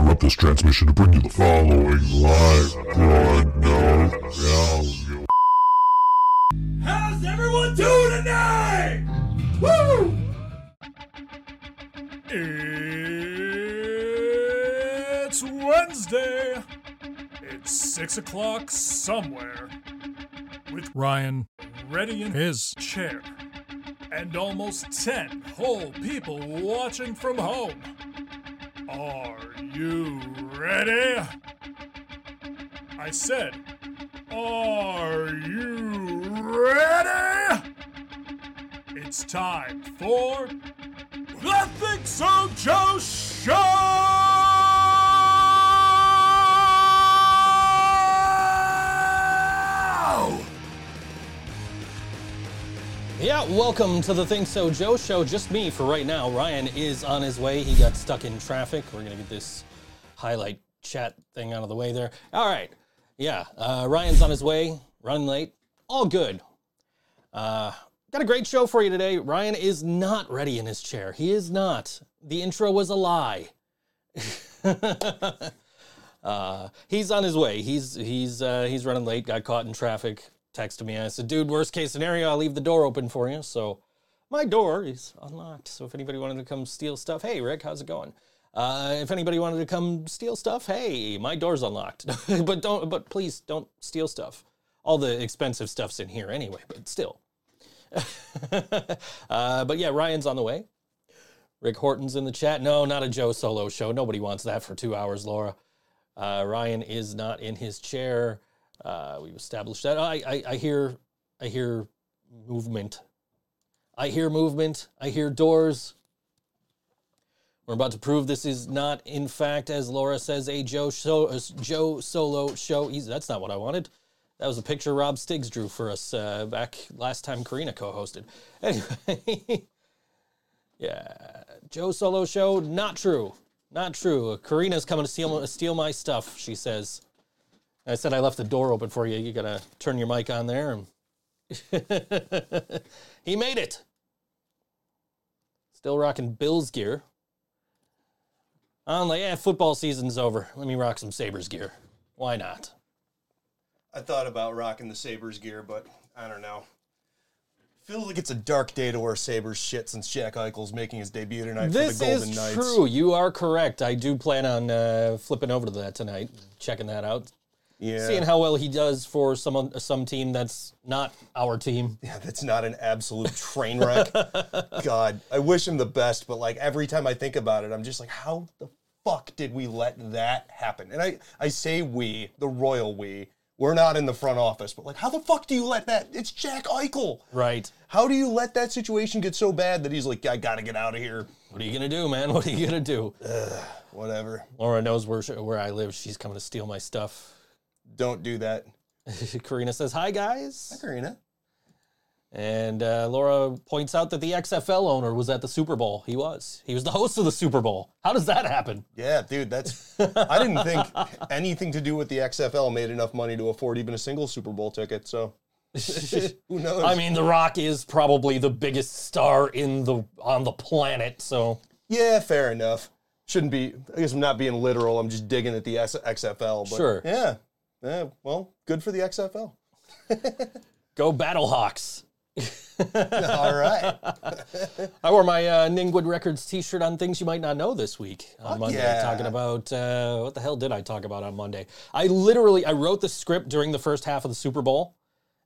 Interrupt this transmission to bring you the following live broadcast. How's everyone doing tonight? Woo! It's Wednesday. It's six o'clock somewhere. With Ryan ready in his chair. And almost ten whole people watching from home. Are you ready? I said, are you ready? It's time for the Think So Joe Show! Yeah, welcome to the Think So Joe show. Just me for right now. Ryan is on his way. He got stuck in traffic. We're going to get this highlight chat thing out of the way there. All right. Yeah, uh, Ryan's on his way, running late. All good. Uh, got a great show for you today. Ryan is not ready in his chair. He is not. The intro was a lie. uh, he's on his way. He's he's uh, he's running late. Got caught in traffic. Texted me. and I said, "Dude, worst case scenario, I'll leave the door open for you." So my door is unlocked. So if anybody wanted to come steal stuff, hey Rick, how's it going? Uh, if anybody wanted to come steal stuff, hey, my door's unlocked. but don't. But please don't steal stuff. All the expensive stuff's in here anyway. But still. uh, but yeah, Ryan's on the way. Rick Horton's in the chat. No, not a Joe Solo show. Nobody wants that for two hours, Laura. Uh, Ryan is not in his chair. Uh, we've established that. I, I, I hear, I hear movement. I hear movement. I hear doors. We're about to prove this is not, in fact, as Laura says, a Joe show, a Joe Solo show. That's not what I wanted. That was a picture Rob Stiggs drew for us uh, back last time Karina co-hosted. Anyway, yeah, Joe Solo show, not true, not true. Karina's coming to steal steal my stuff. She says. I said I left the door open for you. You gotta turn your mic on there. And he made it. Still rocking Bills gear. I'm like, yeah, football season's over. Let me rock some Sabres gear. Why not? I thought about rocking the Sabres gear, but I don't know. Feels like it's a dark day to wear Sabres shit since Jack Eichel's making his debut tonight This for the Golden Knights. This is true. You are correct. I do plan on uh, flipping over to that tonight, checking that out, Yeah. seeing how well he does for some some team that's not our team. yeah, that's not an absolute train wreck. God, I wish him the best, but like every time I think about it, I'm just like, how the fuck did we let that happen? And I, I say we, the royal we. We're not in the front office, but like, how the fuck do you let that? It's Jack Eichel. Right. How do you let that situation get so bad that he's like, I gotta get out of here? What are you gonna do, man? What are you gonna do? Whatever. Laura knows where where I live. She's coming to steal my stuff. Don't do that. Karina says, "Hi guys," Hi, Karina. and uh, Laura points out that the XFL owner was at the Super Bowl. He was. He was the host of the Super Bowl. How does that happen? Yeah, dude, that's. I didn't think anything to do with the XFL made enough money to afford even a single Super Bowl ticket. So who knows? I mean, The Rock is probably the biggest star in the on the planet. So yeah, fair enough. Shouldn't be. I guess I'm not being literal. I'm just digging at the S- XFL. But Sure. Yeah. Yeah. Well, good for the XFL. go Battlehawks. All right. I wore my uh, Ningwood Records T-shirt on things you might not know this week on Monday. yeah. Talking about uh, what the hell did I talk about on Monday? I literally I wrote the script during the first half of the Super Bowl,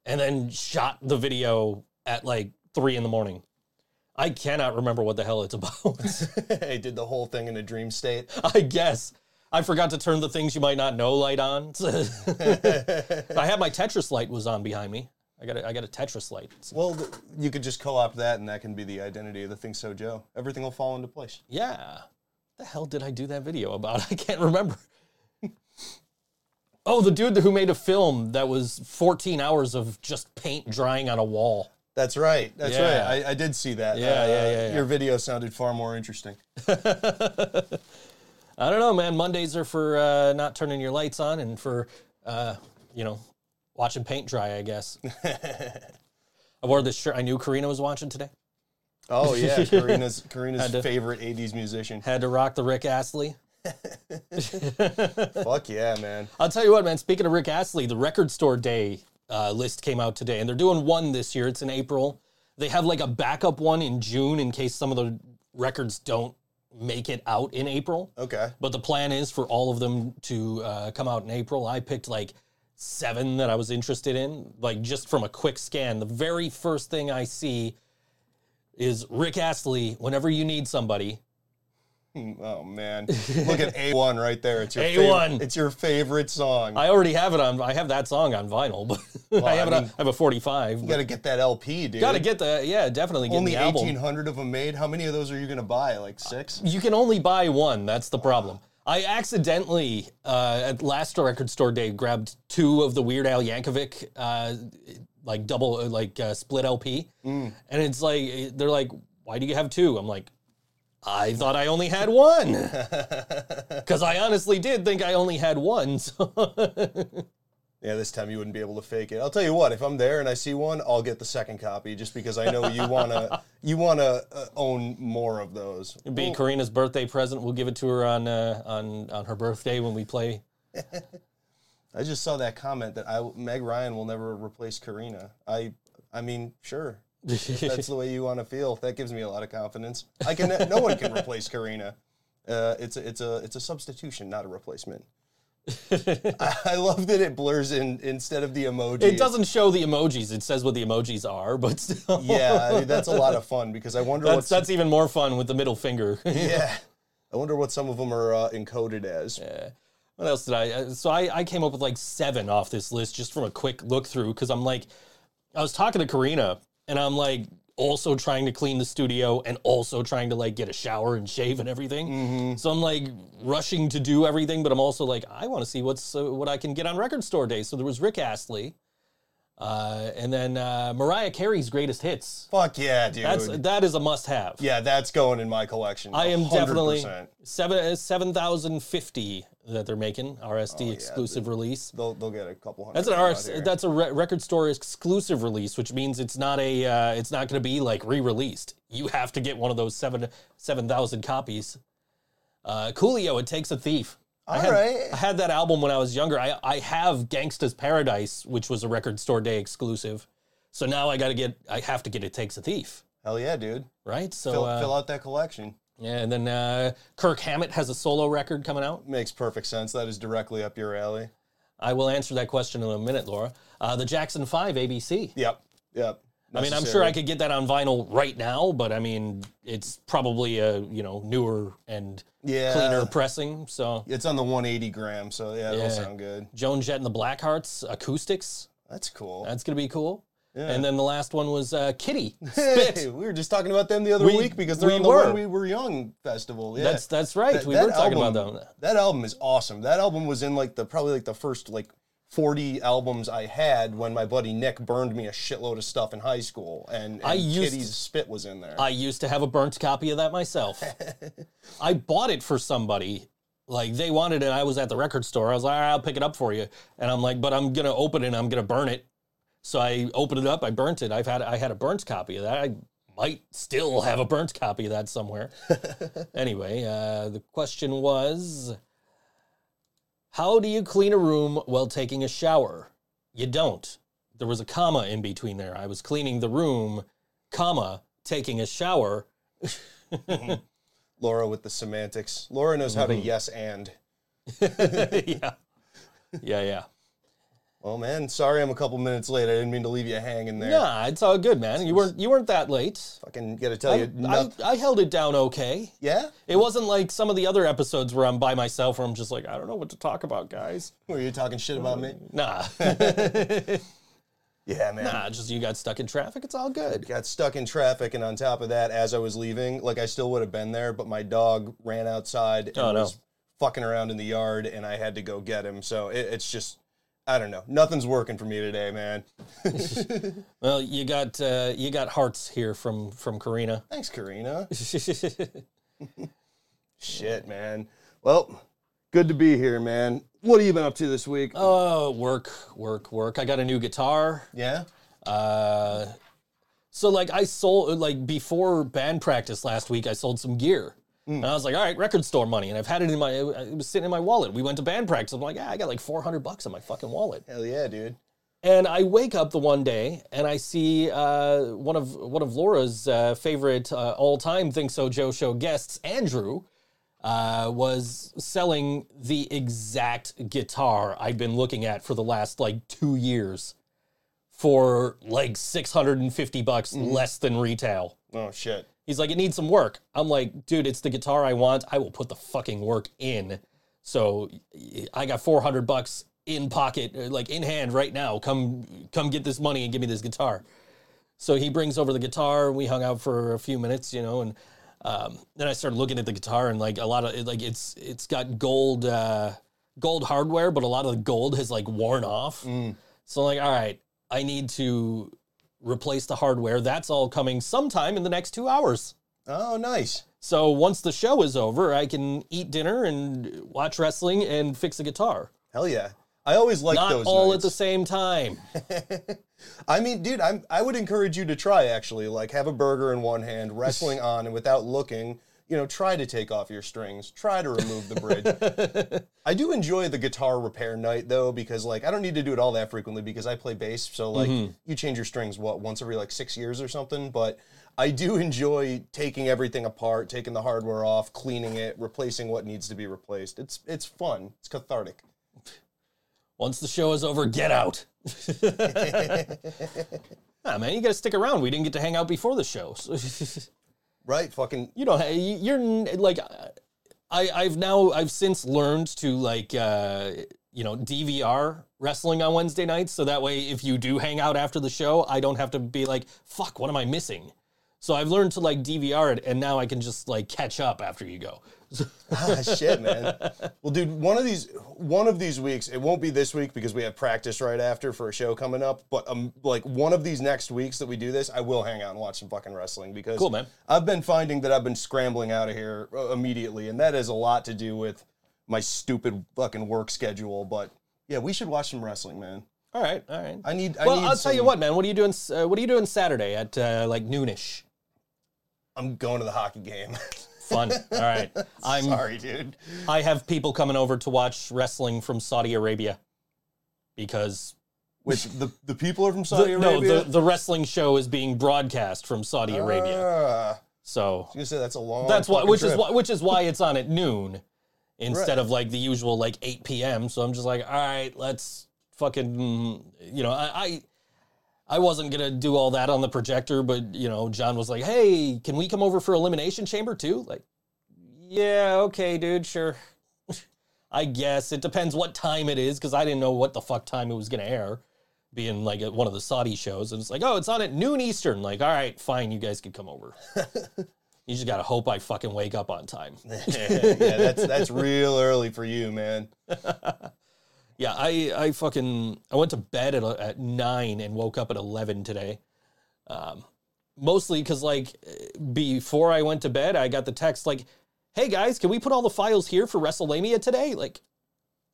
and then shot the video at like three in the morning. I cannot remember what the hell it's about. I did the whole thing in a dream state. I guess I forgot to turn the things you might not know light on. I had my Tetris light was on behind me. I got a, I got a Tetris light. Well, th- you could just co-opt that, and that can be the identity of the Think So Joe. Everything will fall into place. Yeah. The hell did I do that video about? I can't remember. oh, the dude who made a film that was 14 hours of just paint drying on a wall. That's right. That's Yeah. right. I, I did see that. Uh, Yeah, yeah, yeah, yeah. Your video sounded far more interesting. I don't know, man. Mondays are for uh, not turning your lights on and for, uh, you know, watching paint dry, I guess. I wore this shirt. I knew Karina was watching today. Oh yeah, Karina's Karina's to- favorite '80s musician. Had to rock the Rick Astley. Fuck yeah, man. I'll tell you what, man. Speaking of Rick Astley, the Record Store Day uh, list came out today, and they're doing one this year. It's in April. They have like a backup one in June in case some of the records don't make it out in April. Okay. But the plan is for all of them to uh, come out in April. I picked like seven that I was interested in, like just from a quick scan. The very first thing I see is Rick Astley. Whenever you need somebody, Oh man, look at A1 right there. It's your A1. Favorite, it's your favorite song. I already have it on. I have that song on vinyl, but I have I it. On, I have a forty-five. you got to get that LP, dude. Got to get the yeah, definitely get only the eighteen hundred of them made. How many of those are you gonna buy? Like six? You can only buy one. That's the problem. I accidentally uh, at last record store day grabbed two of the Weird Al Yankovic uh, like double like uh, split LP, Mm. and it's like they're like, "Why do you have two? I'm like, "I thought I only had one," because I honestly did think I only had one. So Yeah, this time you wouldn't be able to fake it. I'll tell you what. If I'm there and I see one, I'll get the second copy, just because I know you wanna you wanna uh, own more of those. it'd be Karina's birthday present. We'll give it to her on uh, on on her birthday when we play. I just saw that comment that I Meg Ryan will never replace Karina. I I mean, sure. If that's the way you want to feel. That gives me a lot of confidence. I can no one can replace Karina. Uh, it's a, it's a it's a substitution, not a replacement. I, I love that it blurs in instead of the emoji. It doesn't show the emojis. It says what the emojis are, but still. Yeah, I mean, that's a lot of fun because I wonder That's what's that's even more fun with the middle finger. yeah. I wonder what some of them are uh, encoded as. Yeah. what else did I? uh, So I, I came up with like seven off this list just from a quick look through because I'm like, I was talking to Karina and I'm like also trying to clean the studio and also trying to like get a shower and shave and everything. So I'm like rushing to do everything, but I'm also like I want to see what's uh, what I can get on Record Store Day. So there was Rick Astley, uh, and then uh, Mariah Carey's greatest hits. Fuck yeah, dude. That's that is a must have. yeah, that's going in my collection. I am 100%. definitely seven uh, seven thousand fifty that they're making RSD exclusive release. They'll, they'll get a couple hundred. That's an RS, that's a re- record store exclusive release, which means it's not a uh, it's not going to be like re-released. You have to get one of those seven seven thousand copies. Uh, Coolio, it takes a thief. I had, right. I had that album when I was younger. I I have Gangsta's Paradise, which was a record store day exclusive. So now I got to get I have to get it takes a thief, Hell yeah, dude. right? So Fill, uh, fill out that collection. yeah, and then uh, Kirk Hammett has a solo record coming out. Makes perfect sense. That is directly up your alley. I will answer that question in a minute, Laura. Uh, the Jackson Five ABC. Yep. Yep. I mean, I'm sure I could get that on vinyl right now, but I mean, it's probably a you know newer and Yeah. cleaner pressing. So It's on the 180 gram, so yeah, it'll sound good. Joan Jett and the Blackhearts acoustics. That's cool. That's gonna be cool. Yeah. And then the last one was uh, Kittie Hey, we were just talking about them the other We- week because they're we on the were. When We Were Young festival. Yeah. That's that's right. That- we that were talking album- about them. That album is awesome. That album was in like the probably like the first like 40 albums I had when my buddy Nick burned me a shitload of stuff in high school, and, and I used- Kittie's Spit was in there. I used to have a burnt copy of that myself. I bought it for somebody. Like they wanted it. I was at the record store. I was like, right, I'll pick it up for you. And I'm like, but I'm gonna open it and I'm gonna burn it. So I opened it up, I burnt it. I've had I had a burnt copy of that. I might still have a burnt copy of that somewhere. anyway, uh, the question was How do you clean a room while taking a shower? You don't. There was a comma in between there. I was cleaning the room, comma, taking a shower. Laura with the semantics. Laura knows how to Mm-hmm. yes and. yeah. Yeah, yeah. Well, man, sorry I'm a couple minutes late. I didn't mean to leave you hanging there. Yeah, it's all good, man. You weren't you weren't that late. Fucking gotta tell I, you. I, noth- I held it down okay. yeah? It wasn't like some of the other episodes where I'm by myself where I'm just like, I don't know what to talk about, guys. Were you talking shit about me? Uh, nah. Yeah, man. nah, just you got stuck in traffic. It's all good. Got stuck in traffic, and on top of that, as I was leaving, like I still would have been there, but my dog ran outside oh, and Oh, no. was fucking around in the yard, and I had to go get him. So it, it's just, I don't know. Nothing's working for me today, man. Well, you got uh, you got hearts here from from Karina. Thanks, Karina. Shit, man. Well, good to be here, man. What have you been up to this week? oh, work, work, work. I got a new guitar. Yeah? Uh, so like I sold like before band practice last week, I sold some gear. And I was like, all right, record store money. And I've had it in my, it was sitting in my wallet. We went to band practice. I'm like, yeah, I got like 400 bucks in my fucking wallet. Hell yeah, dude. And I wake up the one day and I see uh, one of one of Laura's uh, favorite uh, all time Think So Joe show guests, Andrew, uh, was selling the exact guitar I'd been looking at for the last like two years for like 650 bucks less than retail. Oh shit. He's like, it needs some work. I'm like, dude, it's the guitar I want. I will put the fucking work in. So I got 400 bucks in pocket, uh, like in hand right now. Come, come get this money and give me this guitar. So he brings over the guitar. We hung out for a few minutes, you know, and um, then I started looking at the guitar and like a lot of like it's it's got gold uh, gold hardware, but a lot of the gold has like worn off. So like, all right, I need to replace the hardware. That's all coming sometime in the next two hours. Oh, nice. So once the show is over, I can eat dinner and watch wrestling and fix a guitar. Hell yeah. I always like Not those. all at the same time. I mean, dude, I'm I would encourage you to try actually, like have a burger in one hand, wrestling on, and without looking, you know, try to take off your strings, try to remove the bridge. I do enjoy the guitar repair night though, because like I don't need to do it all that frequently because I play bass, so like you change your strings what once every like six years or something, but. I do enjoy taking everything apart, taking the hardware off, cleaning it, replacing what needs to be replaced. It's it's fun. It's cathartic. Once the show is over, get out. ah, man, you got to stick around. We didn't get to hang out before the show. Right? Fucking you know, you're like, I, I've now, I've since learned to like, uh, you know, DVR wrestling on Wednesday nights. So that way, if you do hang out after the show, I don't have to be like, fuck, what am I missing? So I've learned to like DVR it, and now I can just like catch up after you go. ah, shit, man. Well, dude, one of these one of these weeks, it won't be this week because we have practice right after for a show coming up. But um, like one of these next weeks that we do this, I will hang out and watch some fucking wrestling because Cool, man. I've been finding that I've been scrambling out of here uh, immediately, and that has a lot to do with my stupid fucking work schedule. But yeah, we should watch some wrestling, man. All right, all right. I need. I well, need I'll tell you what, man. What are you doing? Uh, what are you doing Saturday at uh, like noonish? I'm going to the hockey game. Fun. All right. I'm. Sorry, dude. I have people coming over to watch wrestling from Saudi Arabia because Which the the people are from Saudi the, no, the the wrestling show is being broadcast from Saudi Arabia. Ah, So you say that's a long. that's why, which is why, which is why it's on at noon instead Right. of like the usual like 8 p.m. So I'm just like, all right, let's fucking, you know, I. I I wasn't gonna do all that on the projector, but you know, John was like, "Hey, can we come over for Elimination Chamber too?" Like, yeah, okay, dude, sure. I guess it depends what time it is because I didn't know what the fuck time it was gonna air, being like at one of the Saudi shows, and it's like, oh, it's on at noon Eastern. Like, all right, fine, you guys can come over. you just gotta hope I fucking wake up on time. yeah, that's that's real early for you, man. Yeah, I I fucking I went to bed at at nine and woke up at eleven today. Um, mostly because like before I went to bed, I got the text like, "Hey guys, can we put all the files here for WrestleMania today?" Like,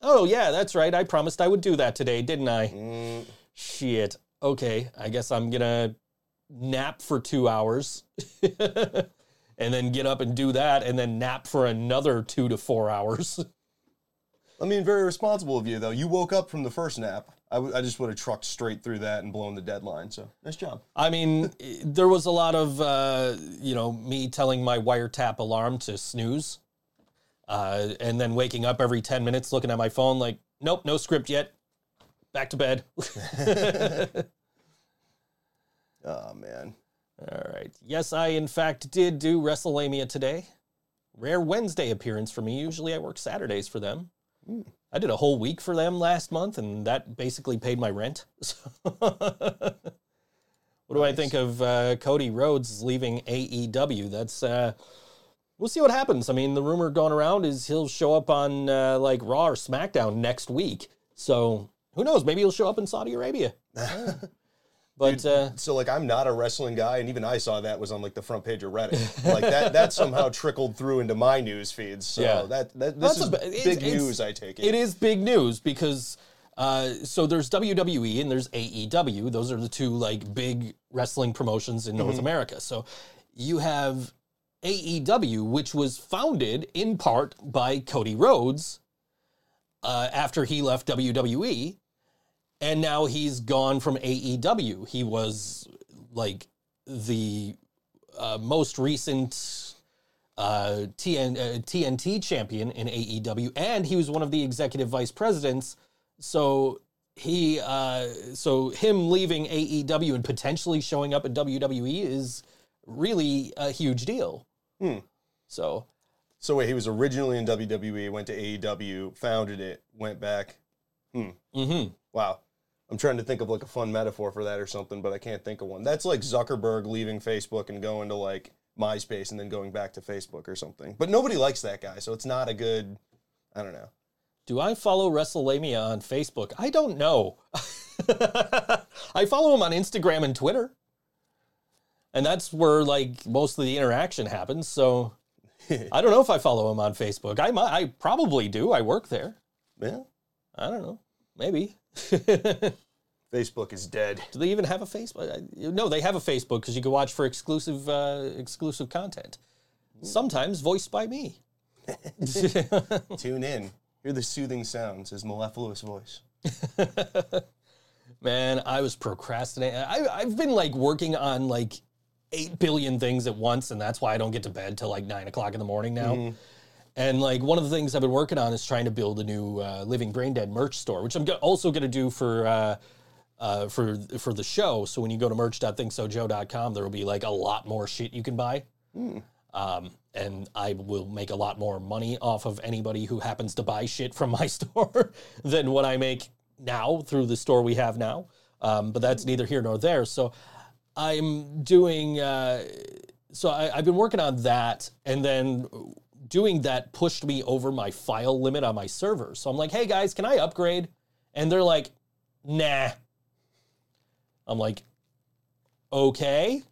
oh yeah, that's right. I promised I would do that today, didn't I? Mm, Shit. Okay, I guess I'm gonna nap for two hours. And then get up and do that, and then nap for another two to four hours. I mean, very responsible of you, though. You woke up from the first nap. I, w- I just would have trucked straight through that and blown the deadline. So nice job. I mean, there was a lot of, uh, you know, me telling my wiretap alarm to snooze, uh, and then waking up every 10 minutes looking at my phone like, nope, no script yet. Back to bed. Oh man. All right. Yes, I, in fact, did do WrestleMania today. Rare Wednesday appearance for me. Usually I work Saturdays for them. I did a whole week for them last month, and that basically paid my rent. what do I think of uh, Cody Rhodes leaving AEW? That's uh, we'll see what happens. I mean, the rumor going around is he'll show up on uh, like Raw or SmackDown next week. So who knows? Maybe he'll show up in Saudi Arabia. but uh, So like, I'm not a wrestling guy, and even I saw that was on like the front page of Reddit. like that that somehow trickled through into my news feeds. So Yeah. that, that this That's a is it's- big news. I take it. It is big news because uh, so there's WWE and there's AEW. Those are the two like big wrestling promotions in North America. So you have AEW, which was founded in part by Cody Rhodes uh, after he left WWE. And now he's gone from AEW. He was like the uh, most recent uh, TN, uh, TNT champion in AEW, and he was one of the executive vice presidents. So he, uh, so him leaving AEW and potentially showing up at WWE is really a huge deal. Hmm. So So wait, he was originally in WWE, went to AEW, founded it, went back. hmm Wow. I'm trying to think of like a fun metaphor for that or something, but I can't think of one. That's like Zuckerberg leaving Facebook and going to like MySpace and then going back to Facebook or something. But nobody likes that guy, so it's not a good. I don't know. Do I follow WrestleMania on Facebook? I don't know. I follow him on Instagram and Twitter. And that's where like most of the interaction happens. So I don't know if I follow him on Facebook. I might, I probably do. I work there. Yeah. I don't know. Maybe. Facebook is dead. Do they even have a Facebook? No, they have a Facebook because you can watch for exclusive uh, exclusive content. Sometimes voiced by me. Tune in. Hear the soothing sounds, his mellifluous voice. Man, I was procrastinating. I, I've been like working on like eight billion things at once, and that's why I don't get to bed till like nine o'clock in the morning now. And like one of the things I've been working on is trying to build a new uh, Living Brain Dead merch store, which I'm go- also going to do for uh, uh, for for the show. So when you go to merch.thinksojoe.com, there will be like a lot more shit you can buy. Um, and I will make a lot more money off of anybody who happens to buy shit from my store than what I make now through the store we have now. Um, but that's neither here nor there. So I'm doing, uh, so I, I've been working on that. And then doing that pushed me over my file limit on my server. So I'm like, hey guys, can I upgrade? And they're like, nah. I'm like, okay.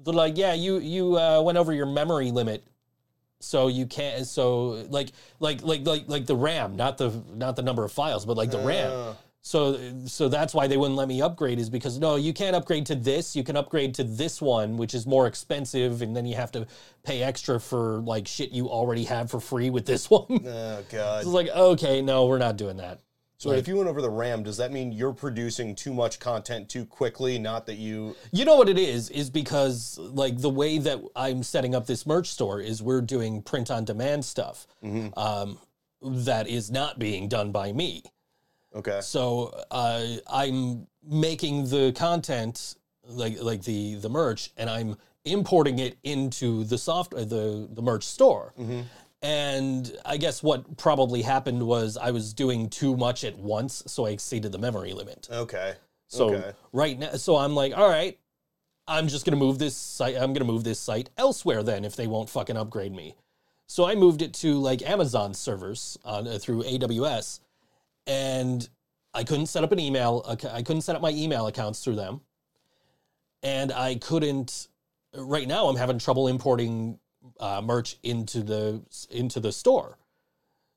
They're like, yeah, you you uh, went over your memory limit, so you can't. So like like like like like the RAM, not the not the number of files, but like the RAM. So so that's why they wouldn't let me upgrade is because no, you can't upgrade to this. You can upgrade to this one, which is more expensive, and then you have to pay extra for like shit you already have for free with this one. oh god. it's like okay, no, we're not doing that. So if you went over the RAM, does that mean you're producing too much content too quickly? Not that you. You know what it is? Is because like the way that I'm setting up this merch store is we're doing print on demand stuff um, that is not being done by me. Okay. So uh, I'm making the content like like the the merch, and I'm importing it into the soft uh, the the merch store. And I guess what probably happened was I was doing too much at once, so I exceeded the memory limit. Okay. So Okay. right now, so I'm like, all right, I'm just gonna move this site. I'm gonna move this site elsewhere then if they won't fucking upgrade me. So I moved it to like Amazon servers on uh, through AWS, and I couldn't set up an email. I couldn't set up my email accounts through them, and I couldn't. Right now, I'm having trouble importing uh, merch into the into the store.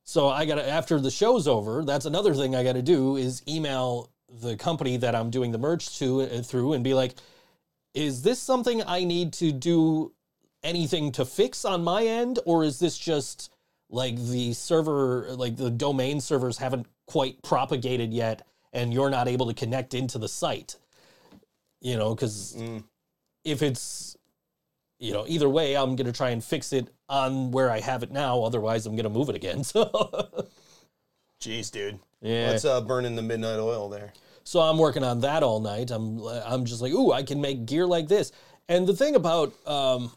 So I got to after the show's over. That's another thing I got to do is email the company that I'm doing the merch to uh, through and be like, is this something I need to do anything to fix on my end, or is this just like the server, like the domain servers haven't quite propagated yet, and you're not able to connect into the site? You know, because Mm. if it's you know either way i'm going to try and fix it on where i have it now otherwise i'm going to move it again so Jeez, dude. yeah Let's uh, burn in the midnight oil there. so i'm working on that all night i'm i'm just like ooh i can make gear like this and the thing about um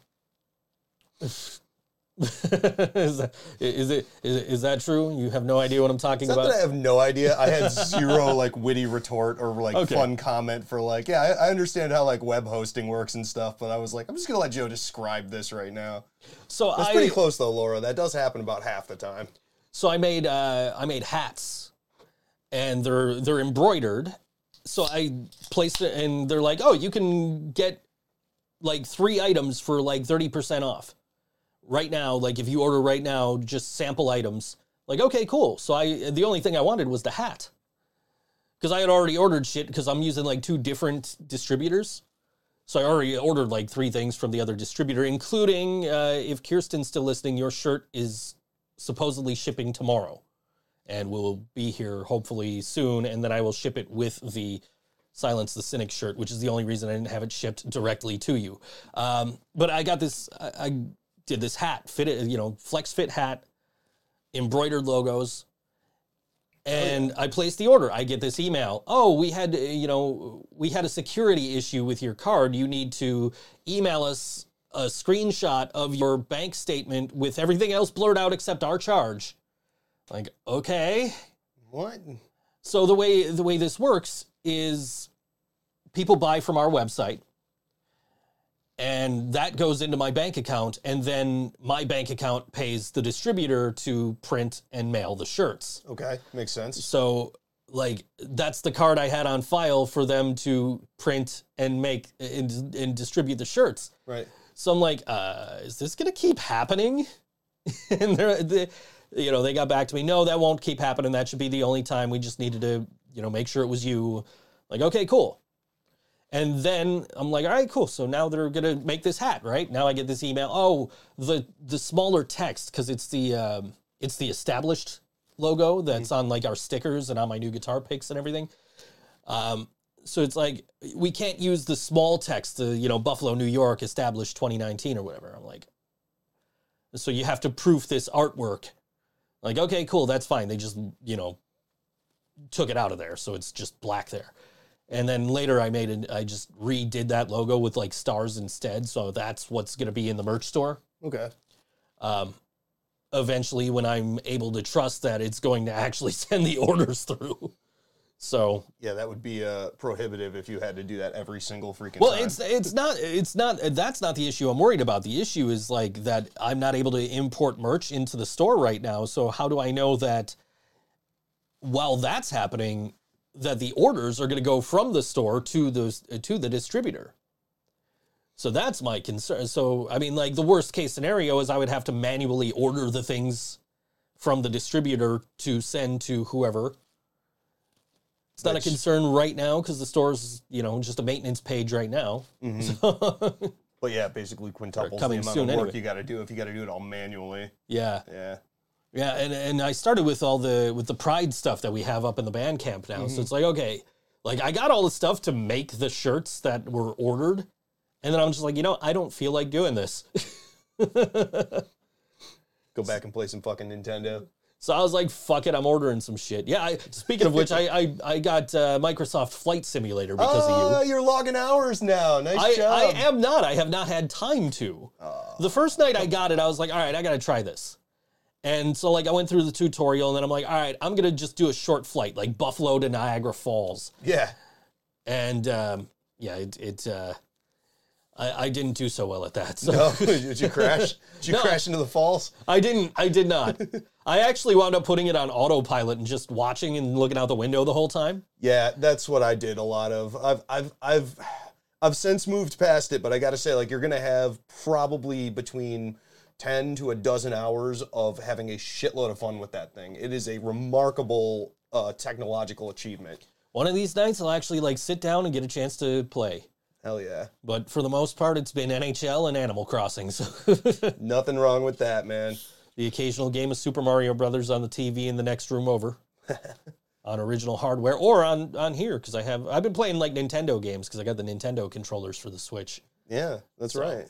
is, that, is it is, it- is that true you have no idea what i'm talking about that I have no idea. I had zero like witty retort or like Okay. fun comment for like, yeah, I, I understand how like web hosting works and stuff, but I was like, I'm just gonna let Joe describe this right now. so That's i pretty close though, Laura. That does happen about half the time. So I made uh, I made hats, and they're they're embroidered. So I placed it, and they're like, "Oh, you can get like three items for like thirty percent off right now. Like if you order right now, just sample items. Like okay, cool. So I the only thing I wanted was the hat because I had already ordered shit because I'm using like two different distributors. So I already ordered like three things from the other distributor, including uh, if Kirsten's still listening, your shirt is supposedly shipping tomorrow, and will be here hopefully soon. And then I will ship it with the Silence the Cynic shirt, which is the only reason I didn't have it shipped directly to you. Um, but I got this. I, I did this hat, fit it, you know, flex fit hat, embroidered logos, oh, and I placed the order. I get this email. Oh, we had, you know, we had a security issue with your card. You need to email us a screenshot of your bank statement with everything else blurred out except our charge. Like, okay. What? So the way the way this works is people buy from our website and that goes into my bank account and then my bank account pays the distributor to print and mail the shirts. Okay, makes sense. So like that's the card I had on file for them to print and make and, and distribute the shirts. Right. So I'm like, uh, is this gonna keep happening? and they're, they, you know, they got back to me. No, that won't keep happening. That should be the only time. We just needed to, you know, make sure it was you. Like, okay, cool. And then I'm like, all right, cool. So now they're gonna make this hat, right? Now I get this email. Oh, the the smaller text because it's the um, it's the established logo that's on like our stickers and on my new guitar picks and everything. Um, so it's like we can't use the small text, the you know Buffalo, New York, established 2019 or whatever. I'm like, so you have to proof this artwork. Like, okay, cool, that's fine. They just you know took it out of there, so it's just black there. And then later, I made it. I just redid that logo with like stars instead. So that's what's going to be in the merch store. Okay. Um, eventually, when I'm able to trust that it's going to actually send the orders through. So Yeah, that would be uh, prohibitive if you had to do that every single freaking Well, time. it's it's not it's not that's not the issue I'm worried about. The issue is like that I'm not able to import merch into the store right now. So how do I know that while that's happening that the orders are going to go from the store to the to the distributor? So that's my concern. So I mean like the worst case scenario is I would have to manually order the things from the distributor to send to whoever. It's not Which- a concern right now because the store's, you know, just a maintenance page right now. Mm-hmm. So, but yeah, basically quintuples the amount of work anyway. you got to do if you got to do it all manually. yeah, Yeah. Yeah, and and I started with all the with the pride stuff that we have up in the Bandcamp now. So it's like okay, like I got all the stuff to make the shirts that were ordered, and then I'm just like, you know, I don't feel like doing this. Go back and play some fucking Nintendo. So I was like, "Fuck it, I'm ordering some shit." Yeah. I, speaking of which, I I, I got uh, Microsoft Flight Simulator because of you. Oh, you're logging hours now. Nice I, job. I am not. I have not had time to. The first night I got it, I was like, all right, I got to try this. And so, like, I went through the tutorial and then I'm like, all right, I'm going to just do a short flight, like Buffalo to Niagara Falls. Yeah. And um, yeah, it, it uh, I, I didn't do so well at that. So No, did you crash? Did you No. crash into the falls? I didn't, I did not. I actually wound up putting it on autopilot and just watching and looking out the window the whole time. Yeah, that's what I did a lot of. I've I've I've I've since moved past it, but I got to say like you're going to have probably between 10 to a dozen hours of having a shitload of fun with that thing. It is a remarkable uh, technological achievement. One of these nights, I'll actually like sit down and get a chance to play. Hell yeah. But for the most part, it's been NHL and Animal Crossing. So Nothing wrong with that, man. the occasional game of Super Mario Brothers on the TV in the next room over, on original hardware or on on here because I have I've been playing like Nintendo games because I got the Nintendo controllers for the Switch. Yeah, that's right.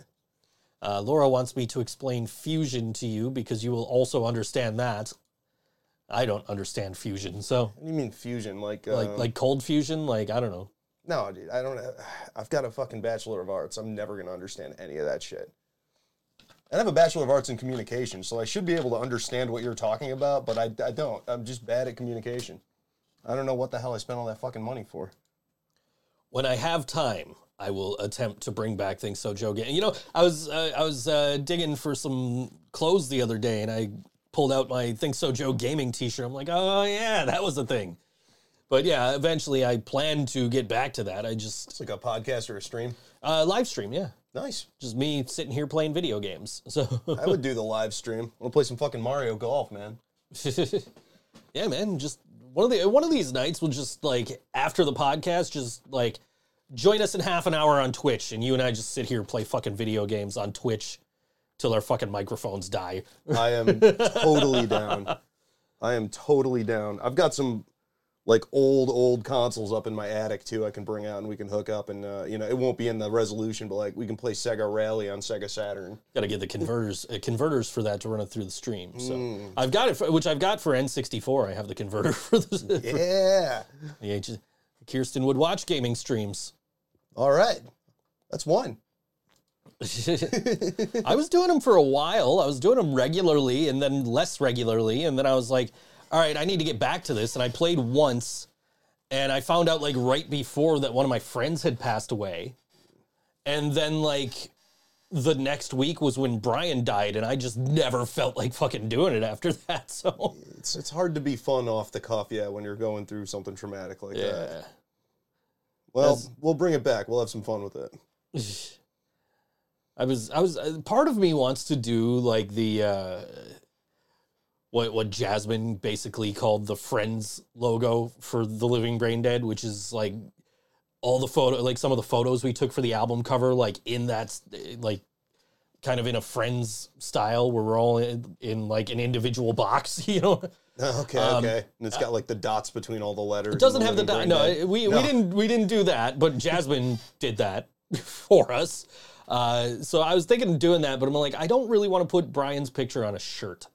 Uh, Laura wants me to explain fusion to you because you will also understand that. I don't understand fusion, so What do you mean fusion? Like, like um, like cold fusion, like I don't know. no, dude, I don't. I've got a fucking bachelor of arts. I'm never gonna understand any of that shit. And I have a bachelor of arts in communication, so I should be able to understand what you're talking about, but I, I don't. I'm just bad at communication. I don't know what the hell I spent all that fucking money for. when I have time, I will attempt to bring back things so Joe. Ga- You know, I was uh, I was uh, digging for some clothes the other day, and I pulled out my Think So Joe gaming T-shirt. I'm like, oh yeah, that was a thing. But yeah, eventually I plan to get back to that. I just It's like a podcast or a stream. uh, live stream, yeah, Nice. just me sitting here playing video games. So I would do the live stream. We'll play some fucking Mario Golf, man. yeah, man, just one of the one of these nights we'll just like after the podcast, just like join us in half an hour on Twitch, and you and I just sit here and play fucking video games on Twitch till our fucking microphones die. I am totally down. I am totally down. I've got some like old old consoles up in my attic too. I can bring out and we can hook up and uh, you know it won't be in the resolution, but like we can play Sega Rally on Sega Saturn. Got to get the converters uh, converters for that to run it through the stream. So Hmm. I've got it, for, which I've got for N64. I have the converter for the, Yeah. the H- Kirsten would watch gaming streams. All right. That's one. I was doing them for a while. I was doing them regularly and then less regularly. And then I was like, all right, I need to get back to this. And I played once and I found out like right before that one of my friends had passed away. And then like the next week was when Brian died. And I just never felt like fucking doing it after that. So It's it's hard to be fun off the cuff, yeah, when you're going through something traumatic like that. Well, That's- we'll bring it back. We'll have some fun with it. I was, I was, uh, part of me wants to do like the, uh, what, what Jasmine basically called the Friends logo for the Living Brain Dead, which is like all the photo, like some of the photos we took for the album cover, like in that, s- like kind of in a Friends style where we're all in, in like an individual box, you know? Okay, okay. And it's got like the dots between all the letters. Um, It doesn't have the dot. No, we, No. we didn't we didn't do that, but Jasmine did that for us. Uh, so I was thinking of doing that, but I'm like, I don't really want to put Brian's picture on a shirt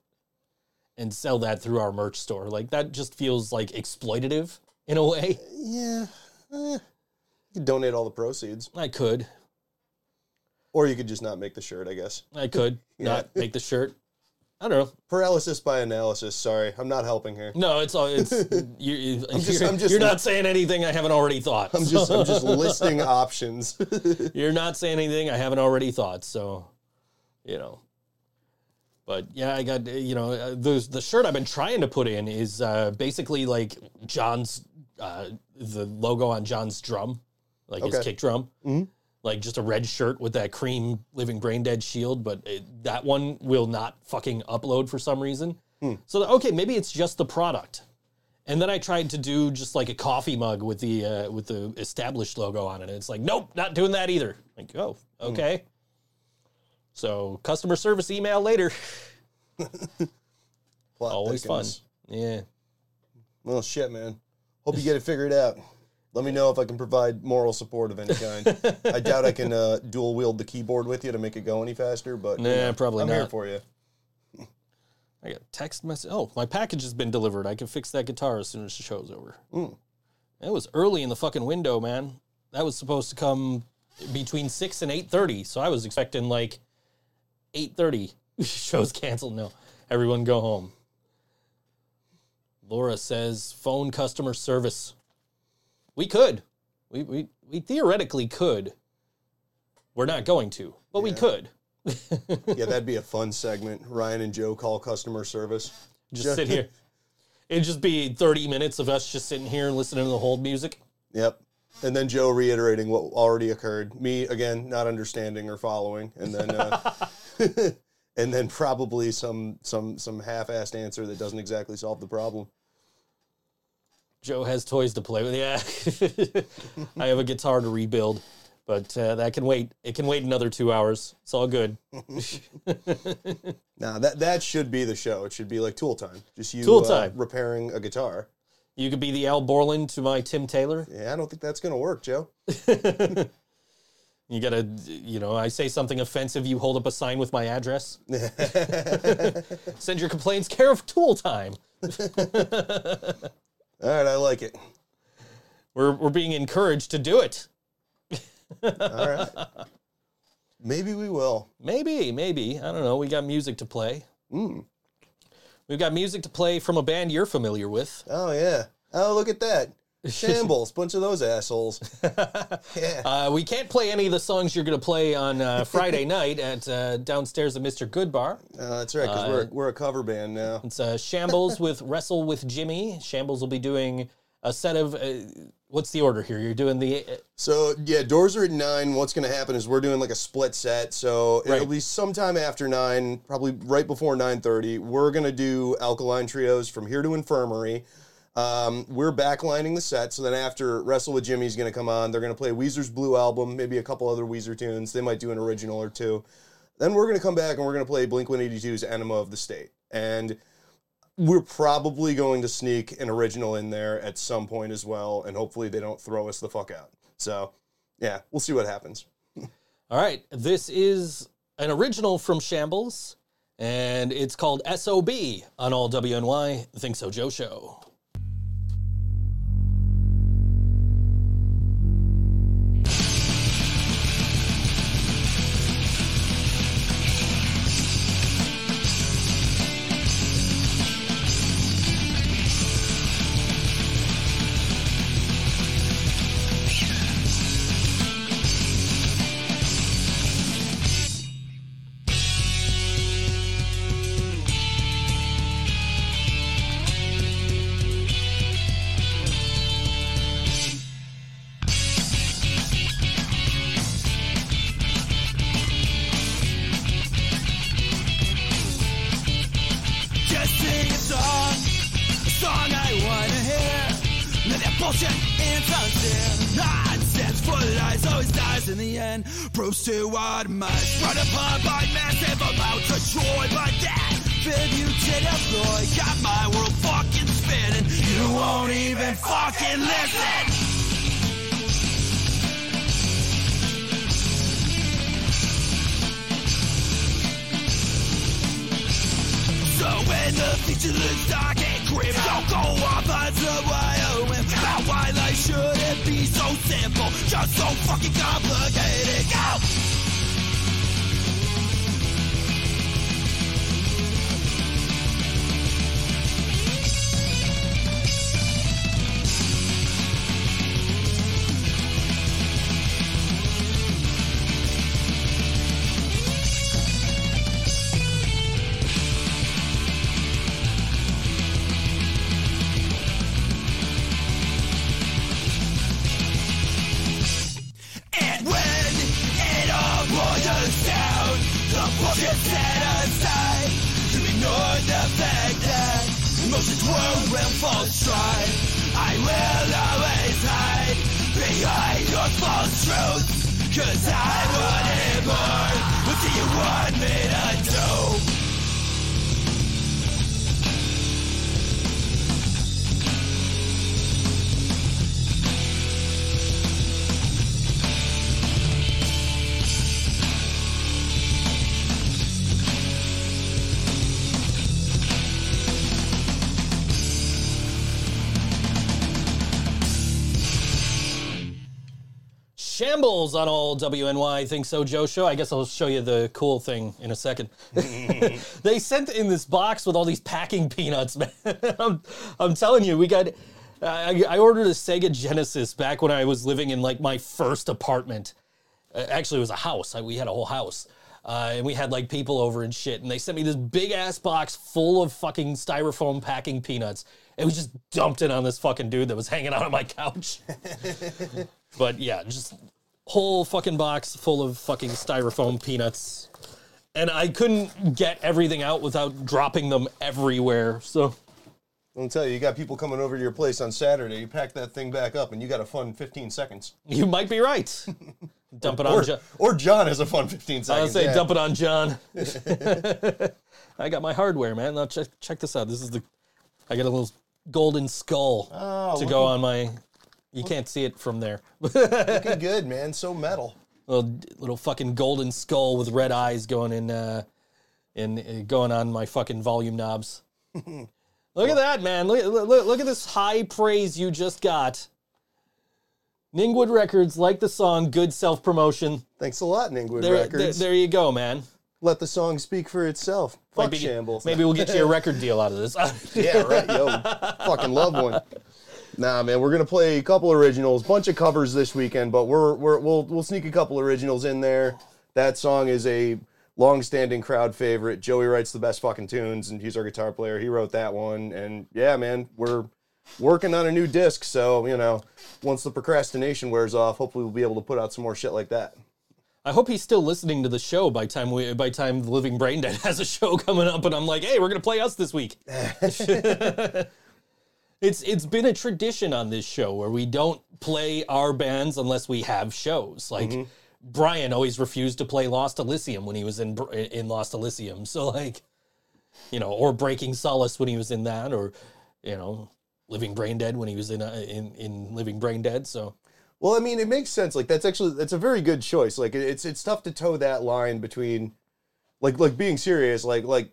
and sell that through our merch store. Like that just feels like exploitative in a way. Yeah. eh. You could donate all the proceeds. I could, Or you could just not make the shirt, I guess. I could Yeah. not make the shirt. I don't know. Paralysis by analysis. Sorry, I'm not helping here. No, it's all it's you. you I'm just- you're, I'm just- you're not saying anything I haven't already thought. I'm just I'm just listing options. You're not saying anything I haven't already thought, so you know. But yeah, I got you know uh, the the shirt I've been trying to put in is uh, basically like John's uh, the logo on John's drum, like his kick drum, Mhm. Like just a red shirt with that cream living brain dead shield. But it, that one will not fucking upload for some reason. So okay, maybe it's just the product. And then I tried to do just like a coffee mug with the uh, with the established logo on it. And it's like, nope, not doing that either. Like, oh, okay. So customer service email later. Always fun. Yeah. Well, shit, man. Hope you get it figured out. Let me know if I can provide moral support of any kind. I doubt I can uh, dual wield the keyboard with you to make it go any faster, but you Nah, know, probably I'm here for you. I got text message. Oh, my package has been delivered. I can fix that guitar as soon as the show's over. Mm. It was early in the fucking window, man. That was supposed to come between six and eight thirty. So I was expecting like eight thirty. Show's canceled. No, everyone go home. Laura says phone customer service. We could. We we we theoretically could. We're not going to, but we could. Yeah, that'd be a fun segment. Ryan and Joe call customer service. Just Ju- sit here. It'd just be 30 minutes of us just sitting here and listening to the hold music. Yep. And then Joe reiterating what already occurred. Me again, not understanding or following, and then uh, and then probably some some some half-assed answer that doesn't exactly solve the problem. Joe has toys to play with. Yeah. I have a guitar to rebuild, but uh, that can wait. It can wait another two hours. It's all good. Now that that should be the show. It should be like tool time. Just you Tool uh, time. repairing a guitar. You could be the Al Borland to my Tim Taylor. Yeah, I don't think that's gonna work, Joe. You gotta, you know, I say something offensive, you hold up a sign with my address. Send your complaints care of Tool Time. All right, I like it. We're, we're being encouraged to do it. All right. Maybe we will. Maybe, maybe. I don't know. We got music to play. Mm. We've got music to play from a band you're familiar with. Oh yeah. Oh look at that. Shambles, bunch of those assholes. Yeah. Uh, we can't play any of the songs you're going to play on uh, Friday night at uh, downstairs at Mr. Goodbar. Uh, that's right, because we're we're a cover band now. It's uh, Shambles with Wrestle with Jimmy. Shambles will be doing a set of. Uh, what's the order here? You're doing the. Uh, So yeah, doors are at nine. What's gonna happen is we're doing like a split set. So Right. it'll be sometime after nine, probably right before nine thirty. We're gonna do Alkaline Trio's from here to infirmary. Um, we're backlining the set, so then after Wrestle with Jimmy's going to come on. They're going to play Weezer's Blue Album, maybe a couple other Weezer tunes. They might do an original or two. Then we're going to come back and we're going to play Blink 182's Enema of the State. And we're probably going to sneak an original in there at some point as well, and hopefully they don't throw us the fuck out. So, yeah, we'll see what happens. All right, this is an original from Shambles, and it's called SOB on all WNY Think So Joe Show. On all WNY Think So Joe show. I guess I'll show you the cool thing in a second. they sent in this box with all these packing peanuts, man. I'm, I'm telling you, we got. I, I ordered a Sega Genesis back when I was living in like my first apartment. Uh, Actually, it was a house. I, we had a whole house. Uh, and we had like people over and shit. And they sent me this big ass box full of fucking styrofoam packing peanuts. It was just dumped in on this fucking dude that was hanging out on my couch. But yeah, just whole fucking box full of fucking styrofoam peanuts. And I couldn't get everything out without dropping them everywhere. So I'll tell you, you got people coming over to your place on Saturday. You pack that thing back up, and you got a fun 15 seconds. you might be right. dump it on Or, John. or John has a fun 15 seconds. I would say yeah. dump it on John. I got my hardware, man. Now check check this out. This is the I got a little golden skull Oh, to go on my you can't see it from there. Looking good, man. So metal. little little fucking golden skull with red eyes going in uh in uh, going on my fucking volume knobs. look at that, man. Look, look look at this high praise you just got. Ningwood Records like the song good self-promotion. Thanks a lot, Ningwood There, there, Records. there you go, man. Let the song speak for itself. Fuck Maybe, shambles. maybe we'll get you a record deal out of this. yeah, right. Yo, fucking love one. Nah, man, we're gonna play a couple originals, bunch of covers this weekend, but we're, we're we'll we'll sneak a couple originals in there. That song is a long-standing crowd favorite. Joey writes the best fucking tunes, and he's our guitar player. He wrote that one, and yeah, man, we're working on a new disc. So you know, once the procrastination wears off, hopefully we'll be able to put out some more shit like that. I hope he's still listening to the show by time we by time the Living Brain Dead has a show coming up, and I'm like, hey, we're gonna play us this week. It's it's been a tradition on this show where we don't play our bands unless we have shows. Like Mm-hmm. Brian always refused to play Lost Elysium when he was in in Lost Elysium. So like, you know, or Breaking Solace when he was in that, or you know, Living Brain Dead when he was in uh, in in Living Brain Dead. So Well, I mean, it makes sense. Like that's actually that's a very good choice. Like it's it's tough to toe that line between, like like being serious. Like like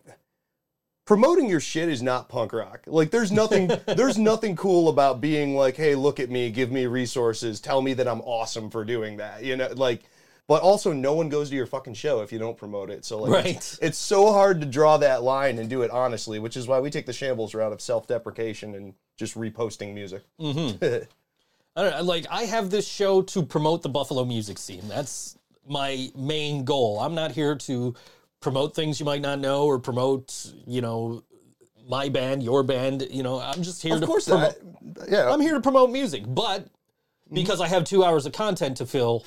promoting your shit is not punk rock. Like there's nothing there's nothing cool about being like, hey, look at me, give me resources, tell me that I'm awesome for doing that. You know, like. But also, no one goes to your fucking show if you don't promote it. So, like, it's, Right. it's so hard to draw that line and do it honestly, which is why we take the shambles route of self-deprecation and just reposting music. Mm-hmm. I don't know, like I have this show to promote the Buffalo music scene. That's my main goal. I'm not here to promote things you might not know or promote, you know, my band, your band. You know, I'm just here Of to course, promote. that, yeah. I'm here to promote music, but because I have two hours of content to fill,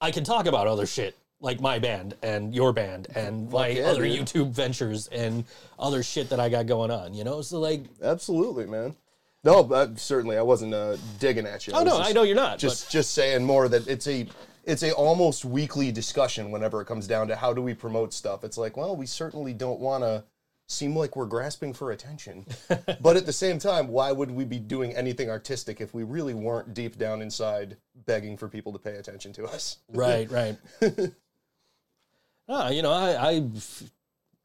I can talk about other shit like my band and your band and my yeah, other dude. YouTube ventures and other shit that I got going on. You know, so like, Absolutely, man. No, but certainly I wasn't uh, digging at you. oh was no, just, I know you're not. Just just saying more that it's a it's a almost weekly discussion whenever it comes down to how do we promote stuff. It's like, well, we certainly don't want to seem like we're grasping for attention. but at the same time, why would we be doing anything artistic if we really weren't deep down inside begging for people to pay attention to us? Right, right. ah, you know, I, I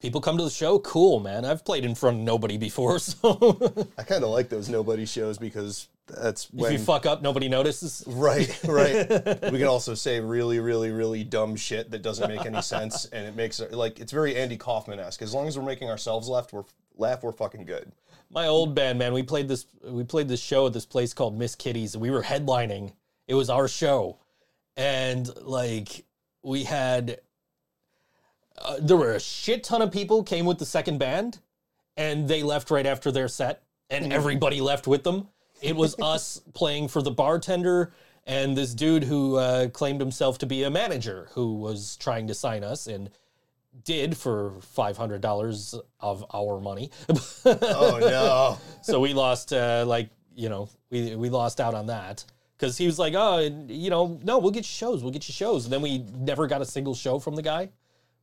people come to the show, cool, man. I've played in front of nobody before, so I kind of like those nobody shows because that's if you fuck up, nobody notices. Right, right. we can also say really, really, really dumb shit that doesn't make any sense, and it makes it like it's very Andy Kaufman esque. As long as we're making ourselves laugh, we're laugh, we're fucking good. My old band, man, we played this we played this show at this place called Miss Kitty's and we were headlining. It was our show. And like we had uh, there were a shit ton of people came with the second band and they left right after their set and everybody left with them. It was us playing for the bartender and this dude who uh, claimed himself to be a manager who was trying to sign us and did for $500 of our money. Oh no! so we lost uh, like you know we we lost out on that because he was like oh you know no we'll get you shows we'll get you shows and then we never got a single show from the guy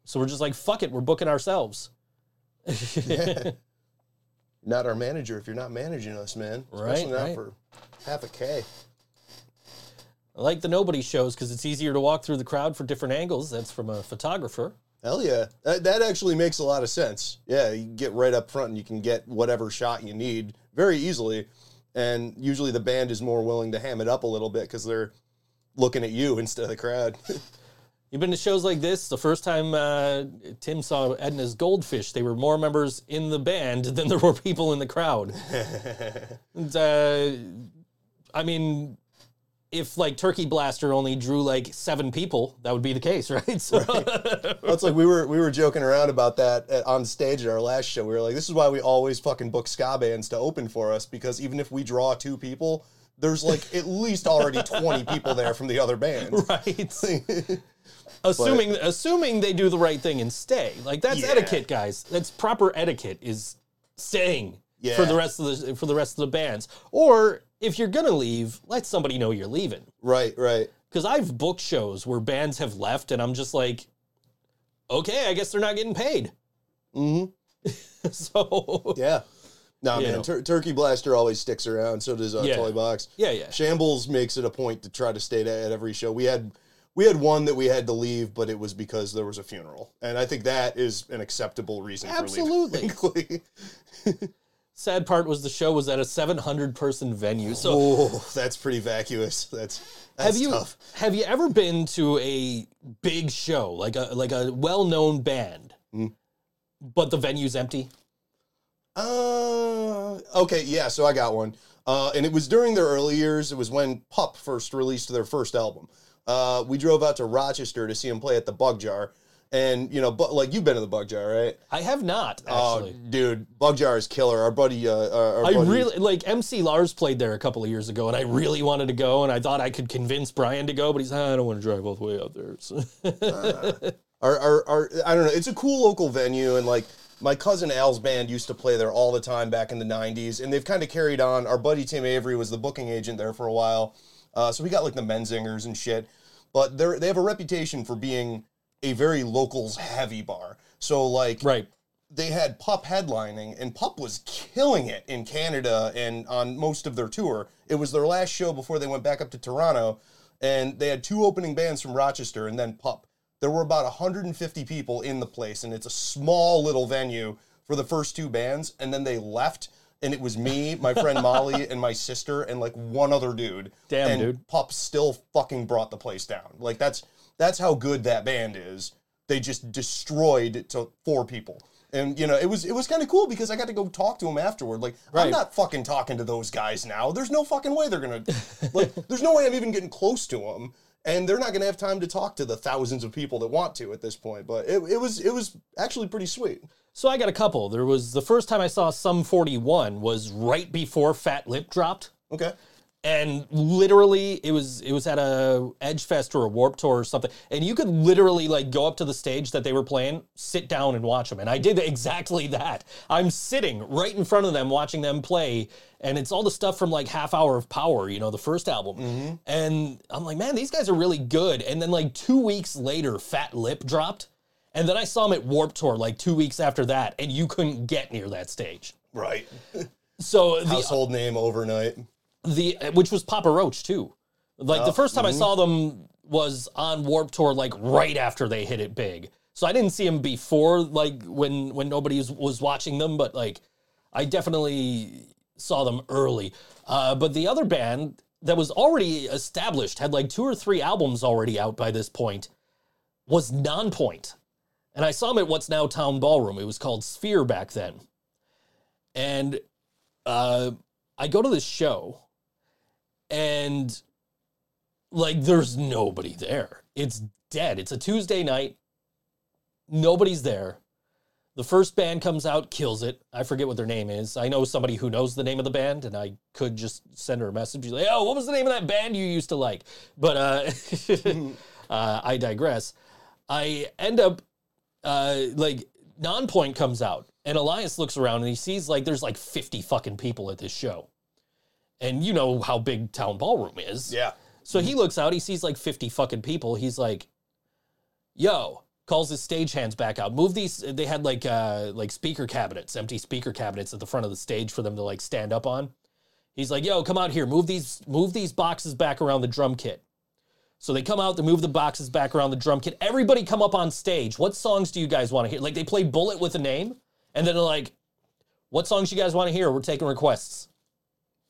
so we're just like fuck it we're booking ourselves not our manager if you're not managing us, man. Right, Especially not right. for half a k. I like the nobody shows because it's easier to walk through the crowd for different angles that's from a photographer Hell yeah, that, that actually makes a lot of sense. Yeah, you get right up front and you can get whatever shot you need very easily, and usually the band is more willing to ham it up a little bit because they're looking at you instead of the crowd. You've been to shows like this. The first time uh, Tim saw Edna's Goldfish, they were more members in the band than there were people in the crowd. and, uh, I mean, if like Turkey Blaster only drew like seven people, that would be the case, right? So, Well, it's like we were we were joking around about that at, on stage at our last show. We were like, this is why we always fucking book ska bands to open for us because even if we draw two people, there's like at least already twenty people there from the other band. right. Assuming assuming they do the right thing and stay. Like that's Yeah. etiquette, guys. That's proper etiquette is staying for the rest of the for the rest of the bands. Or if you're gonna leave, let somebody know you're leaving. Right, right. Because I've booked shows where bands have left, and I'm just like, okay, I guess they're not getting paid. Mm-hmm. so Yeah. No, You man. Tur- Turkey Blaster always sticks around. So does uh, Yeah. Toy Box. yeah, yeah. Shambles makes it a point to try to stay at every show. We had we had one that we had to leave, but it was because there was a funeral, and I think that is an acceptable reason. Absolutely. For leaving. Sad part was the show was at a 700 person venue. So oh, that's pretty vacuous. That's that's have you tough. have you ever been to a big show like a like a well known band, Mm. but the venue's empty? Uh, okay, yeah. So I got one, uh, and it was during their early years. It was when Pup first released their first album. Uh, we drove out to Rochester to see him play at the Bug Jar, and you know, but like you've been to the Bug Jar, right? I have not Oh, actually. dude, Bug Jar is killer. Our buddy, uh, our, our I buddy- really like MC Lars played there a couple of years ago, and I really wanted to go, and I thought I could convince Brian to go, but he's like, I don't want to drive all the way out there. So- our, our, our, I don't know. It's a cool local venue, and like my cousin Al's band used to play there all the time back in the 90s, and they've kind of carried on. Our buddy Tim Avery was the booking agent there for a while. Uh, so we got like the Menzingers and shit. But they're, they have a reputation for being a very locals heavy bar. So, like, Right. they had Pup headlining, and Pup was killing it in Canada and on most of their tour. It was their last show before they went back up to Toronto, and they had two opening bands from Rochester and then Pup. There were about 150 people in the place, and it's a small little venue for the first two bands, and then they left. And it was me, my friend Molly, and my sister, and like one other dude. Damn, and dude. Pup still fucking brought the place down. Like that's that's how good that band is. They just destroyed it to four people. And you know, it was it was kind of cool because I got to go talk to them afterward. Like, I'm not fucking talking to those guys now. There's no fucking way they're gonna like. There's no way I'm even getting close to them, and they're not gonna have time to talk to the thousands of people that want to at this point. But it, it was it was actually pretty sweet. So I got a couple. There was the first time I saw Sum 41 was right before Fat Lip dropped. Okay. and literally it was it was at a edge fest or a warp tour or something. And you could literally like go up to the stage that they were playing sit down and watch them and i did exactly that. I'm sitting right in front of them watching them play and it's all the stuff from like half hour of power you know the first album. Mm-hmm. And i'm like man these guys are really good. And then like two weeks later fat lip dropped and then i saw him at warp tour like two weeks after that and you couldn't get near that stage Right. so the Household name overnight. the which was Papa Roach too. Like the first time I saw them was on Warp Tour, like right after they hit it big. So I didn't see them before, like when when nobody was, was watching them, but like I definitely saw them early. Uh, but the other band that was already established had like two or three albums already out by this point was Nonpoint, and I saw them at what's now Town Ballroom. It was called Sphere back then, and uh, I go to this show and like there's nobody there. It's dead. It's a Tuesday night. Nobody's there. The first band comes out, kills it. I forget what their name is. I know somebody who knows the name of the band, and I could just send her a message. Like, oh, what was the name of that band you used to like? But uh, uh, I digress. I end up uh, like Nonpoint comes out, and Elias looks around and he sees like there's like 50 fucking people at this show. And you know how big Town Ballroom is. Yeah. So he looks out, he sees like 50 fucking people. He's like, yo, calls his stagehands back out. Move these they had like uh like speaker cabinets, empty speaker cabinets at the front of the stage for them to like stand up on. He's like, yo, come out here, move these move these boxes back around the drum kit. So they come out, they move the boxes back around the drum kit. Everybody come up on stage. What songs do you guys want to hear? Like they play Bullet with a name, and then they're like, what songs you guys want to hear? We're taking requests.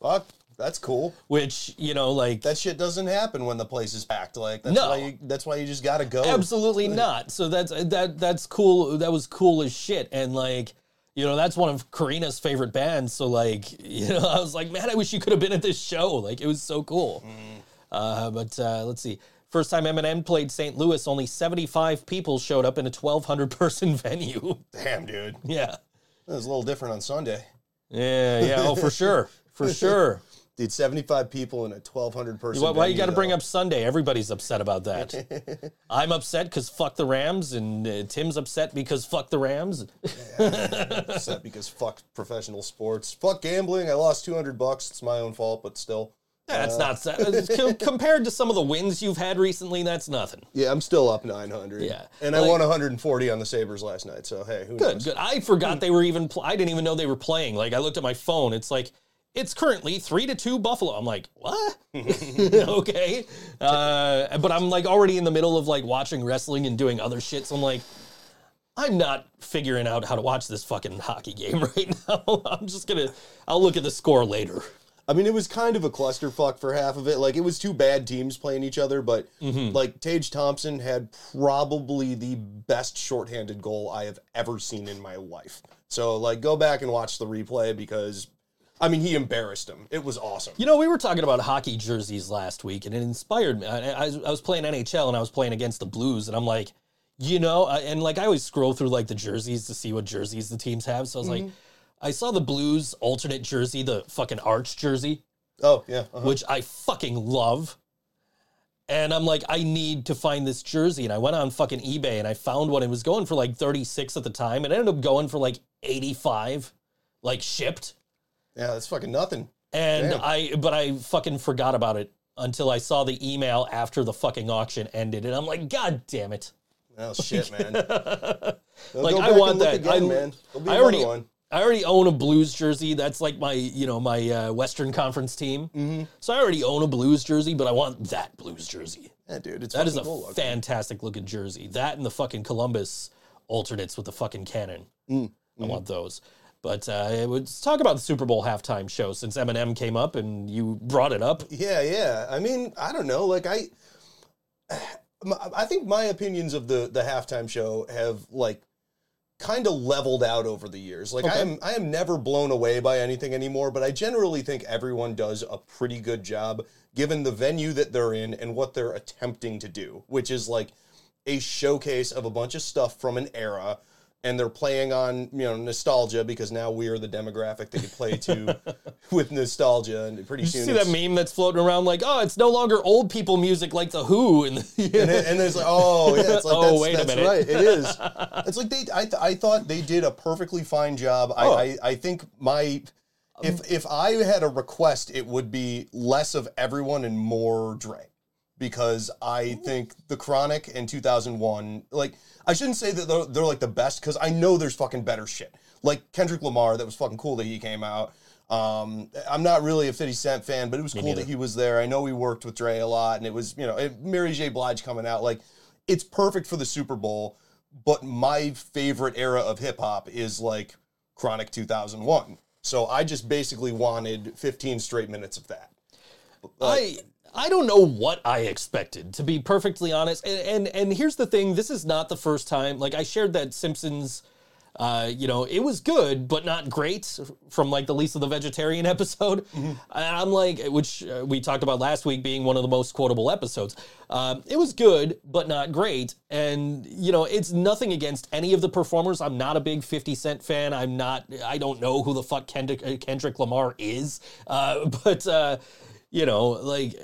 Fuck. That's cool. Which, you know, like That shit doesn't happen when the place is packed. Like that's No. why you, that's why you just gotta go. Absolutely not. So that's that that's cool. That was cool as shit. And like, you know, that's one of Karina's favorite bands. So like, you know, I was like, man, I wish you could have been at this show. Like, it was so cool. Mm. Uh, but uh, let's see. First time Eminem played St. Louis, only 75 people showed up in a 1,200 person venue. Damn, dude. yeah. It was a little different on Sunday. Yeah, yeah. Oh, for sure. For sure. Dude, 75 people in a 1,200 person. Why, why you got to bring up Sunday? Everybody's upset about that. I'm upset because fuck the Rams, and uh, Tim's upset because fuck the Rams. yeah, upset because fuck professional sports. Fuck gambling. I lost 200 bucks. It's my own fault, but still. That's not that- compared to some of the wins you've had recently. That's nothing. Yeah, I'm still up 900. Yeah. And I won 140 on the Sabres last night, so hey, who Good, knows? good. I forgot they were even. Pl- I didn't even know they were playing. Like I looked at my phone. It's like it's currently three to two Buffalo. I'm like, what? okay. Uh, but I'm like already in the middle of like watching wrestling and doing other shit. So I'm like, I'm not figuring out how to watch this fucking hockey game right now. I'm just gonna. I'll look at the score later. I mean, it was kind of a clusterfuck for half of it. Like, it was two bad teams playing each other, but Mm-hmm. like Tage Thompson had probably the best shorthanded goal I have ever seen in my life. So, like, go back and watch the replay because, I mean, he embarrassed him. It was awesome. You know, we were talking about hockey jerseys last week, and it inspired me. I, I, I was playing NHL, and I was playing against the Blues, and I'm like, you know, and like I always scroll through like the jerseys to see what jerseys the teams have. So I was like, I saw the Blues alternate jersey, the fucking arch jersey, Oh, yeah. uh-huh. which I fucking love. And I'm like, I need to find this jersey. And I went on fucking eBay and I found one. It was going for like 36 at the time. It ended up going for like 85, like shipped. Yeah, that's fucking nothing. And Damn. I, but I fucking forgot about it until I saw the email after the fucking auction ended. And I'm like, God damn it. Oh shit, man. Like, I want and that. again, I- man. Be I already- one. I already own a Blues jersey. That's like my, you know, my uh, Western Conference team. Mm-hmm. So I already own a Blues jersey, but I want that Blues jersey. Yeah, dude, it's That is a cool looking. fantastic looking jersey. That and the fucking Columbus alternates with the fucking cannon. Mm, I want those. But uh, let's talk about the Super Bowl halftime show since Eminem came up and you brought it up. Yeah, yeah. I mean, I don't know. Like I, I think my opinions of the the halftime show have like kind of leveled out over the years. Like I am I am never blown away by anything anymore, but I generally think everyone does a pretty good job given the venue that they're in and what they're attempting to do, which is like a showcase of a bunch of stuff from an era and they're playing on you know nostalgia because now we are the demographic that you play to with nostalgia and pretty Did you soon see that meme that's floating around like, oh, it's no longer old people music like The Who? And, and, it, and there's like, oh yeah, it's like Oh, that's, wait a minute. right, it is. It's like they, I, th- I thought they did a perfectly fine job. I, Oh. I, I think my, if if I had a request, it would be less of everyone and more Dre, because I think the Chronic in 2001, like I shouldn't say that they're, they're like the best, because I know there's fucking better shit. Like Kendrick Lamar, that was fucking cool that he came out. Um, I'm not really a 50 Cent fan, but it was cool neither. that he was there. I know he worked with Dre a lot, and it was, you know, it, Mary J. Blige coming out. Like, it's perfect for the Super Bowl, but my favorite era of hip hop is like Chronic 2001. So I just basically wanted 15 straight minutes of that. I I don't know what I expected to be perfectly honest. And, and and here's the thing: this is not the first time. Like I shared that Simpsons. Uh, you know, it was good, but not great from like the Lisa the Vegetarian episode. And I'm like, which uh, we talked about last week being one of the most quotable episodes. Um, it was good, but not great. And, you know, it's nothing against any of the performers. I'm not a big 50 Cent fan. I'm not, I don't know who the fuck Kendrick, uh, Kendrick Lamar is. Uh, but, uh, you know, like,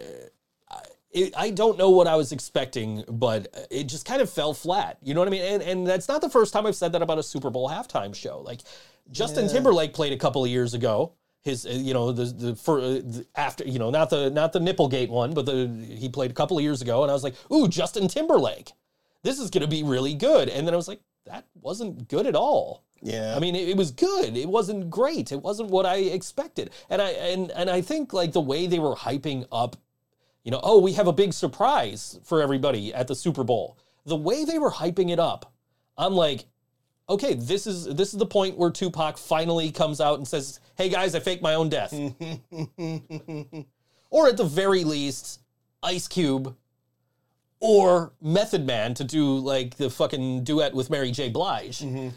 it, I don't know what I was expecting, but it just kind of fell flat. You know what I mean? And and that's not the first time I've said that about a Super Bowl halftime show. Like Justin Timberlake played a couple of years ago. His, uh, you know, the the, for, uh, the after, you know, not the not the Nipplegate one, but the he played a couple of years ago, and I was like, ooh, Justin Timberlake, this is going to be really good. And then I was like, that wasn't good at all. Yeah. I mean, it, it was good. It wasn't great. It wasn't what I expected. And I and and I think like the way they were hyping up, you know, oh, we have a big surprise for everybody at the Super Bowl. The way they were hyping it up, I'm like, okay, this is this is the point where Tupac finally comes out and says, "Hey guys, I faked my own death." or at the very least, Ice Cube or Method Man to do like the fucking duet with Mary J. Blige. Mm-hmm.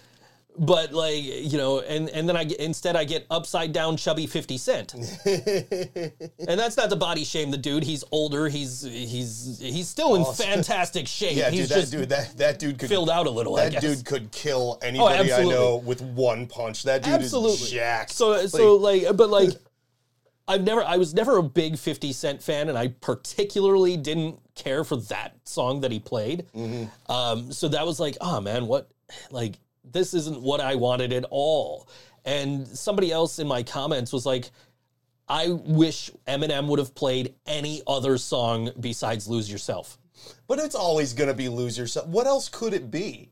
But like you know, and and then I get, instead I get upside down chubby Fifty Cent, and that's not to body shame the dude. He's older. He's he's he's still in fantastic shape. yeah, he's dude, that just dude, that, that dude could filled out a little. I That guess. dude could kill oh, anybody I absolutely. know with one punch. That dude Absolutely. is jacked. So so like but like I've never I was never a big 50 Cent fan and I particularly didn't care for that song that he played. Um so that was like, oh man, what like this isn't what I wanted at all. And somebody else in my comments was like I wish Eminem would have played any other song besides Lose Yourself. But it's always gonna be lose yourself. What else could it be?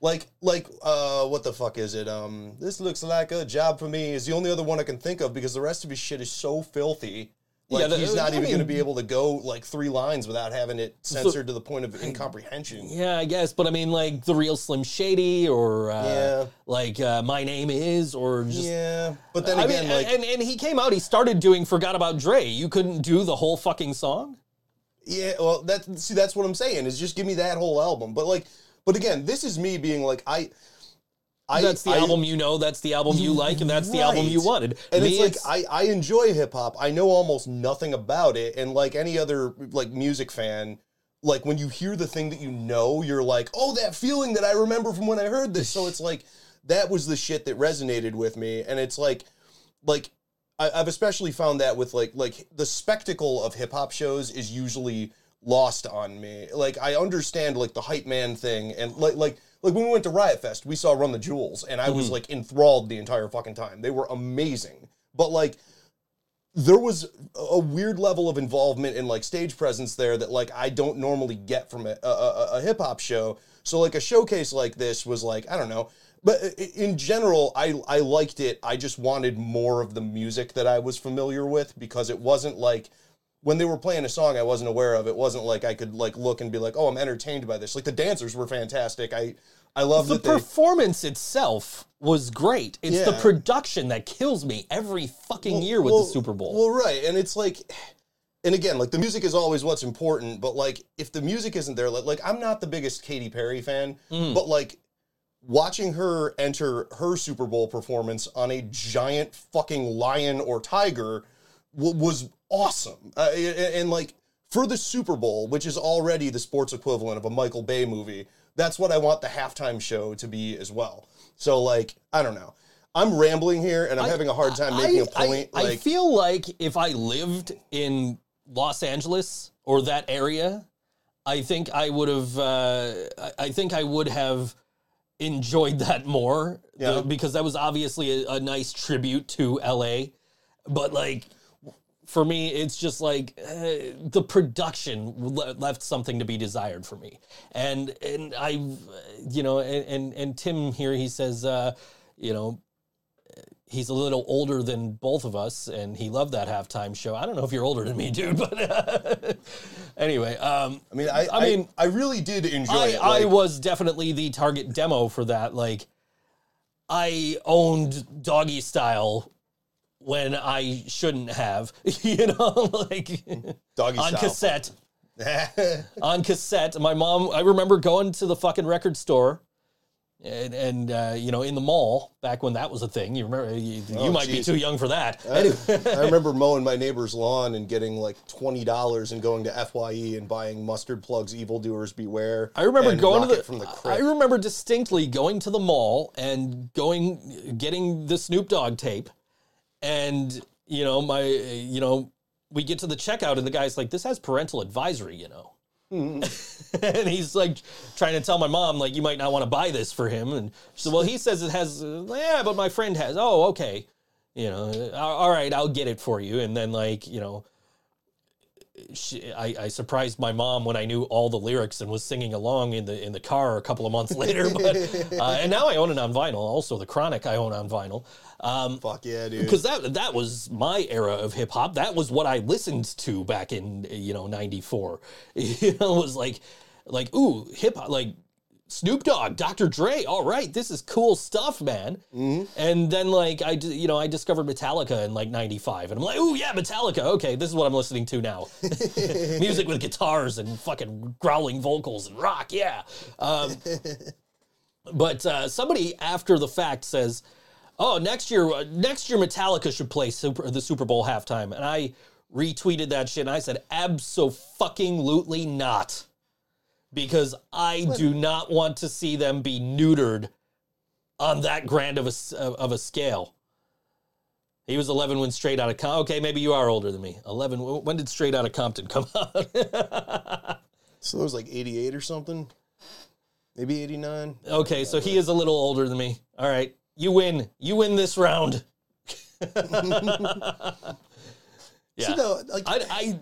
Like, like, uh, what the fuck is it? Um, this looks like a job for me. Is the only other one I can think of because the rest of his shit is so filthy. Like Yeah, he's not I even gonna be able to go like three lines without having it censored to the point of incomprehension. Yeah, I guess, but I mean like the real Slim Shady or uh, Yeah. like uh, My Name Is or just yeah, but then I again, mean, like, and, and he came out, he started doing Forgot About Dre. You couldn't do the whole fucking song? Yeah, well, that see, that's what I'm saying is just give me that whole album. But like, but again, this is me being like, I, I that's the I- album you know, that's the album you like, and that's the album you wanted. And Me, it's like I, I enjoy hip hop. I know almost nothing about it, and like any other like music fan, like when you hear the thing that you know, you're like, oh, that feeling that I remember from when I heard this. So it's like that was the shit that resonated with me, and it's like, like I, I've especially found that with like like the spectacle of hip hop shows is usually lost on me. Like I understand like the hype man thing and like like like when we went to Riot Fest, we saw Run the Jewels and I was mm-hmm. like enthralled the entire fucking time. They were amazing. But like there was a weird level of involvement and like stage presence there that like I don't normally get from a, a, a, a hip hop show. So like a showcase like this was like I don't know, but uh, in general I I liked it. I just wanted more of the music that I was familiar with because it wasn't like when they were playing a song I wasn't aware of. It wasn't like I could like look and be like, oh, I'm entertained by this. Like the dancers were fantastic. I I love the that they. performance itself was great. It's the production that kills me every fucking year with Well- the Super Bowl. Well, right, and it's like, and again, like the music is always what's important, but like if the music isn't there, like, like I'm not the biggest Katy Perry fan, Mm. but like watching her enter her Super Bowl performance on a giant fucking lion or tiger w- was awesome, uh, and, and like for the Super Bowl, which is already the sports equivalent of a Michael Bay movie, that's what I want the halftime show to be as well. So like, I don't know. I'm rambling here, and I'm having a hard time making a point. I, like, I feel like if I lived in Los Angeles or that area, I think I would have. Uh, I- I think I would have enjoyed that more Yeah. the- because that was obviously a, a nice tribute to LA. But like, for me, it's just like uh, the production le- left something to be desired for me, and and I, you know, and and, and Tim here he says, uh, you know, he's a little older than both of us, and he loved that halftime show. I don't know if you're older than me, dude, but uh, anyway, um, I mean, I, I I mean, I really did enjoy I, it. I was definitely the target demo for that. Like, I owned Doggy Style when I shouldn't have, you know, like Doggy on style. cassette. on cassette. My mom, I remember going to the fucking record store. And, and uh, you know, in the mall back when that was a thing, you remember? You, you Oh, might be too young for that. I, I remember mowing my neighbor's lawn and getting like twenty dollars and going to Fye and buying Mustard Plug's, evildoers beware. I remember going to the, from the I remember distinctly going to the mall and going getting the Snoop Dogg tape and you know my you know we get to the checkout and the guy's like this has parental advisory, you know. Hmm. and he's like trying to tell my mom like you might not want to buy this for him and so well he says it has yeah but my friend has oh okay you know all right I'll get it for you and then like you know she, I, I surprised my mom when I knew all the lyrics and was singing along in the in the car a couple of months later. But uh, and now I own it on vinyl. Also, the Chronic I own on vinyl. Um, Fuck yeah, dude. because that that was my era of hip hop. That was what I listened to back in you know '94. You know, it was like like ooh hip hop like Snoop Dogg, Dr. Dre. All right, this is cool stuff, man. And then like I you know I discovered Metallica in like '95, and I'm like ooh yeah Metallica. Okay, this is what I'm listening to now. Music with guitars and fucking growling vocals and rock. Yeah. Um, but uh, somebody after the fact says, "Oh, next year, uh, next year Metallica should play Super, the Super Bowl halftime," and I retweeted that shit and I said, "Absolutely not," because I do not want to see them be neutered on that grand of a of a scale. He was 11 when Straight Out of Compton. Okay, maybe you are older than me. 11. When did Straight Out of Compton come out? So it was like eighty eight or something, maybe eighty nine. Okay, so he is a little older than me. All right, you win. You win this round. yeah, no, like I, I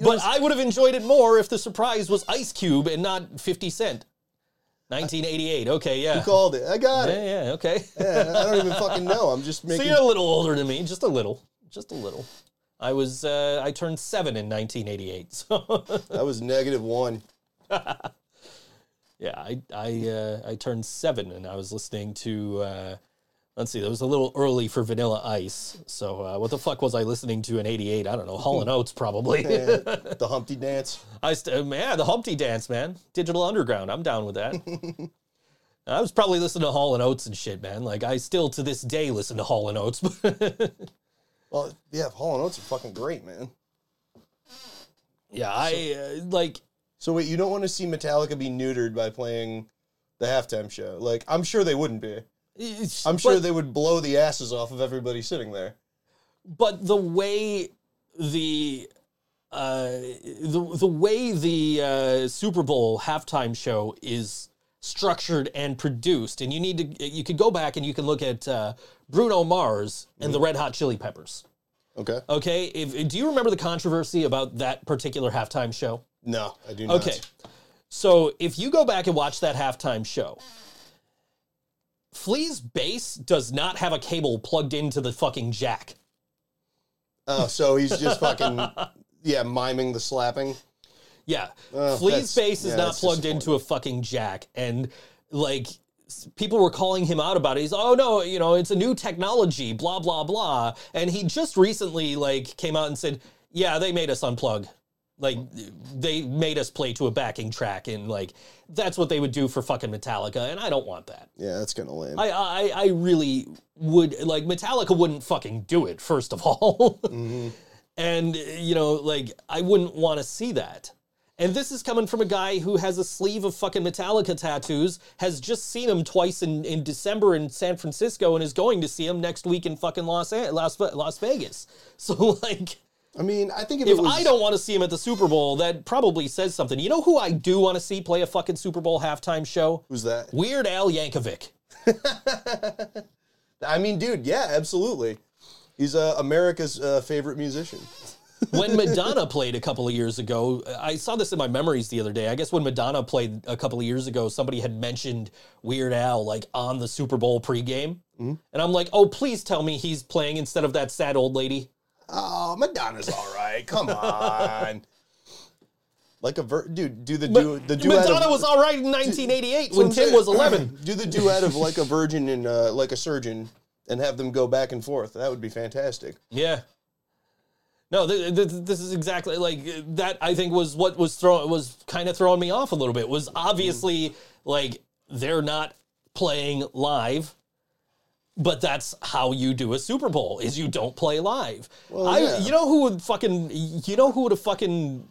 but I would have enjoyed it more if the surprise was Ice Cube and not Fifty Cent. 1988. Okay, yeah. you called it. I got it. Yeah, yeah, okay. Yeah, I don't even fucking know. I'm just so making. you're a little older than me, just a little, just a little. I was uh, I turned seven in 1988. So I was negative one. Yeah, I I uh, I turned seven and I was listening to. Uh, let's see, that was a little early for Vanilla Ice. So uh, what the fuck was I listening to in '88? I don't know. Hall and Oates probably. the Humpty Dance. I st- man, the Humpty Dance, man. Digital Underground. I'm down with that. I was probably listening to Hall and Oates and shit, man. Like I still to this day listen to Hall and Oates. Well, yeah, Hall and Oates are fucking great, man. yeah, I uh, like. So wait, you don't want to see Metallica be neutered by playing the halftime show? Like, I'm sure they wouldn't be. it's- I'm sure but- they would blow the asses off of everybody sitting there. but the way the uh, the the way the uh, Super Bowl halftime show is structured and produced, and you need to you could go back and you can look at uh, Bruno Mars and the Red Hot Chili Peppers. Okay. Okay, if, do you remember the controversy about that particular halftime show? No, I do not. Okay. So if you go back and watch that halftime show, Flea's bass does not have a cable plugged into the fucking jack. Oh, so he's just fucking yeah, miming the slapping. Yeah. Oh, Flea's bass is yeah, not plugged into a fucking jack. And like people were calling him out about it. He's oh no, you know, it's a new technology, blah, blah, blah. And he just recently like came out and said, Yeah, they made us unplug. Like they made us play to a backing track and like that's what they would do for fucking Metallica, and I don't want that. Yeah, that's kind of lame. I, I I really would like Metallica wouldn't fucking do it first of all, mm-hmm. and you know like I wouldn't want to see that. And this is coming from a guy who has a sleeve of fucking Metallica tattoos, has just seen him twice in, in December in San Francisco, and is going to see him next week in fucking Los Las, Las Vegas. So like, I mean, I think if, if it was, I don't want to see him at the Super Bowl, that probably says something. You know who I do want to see play a fucking Super Bowl halftime show? who's that? Weird Al Yankovic. I mean, dude, yeah, absolutely. He's uh, America's uh, favorite musician. when Madonna played a couple of years ago, I saw this in my memories the other day. I guess when Madonna played a couple of years ago, somebody had mentioned Weird Al like on the Super Bowl pregame. And I'm like, oh, please tell me he's playing instead of that sad old lady. Oh, Madonna's all right. Come on. Like a ver- dude, do the du- the duet Madonna of, was all right in 1988 That's when Tim was 11. do the duet of like a virgin and uh, like a surgeon, and have them go back and forth. That would be fantastic. Yeah. No, th- th- th- this is exactly like that. I think was what was throw was kind of throwing me off a little bit. Was obviously like they're not playing live, but that's how you do a Super Bowl is you don't play live. I, yeah. you know who would fucking you know who would have fucking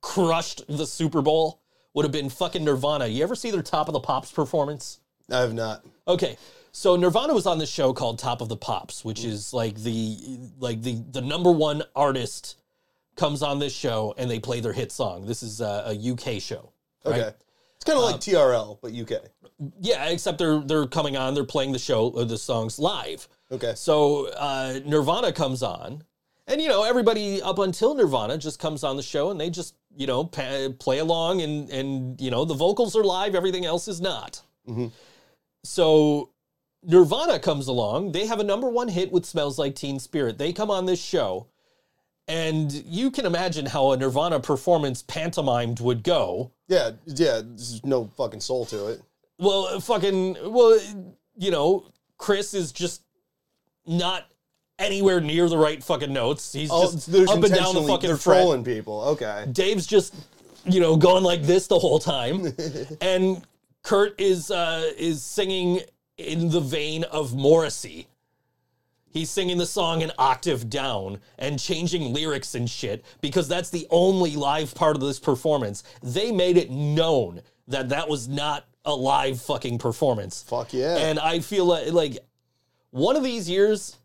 crushed the Super Bowl would have been fucking Nirvana. You ever see their Top of the Pops performance? I have not. Okay. So Nirvana was on this show called Top of the Pops, which is like the like the the number one artist comes on this show and they play their hit song. This is a, a UK show. right? Okay, it's kind of like TRL, but UK. Yeah, except they're they're coming on, they're playing the show uh, the songs live. Okay, So uh, Nirvana comes on, and you know everybody up until Nirvana just comes on the show and they just you know pa- play along and and you know the vocals are live, everything else is not. So Nirvana comes along, they have a number one hit with "Smells Like Teen Spirit." They come on this show, and you can imagine how a Nirvana performance pantomimed would go. yeah, yeah. There's no fucking soul to it. Well, fucking, well, you know, Chris is just not anywhere near the right fucking notes. He's Oh, just up and down the fucking They're fret. trolling people. Okay. Dave's just, you know, going like this the whole time, and Kurt is uh, is singing in the vein of Morrissey. He's singing the song an octave down and changing lyrics and shit because that's the only live part of this performance. They made it known that that was not a live fucking performance. Fuck yeah. And I feel like, like one of these years,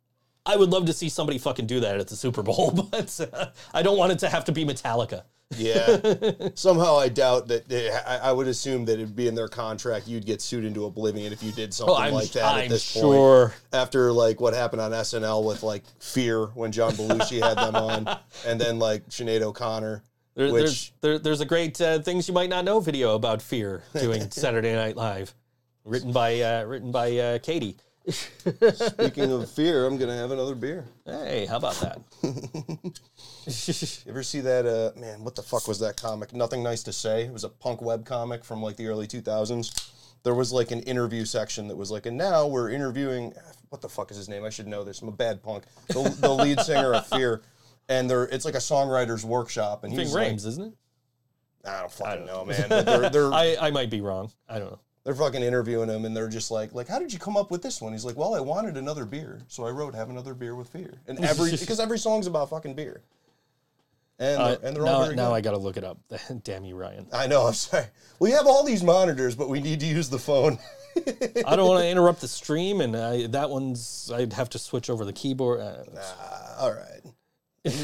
I would love to see somebody fucking do that at the Super Bowl, but uh, I don't want it to have to be Metallica. Yeah. Somehow I doubt that. They, I, I would assume that it'd be in their contract. You'd get sued into oblivion if you did something Oh, like that I'm at this sure. point. After like what happened on SNL with like Fear when John Belushi had them on, and then like Sinead O'Connor. There, which there's there, there's a great uh, things you might not know video about fear doing Saturday Night Live, written by uh, written by uh, Kittie. Speaking of fear, I'm gonna have another beer. Hey, how about that? You ever see that? Uh, man, what the fuck was that comic? Nothing nice to say. It was a punk web comic from like the early 2000s. There was like an interview section that was like, and now we're interviewing. What the fuck is his name? I should know this. I'm a bad punk. The, the lead singer of Fear, and they're it's like a songwriter's workshop, and he's like, Rhames, isn't it? I don't fucking know, man. But they're they're, I, I might be wrong. I don't know. They're fucking interviewing him, and they're just like, like, how did you come up with this one? He's like, well, I wanted another beer, so I wrote "Have Another Beer with Fear," and every because every song's about fucking beer. And Uh, they're, and they're all now very now good. I got to look it up. Damn you, Ryan. I know. I'm sorry. We have all these monitors, but we need to use the phone. I don't want to interrupt the stream, and I, that one's I'd have to switch over the keyboard. Uh, Ah, all right.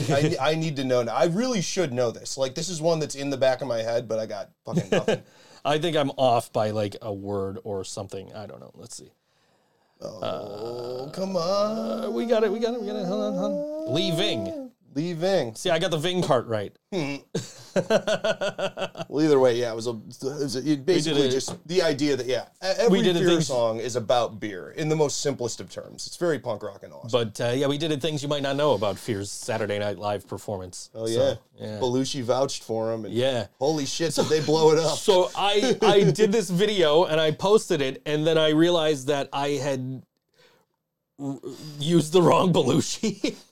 I, I need to know. Now. I really should know this. Like this is one that's in the back of my head, but I got fucking nothing. I think I'm off by like a word or something. I don't know. Let's see. oh, come on. Uh, we got it. We got it. We got it. Hold on, hold on. Leaving. Leaving. See, I got the Ving part right. Well, either way, yeah, it was a, it was a it basically it. just the idea that yeah, every did a beer thing- song is about beer in the most simplest of terms. It's very punk rock and awesome. But uh, yeah, we did it things you might not know about Fear's Saturday Night Live performance. oh So, yeah, yeah. Belushi vouched for him. And Yeah. holy shit, did they blow it up? So I I did this video and I posted it, and then I realized that I had used the wrong Belushi.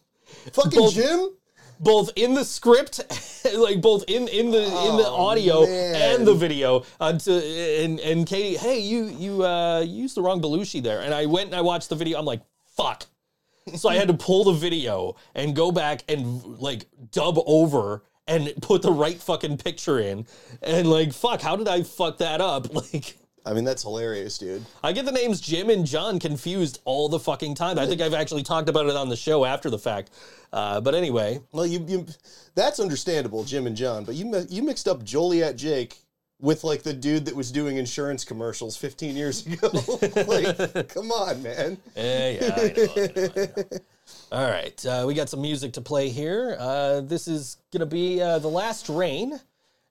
Fucking both- Jim. both in the script, like both in in the in the Oh, audio man. and the video. Uh, to, and and Katie, hey, you you uh, used the wrong Belushi there, and I went and I watched the video. I'm like, fuck. So I had to pull the video and go back and like dub over and put the right fucking picture in, and like, fuck, how did I fuck that up? Like. I mean, that's hilarious, dude. I get the names Jim and John confused all the fucking time. I think I've actually talked about it on the show after the fact. Uh, but anyway, Well, you, you that's understandable, Jim and John, but you mi- you mixed up Joliet Jake with like the dude that was doing insurance commercials 15 years ago. like, come on, man. Eh, yeah, I know, I know, I know. All right, uh, we got some music to play here. Uh, this is gonna be uh, the last rain,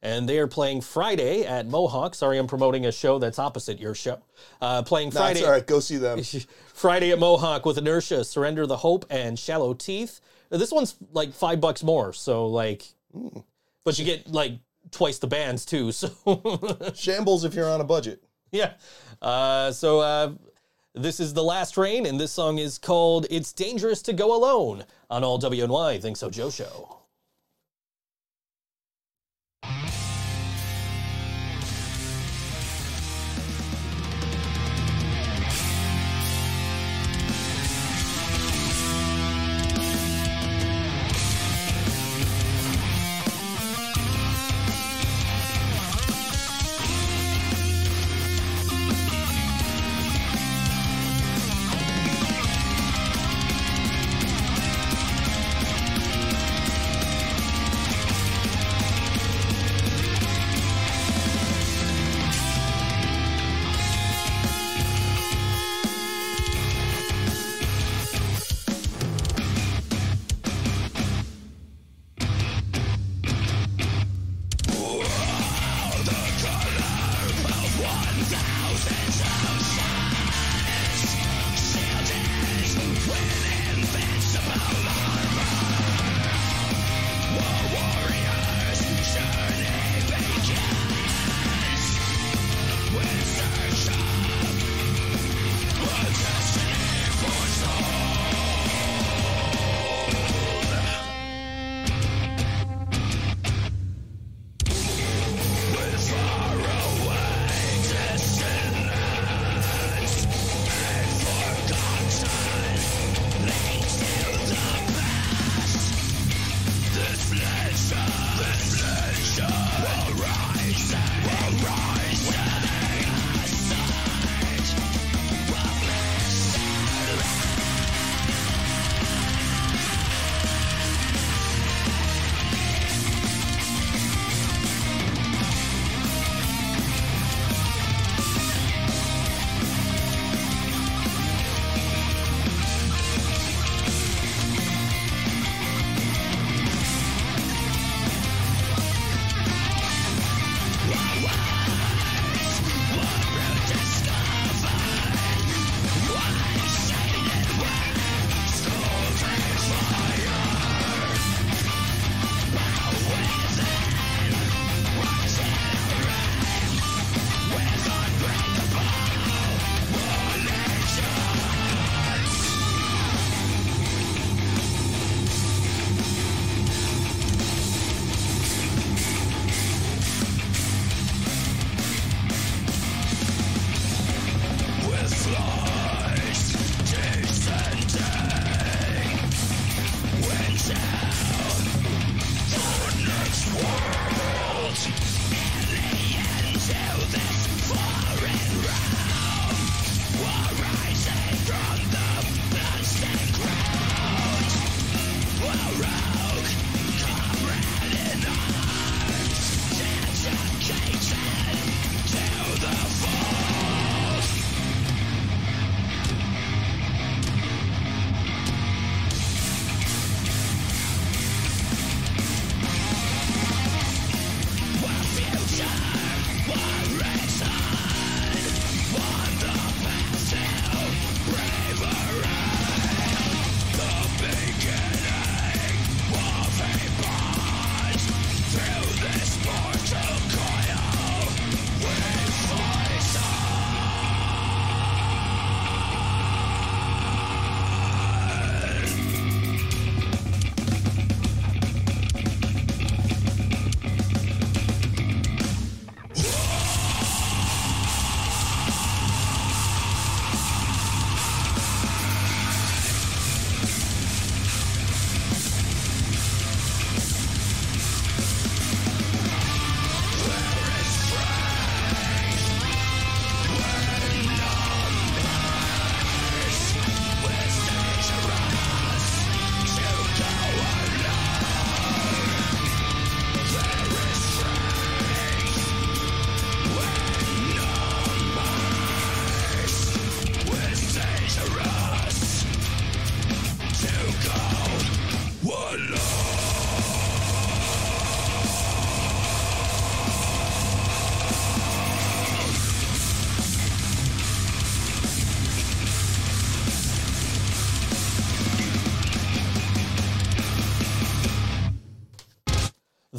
and they are playing Friday at Mohawk. Sorry, I'm promoting a show that's opposite your show. Uh, playing That's Friday, all right. Go see them. Friday at Mohawk with Inertia, Surrender the Hope, and Shallow Teeth. This one's like five bucks more, so like, but you get like twice the bands too. So Shambles if you're on a budget. yeah. Uh, so uh, this is the last rain, and this song is called "It's Dangerous to Go Alone" on all WNY Think So Joe show.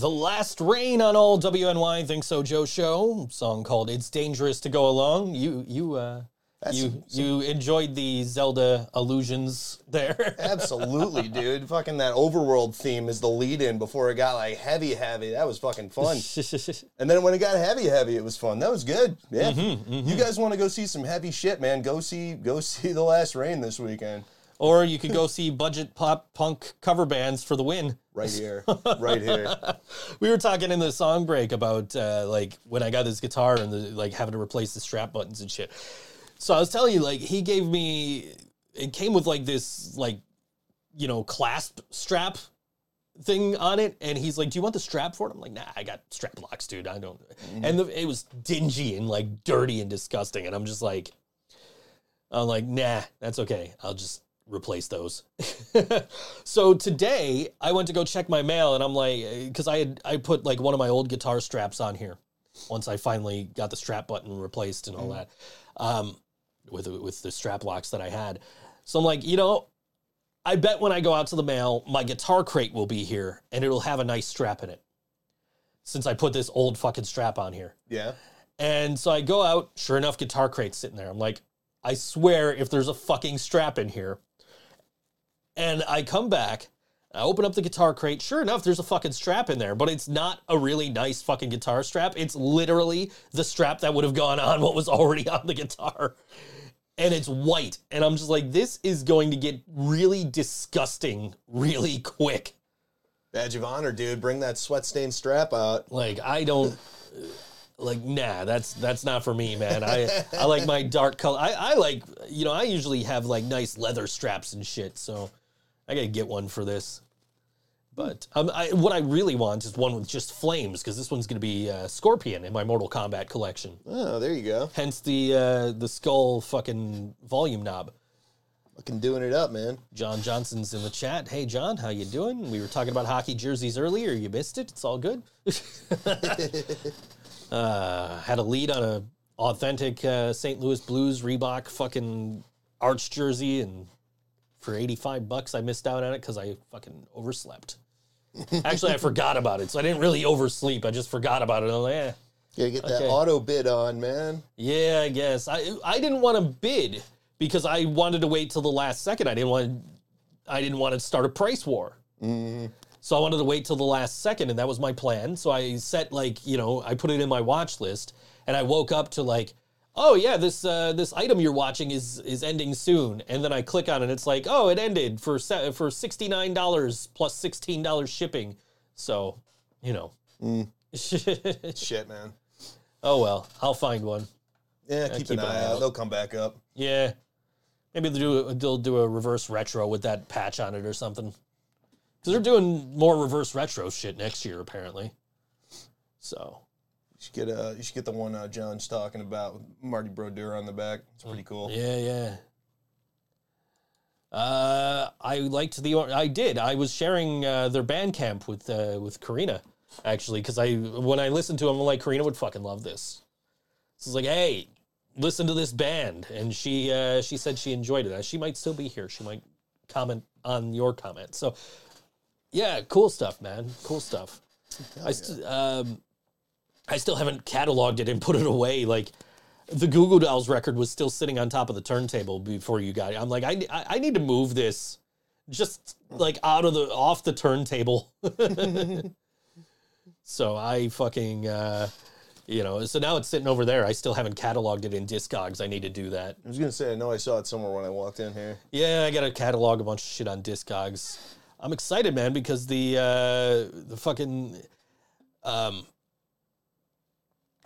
The Last Rain on all WNY Think So Joe show. Song called It's Dangerous to Go Along. You you uh That's you some- you enjoyed the Zelda allusions there. Absolutely, dude. Fucking that overworld theme is the lead in before it got like heavy, heavy. That was fucking fun. And then when it got heavy, heavy, it was fun. That was good. Yeah. You guys want to go see some heavy shit, man? Go see go see The Last Rain this weekend. Or you could go see budget pop punk cover bands for the win. Right here. right here. We were talking in the song break about uh, like when I got this guitar and the, like having to replace the strap buttons and shit. So I was telling you, like he gave me, it came with like this like, you know, clasp strap thing on it, and he's like, "Do you want the strap for it?" I'm like, "Nah, I got strap locks, dude. I don't." And the, it was dingy and like dirty and disgusting, and I'm just like, I'm like, "Nah, that's okay. I'll just." Replace those. so today I went to go check my mail and I'm like cuz I had I put like one of my old guitar straps on here once I finally got the strap button replaced and all that. Um with with the strap locks that I had. So I'm like, you know, I bet when I go out to the mail, my guitar crate will be here and it'll have a nice strap in it. Since I put this old fucking strap on here. Yeah. And so I go out, sure enough, guitar crate's sitting there. I'm like, I swear if there's a fucking strap in here. And I come back, I open up the guitar crate. Sure enough, there's a fucking strap in there, but it's not a really nice fucking guitar strap. It's literally the strap that would have gone on what was already on the guitar. And it's white. And I'm just like, this is going to get really disgusting really quick. Badge of honor, dude. Bring that sweat stained strap out. Like I don't like nah, that's that's not for me, man. I I like my dark color. I I like you know, I usually have like nice leather straps and shit, so I got to get one for this. But um, I, what I really want is one with just flames because this one's going to be uh, Scorpion in my Mortal Kombat collection. Oh, there you go. Hence the uh, the skull fucking volume knob. Fucking doing it up, man. John Johnson's in the chat. Hey, John, how you doing? We were talking about hockey jerseys earlier. You missed it. It's all good. uh, had a lead on a authentic uh, St. Louis Blues Reebok fucking arch jersey, and for eighty five bucks, I missed out on it because I fucking overslept. Actually, I forgot about it, so I didn't really oversleep. I just forgot about it. I'm like, eh. Gotta get that Okay. auto bid on, man. Yeah, I guess. I I didn't want to bid because I wanted to wait till the last second. I didn't want I didn't want to start a price war. So I wanted to wait till the last second, and that was my plan. So I set like you know I put it in my watch list, and I woke up to like, oh yeah, this uh, this item you're watching is is ending soon, and then I click on it, it's like, oh, it ended for se- for sixty nine dollars plus sixteen dollars shipping. So you know. mm. Shit, man. oh well, I'll find one. Yeah, keep, keep an an eye out. out. They'll come back up. Yeah. Maybe they'll do, they'll do a reverse retro with that patch on it or something. Because they're doing more reverse retro shit next year, apparently. So, should get uh, you should get the one uh, John's talking about with Marty Brodeur on the back. It's pretty cool. yeah, yeah. Uh, I liked the. I did. I was sharing uh, their Bandcamp with uh, with Karina, actually, because I when I listened to them, I'm like, Karina would fucking love this. So it's like, hey, listen to this band, and she uh, she said she enjoyed it. Uh, She might still be here. She might comment on your comment. So, yeah, cool stuff, man. Cool stuff. I st- um, I still haven't cataloged it and put it away. Like the Goo Goo Dolls record was still sitting on top of the turntable before you got it. I'm like, I I need to move this just like out of the off the turntable. so I fucking uh, you know, so now it's sitting over there. I still haven't cataloged it in Discogs. I need to do that. I was gonna say I know I saw it somewhere when I walked in here. Yeah, I got to catalog a bunch of shit on Discogs. I'm excited, man, because the uh, the fucking um,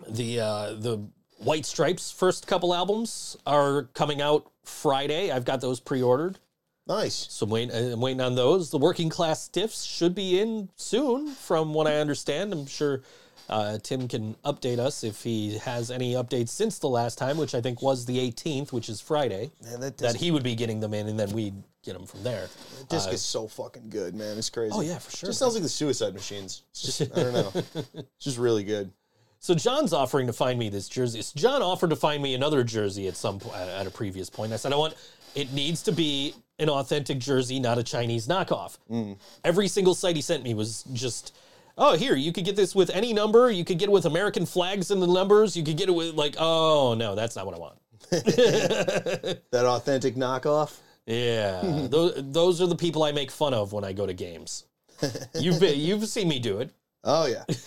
the uh, the White Stripes first couple albums are coming out Friday. I've got those pre-ordered, Nice. so I'm waiting, I'm waiting on those. The Working Class Stiffs should be in soon, from what I understand. I'm sure uh, Tim can update us if he has any updates since the last time, which I think was the 18th, which is Friday. Man, that disc, That he would be getting them in, and then we'd get them from there. that disc is so fucking good, man. It's crazy. Oh yeah, for sure. Just sounds like the Suicide Machines. It's just I don't know. It's just really good. So John's offering to find me this jersey. So John offered to find me another jersey at some at a previous point. I said I want it needs to be an authentic jersey, not a Chinese knockoff. Mm. Every single site he sent me was just oh, here you could get this with any number. You could get it with American flags in the numbers. You could get it with like, oh no, that's not what I want. That authentic knockoff. Yeah, those those are the people I make fun of when I go to games. You've been, you've seen me do it. Oh yeah.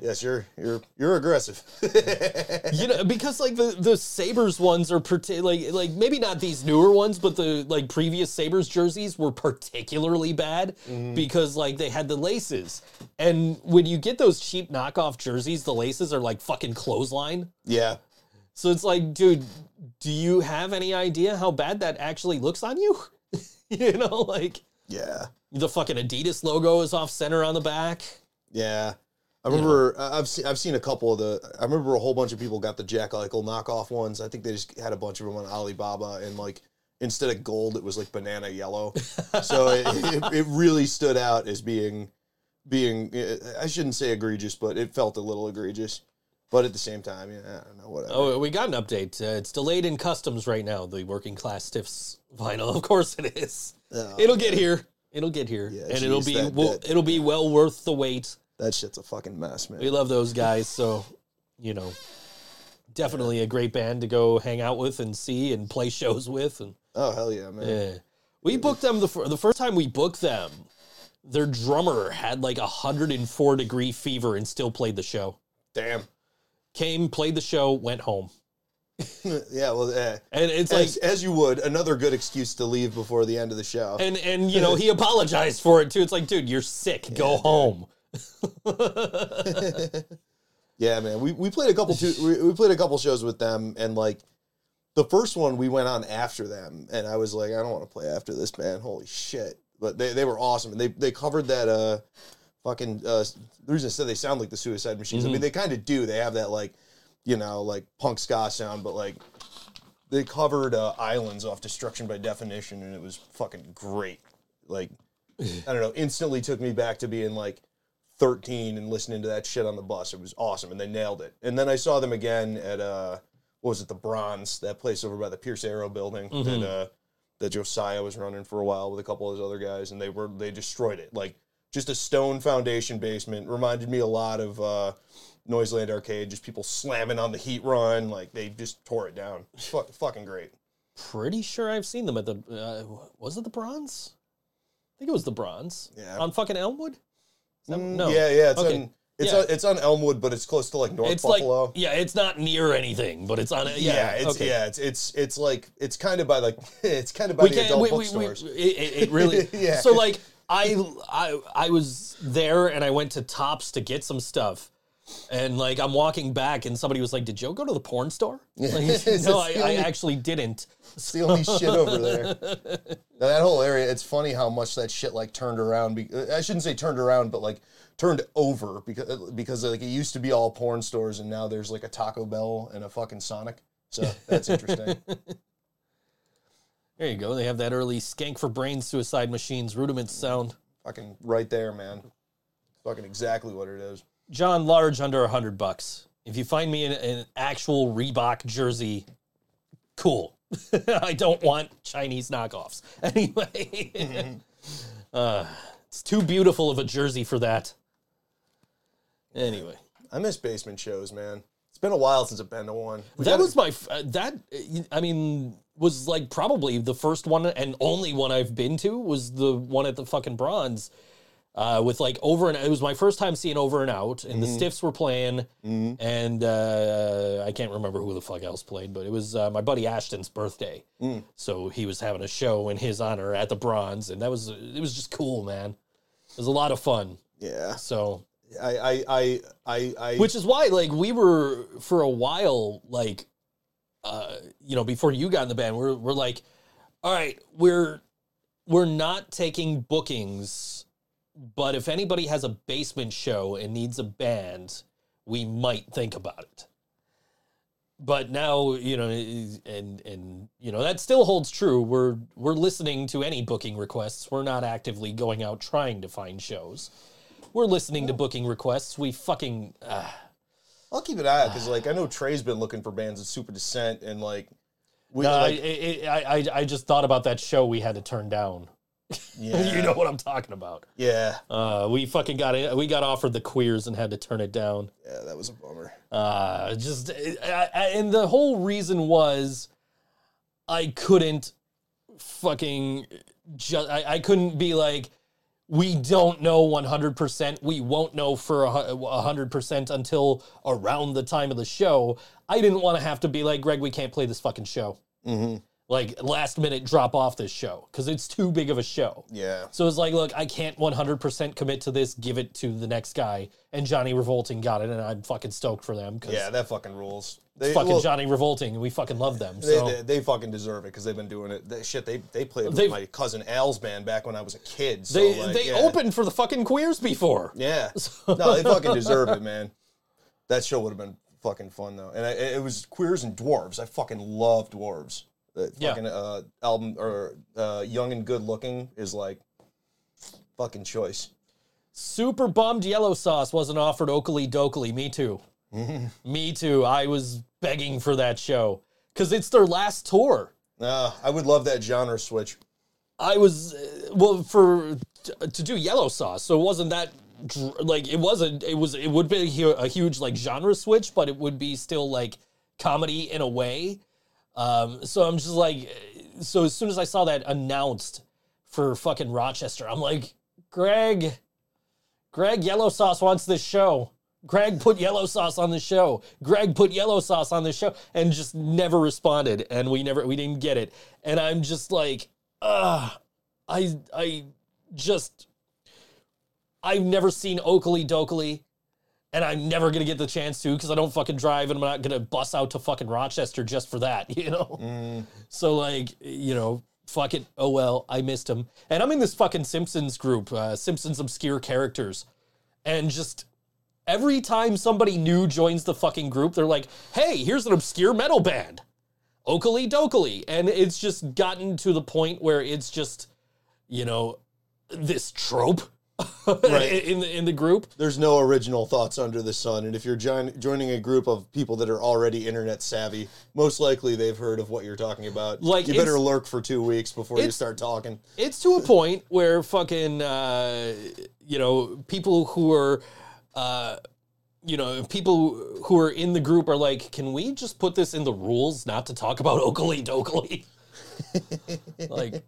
yes, you're you're you're aggressive. you know because like the the Sabres ones are parti- like like maybe not these newer ones but the like previous Sabres jerseys were particularly bad mm-hmm. because like they had the laces and when you get those cheap knockoff jerseys the laces are like fucking clothesline yeah. so it's like dude do you have any idea how bad that actually looks on you you know like Yeah. the fucking adidas logo is off center on the back Yeah. I remember I've seen I've seen a couple of the I remember a whole bunch of people got the Jack Eichel knockoff ones. I think they just had a bunch of them on Alibaba and like instead of gold it was like banana yellow. so it, it, it really stood out as being being I shouldn't say egregious, but it felt a little egregious. But at the same time, yeah, I don't know whatever. Oh, we got an update. Uh, it's delayed in customs right now. The working class stiffs vinyl. Of course it is. Oh, it'll get here. It'll get here, Yeah, and it'll be that- well, that- it'll be well worth the wait. That shit's a fucking mess, man. We love those guys, so you know, definitely a great band to go hang out with and see and play shows with. And Oh hell yeah, man. yeah, we booked them the fir- the first time we booked them. Their drummer had like a hundred and four degree fever and still played the show. Damn. Came, played the show, went home, yeah, well, eh. and it's like as, as you would, another good excuse to leave before the end of the show. and and you know he apologized for it too. It's like, dude, you're sick. Go home. Yeah, man. We, we played a couple two, we, we played a couple shows with them and like the first one we went on after them and I was like, I don't want to play after this band. Holy shit. But they, they were awesome and they they covered that uh fucking uh the reason I said they sound like the suicide machines. I mean they kinda do. They have that like, you know, like punk ska sound, but like they covered uh, Islands off Destruction by Definition and it was fucking great. Like I don't know, instantly took me back to being like 13 and listening to that shit on the bus. It was awesome, and they nailed it. And then I saw them again at uh, what was it, the Bronze, that place over by the Pierce Arrow building that uh, that Josiah was running for a while with a couple of his other guys, and they were they destroyed it. Like just a stone foundation basement reminded me a lot of uh, Noiseland Arcade. Just people slamming on the heat run, like they just tore it down. Fuck, fucking great. Pretty sure I've seen them at the. Uh, was it the Bronze? I think it was the Bronze. Yeah. On fucking Elmwood. That- Mm, no. Yeah, yeah. It's Okay. on it's Yeah. on it's on Elmwood, but it's close to like North It's Buffalo. like yeah, it's not near anything, but it's on. Yeah, Yeah, it's okay. yeah, it's it's it's like it's kind of by like it's kind of by we the adult We, we, we, bookstores. it, it it really. Yeah. So like I I I was there and I went to Tops to get some stuff. And like I'm walking back, and somebody was like, "Did Joe go to the porn store?" Like, no, I, I actually didn't. It's the only shit over there. Now, that whole area, it's funny how much that shit like turned around. Be- I shouldn't say turned around, but like turned over because because like it used to be all porn stores, and now there's like a Taco Bell and a fucking Sonic. So that's interesting. There you go. They have that early skank for brain suicide machines rudiments sound. fucking right there, man. Fucking exactly what it is. John, large under a hundred bucks. If you find me in an actual Reebok jersey, cool. I don't want Chinese knockoffs. Anyway, uh, it's too beautiful of a jersey for that. Anyway, I miss basement shows, man. It's been a while since I've been to one. We that gotta- was my f- uh, that. uh, I mean, was like probably the first one and only one I've been to was the one at the fucking Bronze. Uh, with like over and it was my first time seeing over and out, and the Stiffs were playing, and uh, I can't remember who the fuck else played, but it was uh, my buddy Ashton's birthday, so he was having a show in his honor at the Bronze, and that was it was just cool, man. It was a lot of fun. yeah. So I I I I, I which is why like we were for a while like uh you know before you got in the band we're we're like all right we're we're not taking bookings but if anybody has a basement show and needs a band we might think about it. But now you know and and you know that still holds true. We're we're listening to any booking requests. We're not actively going out trying to find shows. We're listening to booking requests. We fucking uh, I'll keep an eye out because like I know Trey's been looking for bands at Super Descent and like we No, like I, I, I, I just thought about that show we had to turn down. Yeah. you know what I'm talking about. Yeah. Uh, we fucking got it. We got offered the queers and had to turn it down. Yeah, that was a bummer. Uh, just I, I, and the whole reason was I couldn't fucking just I, I couldn't be like we don't know 100% we won't know for a 100% until around the time of the show i didn't want to have to be like greg we can't play this fucking show Mm-hmm. Like last minute drop off this show because it's too big of a show Yeah. so it's like, look, I can't 100% commit to this. Give it to the next guy. And Johnny Revolting got it, and I'm fucking stoked for them because Yeah, that fucking rules. They, fucking well, Johnny Revolting, and we fucking love them. They, So they, they fucking deserve it because they've been doing it. They, shit, they they played with my cousin Al's band back when I was a kid. So they like, they yeah. opened for the fucking queers before. Yeah. No, they fucking deserve it, man. That show would have been fucking fun though, and I, it was queers and dwarves. I fucking love dwarves. The Yeah. fucking uh, album or uh, Young and Good Looking is like fucking choice. Super bummed Yellow Sauce wasn't offered Okilly Dokilly. Me too. Me too. I was begging for that show because it's their last tour. Uh, I would love that genre switch. I was uh, well for to do yellow sauce, so it wasn't that dr- like it wasn't. It was it would be a, hu- a huge like genre switch, but it would be still like comedy in a way. Um, so I'm just like, so as soon as I saw that announced for fucking Rochester, I'm like, Greg, Greg, yellow sauce wants this show. Greg put yellow sauce on the show. Greg put yellow sauce on the show, and just never responded, and we never we didn't get it. And I'm just like, ah, I I just I've never seen Okilly Dokilly, and I'm never gonna get the chance to because I don't fucking drive, and I'm not gonna bus out to fucking Rochester just for that, you know. So like, you know, fuck it. Oh well, I missed him, and I'm in this fucking Simpsons group, uh, Simpsons obscure characters, and just every time somebody new joins the fucking group, they're like, "Hey, here's an obscure metal band." Okilly Dokilly. And it's just gotten to the point where it's just, you know, this trope Right. in, the, in the group. There's no original thoughts under the sun, and if you're join, joining a group of people that are already internet savvy, most likely they've heard of what you're talking about. Like, you better lurk for two weeks before you start talking. It's to a point where fucking, uh, you know, people who are, uh, you know, people who are in the group are like, can we just put this in the rules not to talk about Okilly Dokilly? like,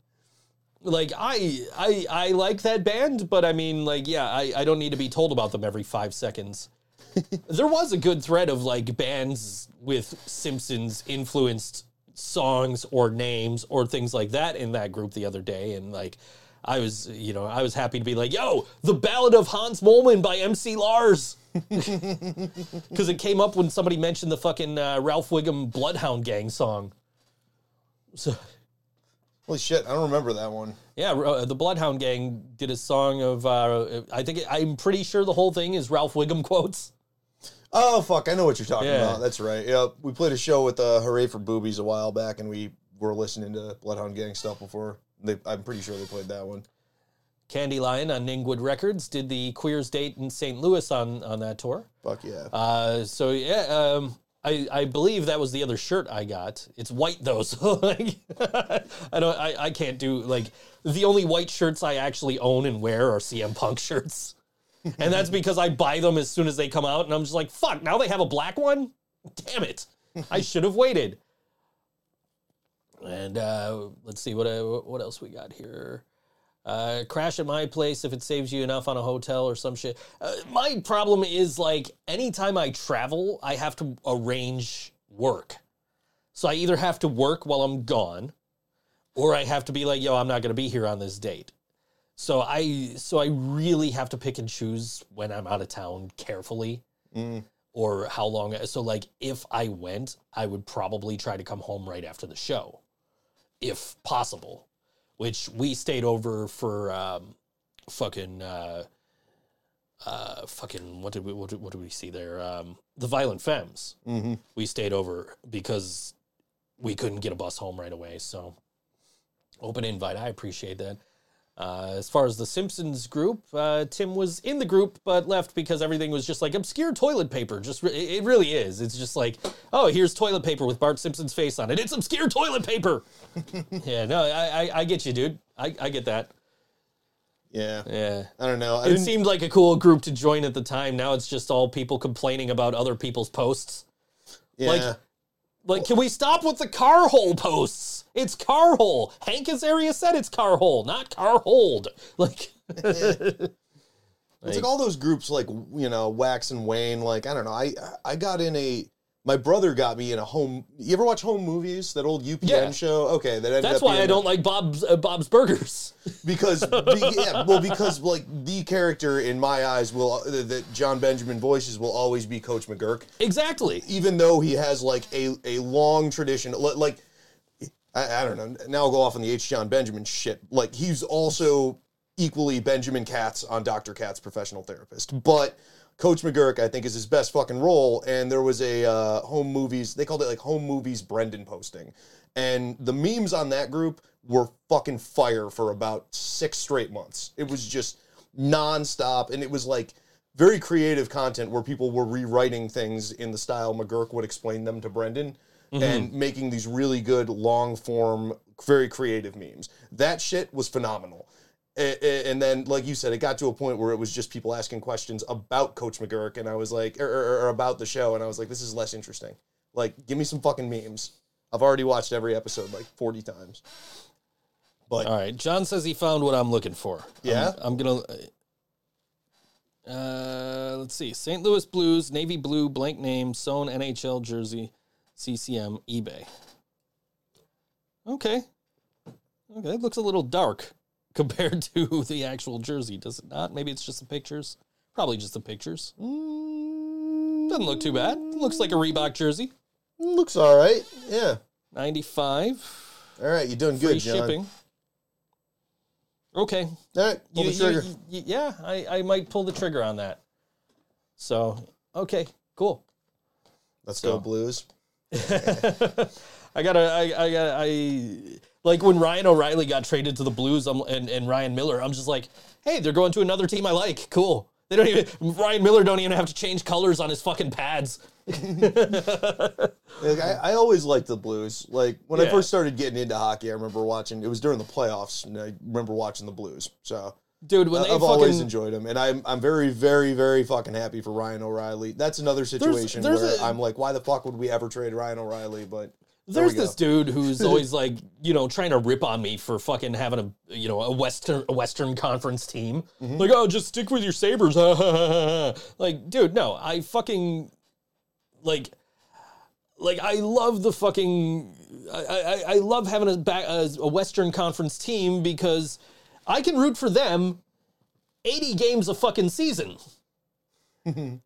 like I, I, I like that band, but I mean, like, yeah, I, I don't need to be told about them every five seconds. there was a good thread of like bands with Simpsons influenced songs or names or things like that in that group the other day, and like. I was, you know, I was happy to be like, yo, the Ballad of Hans Moleman by MC Lars. Because it came up when somebody mentioned the fucking uh, Ralph Wiggum Bloodhound Gang song. So, Holy shit, I don't remember that one. yeah, uh, the Bloodhound Gang did a song of, uh, I think, I'm pretty sure the whole thing is Ralph Wiggum quotes. Oh fuck, I know what you're talking Yeah. about. That's right. Yeah, we played a show with uh, Hooray for Boobies a while back, and we were listening to Bloodhound Gang stuff before. They, I'm pretty sure they played that one. Candy Lion on Ningwood Records did the Queers date in St. Louis on, on that tour. Fuck yeah. Uh, so yeah, um, I, I believe that was the other shirt I got. It's white though, so like I don't I, I can't do like the only white shirts I actually own and wear are CM Punk shirts. And that's because I buy them as soon as they come out and I'm just like, fuck, now they have a black one? Damn it. I should have waited. And uh, let's see what uh, what else we got here. Uh, crash at my place if it saves you enough on a hotel or some shit. Uh, my problem is like anytime I travel, I have to arrange work. So I either have to work while I'm gone, or I have to be like, yo, I'm not gonna be here on this date. So I so I really have to pick and choose when I'm out of town carefully. Mm. Or how long so like if I went, I would probably try to come home right after the show. If possible which we stayed over for um, fucking uh, uh, fucking what did we what did, what did we see there? Um, the Violent Femmes. Mm-hmm. We stayed over because we couldn't get a bus home right away. So open invite. I appreciate that. Uh, as far as the Simpsons group, uh, Tim was in the group but left because everything was just like obscure toilet paper. Just re- it really is. It's just like, oh, here's toilet paper with Bart Simpson's face on it. It's obscure toilet paper. yeah, no, I, I I get you, dude. I, I get that. Yeah. Yeah. I don't know. I It seemed like a cool group to join at the time. Now it's just all people complaining about other people's posts. yeah. like- Like, can we stop with the car hole posts? It's car hole. Hank Azaria said it's car hole, not car hold. Like, It's like all those groups, like you know, Wax and Wayne. Like I don't know. I I got in a. My brother got me in a home. You ever watch Home Movies? That old UPN Yeah. show. Okay, that ended up. that's why I don't like Bob's uh, Bob's Burgers. because be- yeah, well because like the character in my eyes will uh, that Jon Benjamin voices will always be Coach McGuirk, exactly. even though he has like a a long tradition. Like I, I don't know. Now I'll go off on the H. Jon Benjamin shit. Like he's also equally Benjamin Katz on Dr. Katz, professional therapist. But Coach McGuirk, I think, is his best fucking role. And there was a uh, home movies. They called it like home movies Brendon posting, and the memes on that group were fucking fire for about six straight months. It was just nonstop, and it was like very creative content where people were rewriting things in the style McGuirk would explain them to Brendon and making these really good long form, very creative memes. That shit was phenomenal. And then, like you said, it got to a point where it was just people asking questions about Coach McGuirk, and I was like, or, or, or about the show, and I was like, this is less interesting. Like, give me some fucking memes. I've already watched every episode like 40 times. But All right. John says he found what I'm looking for. I'm- Yeah? I'm, gonna. Uh, let's see. St. Louis Blues, navy blue, blank name, sewn NHL jersey, CCM, eBay. Okay. Okay, it looks a little dark compared to the actual jersey, does it not? Maybe it's just the pictures. Probably just the pictures. Mm, doesn't look too bad. Looks like a Reebok jersey. looks all right. Yeah. 95. All right, you're doing Free good, John. shipping. Okay, All right, pull You- the trigger. you- you- yeah, I, I might pull the trigger on that. So, okay, cool. Let's so- go, Blues. I gotta, I, I got, I like when Ryan O'Reilly got traded to the Blues I'm, and, and Ryan Miller. I'm just like, hey, they're going to another team I like. Cool. They don't even Ryan Miller don't even have to change colors on his fucking pads. Like, I, I always liked the Blues. Like when I first started getting into hockey, I remember watching. It was during the playoffs, and I remember watching the Blues. So Dude, when I- they I've fucking always enjoyed them, and I'm I'm very very very fucking happy for Ryan O'Reilly. That's another situation there's where a- i I'm like, why the fuck would we ever trade Ryan O'Reilly? But There's this dude who's always like, you know, trying to rip on me for fucking having a, you know, a Western a Western Conference team. Mm-hmm. Like, oh, just stick with your Sabres. like, dude, no, I fucking like, like I love the fucking, I I, I love having a back a, a Western Conference team because I can root for them. 80 games a fucking season. when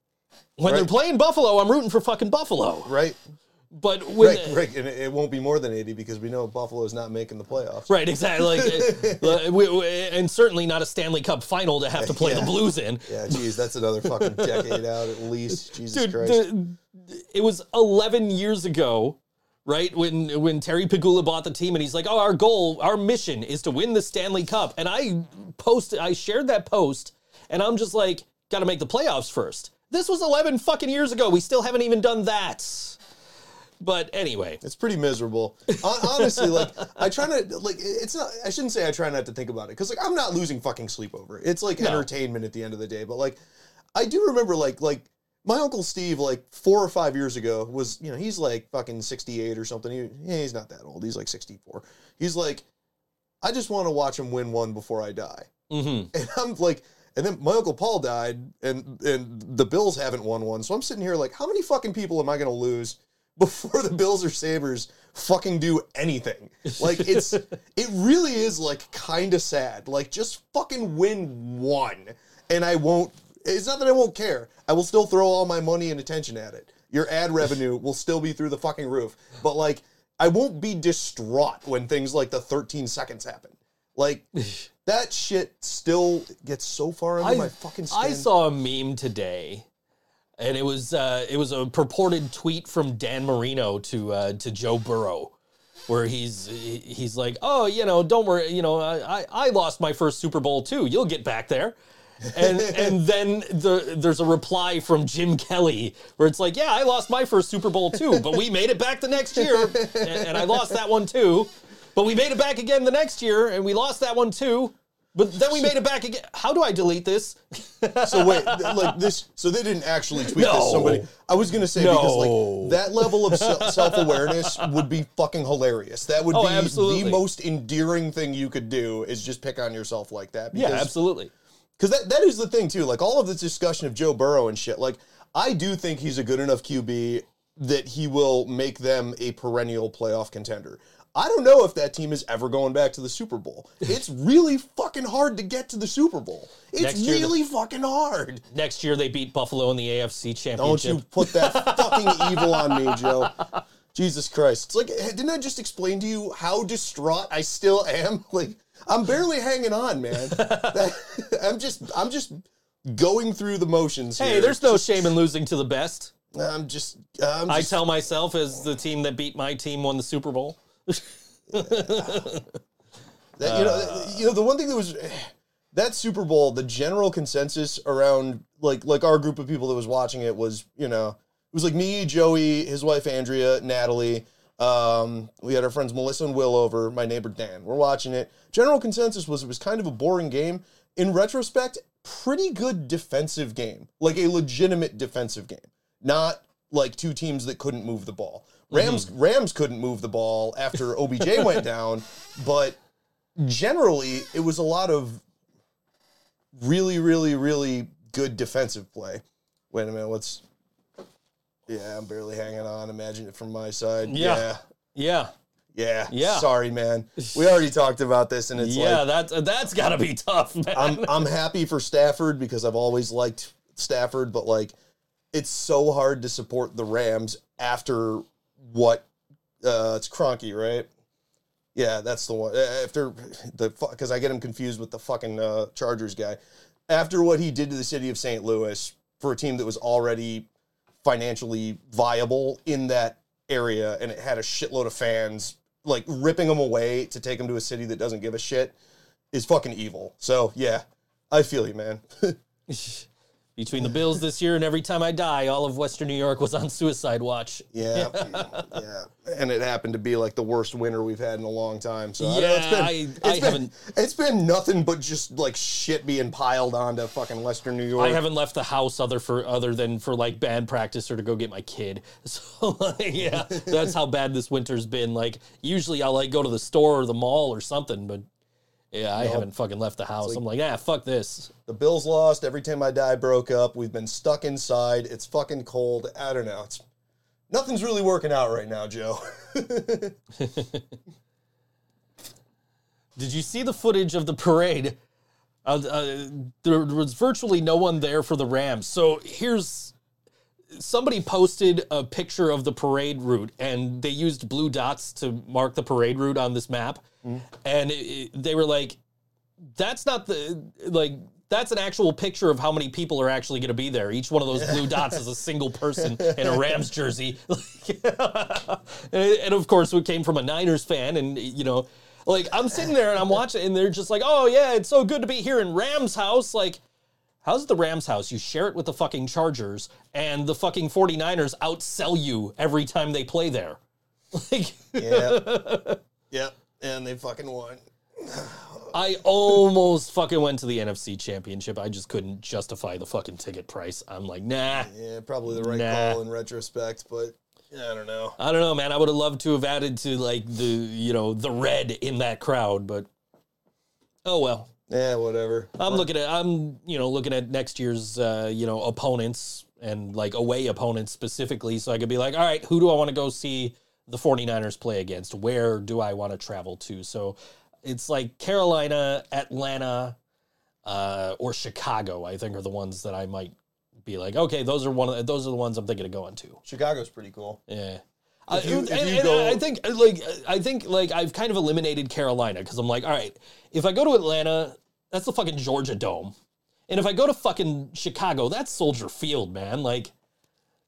they're playing Buffalo, I'm rooting for fucking Buffalo. right, But when right, right, and it, won't be more than eighty because we know Buffalo's not making the playoffs. Right, exactly. Like, we, we- and certainly not a Stanley Cup final to have to play Yeah. the Blues in. Yeah, geez, that's another fucking decade out at least. Jesus Dude, Christ. the, it was 11 years ago, right? When when Terry Pegula bought the team and he's like, "Oh, our goal, our mission is to win the Stanley Cup." And I posted I shared that post and I'm just like, "Got to make the playoffs first. This was 11 fucking years ago. We still haven't even done that. But anyway, It's pretty miserable. Honestly, like I try to like it's not. I shouldn't say I try not to think about it because like I'm not losing fucking sleep over it. It's like No. entertainment at the end of the day. But like I do remember like like my uncle Steve like four or five years ago was you know he's like fucking 68 or something. He, he's not that old. He's like 64. He's like I just want to watch him win one before I die. hmm And I'm like, and then my uncle Paul died, and and the Bills haven't won one. So I'm sitting here like, how many fucking people am I gonna lose before the Bills or Sabres fucking do anything? Like it's it really is like kind of sad. Like just fucking win one, and I won't. It's not that I won't care. I will still throw all my money and attention at it. Your ad revenue will still be through the fucking roof. But like, I won't be distraught when things like the 13 seconds happen. Like that shit still gets so far under my fucking skin. I saw a meme today, and it was uh, it was a purported tweet from Dan Marino to uh, to Joe Burrow, where he's he's like, oh, you know, don't worry, you know, I I lost my first Super Bowl too. You'll get back there. and and then the there's a reply from Jim Kelly where it's like, yeah, I lost my first Super Bowl too, but we made it back the next year, and, and I lost that one too, but we made it back again the next year, and we lost that one too. But then we made it back again. How do I delete this? So wait, th- like this. So they didn't actually tweet No. this. Somebody. I was gonna say because like that level of self awareness would be fucking hilarious. That would Oh, be absolutely. the most endearing thing you could do is just pick on yourself like that. yeah, Because, absolutely. Because that, that is the thing too. Like all of this discussion of Joe Burrow and shit. Like I do think he's a good enough QB that he will make them a perennial playoff contender. I don't know if that team is ever going back to the Super Bowl. It's really fucking hard to get to the Super Bowl. It's Next year the- really fucking hard. Next year they beat Buffalo in the AFC Championship. Don't you put that fucking evil on me, Joe. Jesus Christ. It's like, didn't I just explain to you how distraught I still am? Like, I'm barely hanging on, man. That- I'm just, I'm just going through the motions Hey, here. there's no shame in losing to the best. I'm just, I'm I tell myself as the team that beat my team won the Super Bowl. That, you know, you know, the one thing that was that Super Bowl, the general consensus around like like our group of people that was watching it was, you know, it was like me, Joey, his wife Andrea, Natalie. Um, we had our friends Melissa and Will over, my neighbor Dan. We're watching it. General consensus was it was kind of a boring game. In retrospect, pretty good defensive game, like a legitimate defensive game, not like two teams that couldn't move the ball. Rams mm-hmm. Rams couldn't move the ball after OBJ went down, but generally it was a lot of really, really, really good defensive play. Wait a minute, what's yeah, I'm barely hanging on. Imagine it from my side. Yeah. Yeah. Yeah. Yeah. Yeah. Sorry, man. We already talked about this and it's yeah, like that's that's gotta be tough, man. I'm I'm happy for Stafford because I've always liked Stafford, but like it's so hard to support the Rams after what uh it's Kroenke, right? Yeah, that's the one. After the because I get him confused with the fucking uh, Chargers guy. After what he did to the city of St. Louis for a team that was already financially viable in that area and it had a shitload of fans, like ripping them away to take them to a city that doesn't give a shit is fucking evil. So yeah, I feel you, man. Between the Bills this year and every time I die, all of Western New York was on suicide watch. Yeah, yeah, and it happened to be like the worst winter we've had in a long time. So I don't know, it's Yeah, been, I- it's I been- haven't- It's been nothing but just like shit being piled onto fucking Western New York. I haven't left the house other for other than for like band practice or to go get my kid. So like, yeah, that's how bad this winter's been. Like usually I'll like go to the store or the mall or something, but yeah, I haven't fucking left the house. I'm like, ah, fuck this. The Bills lost. Every time I die broke up. We've been stuck inside. It's fucking cold. I don't know. It's nothing's really working out right now, Joe. Did you see the footage of the parade? Uh, uh, there was virtually no one there for the Rams. So here's somebody posted a picture of the parade route, and they used blue dots to mark the parade route on this map. Mm-hmm. And it, it- they were like, "That's not the like." That's an actual picture of how many people are actually going to be there. Each one of those blue dots is a single person in a Rams jersey. and, and of course, it came from a Niners fan, and you know, like I'm sitting there and I'm watching, and they're just like, "Oh yeah, it's so good to be here in Rams house." Like, how's the Rams house? You share it with the fucking Chargers, and the fucking 49ers outsell you every time they play there. Like, yeah, yep. And they fucking won. I almost fucking went to the NFC Championship. I just couldn't justify the fucking ticket price. I'm like, nah. Yeah, probably the right Nah. call in retrospect, but yeah, I don't know. I don't know, man. I would have loved to have added to like the you know the red in that crowd, but oh well. Yeah, whatever. I'm looking at I'm you know looking at next year's uh, you know opponents and like away opponents specifically, so I could be like, all right, who do I want to go see the 49ers play against? Where do I want to travel to? So it's like Carolina, Atlanta, uh, or Chicago. I think are the ones that I might be like, okay, those are one of those are the ones I'm thinking of going to. Chicago's pretty cool. Yeah. I, If you- if you and go- I think like I think like I've kind of eliminated Carolina because I'm like, all right, if I go to Atlanta, that's the fucking Georgia Dome, and if I go to fucking Chicago, that's Soldier Field, man. Like,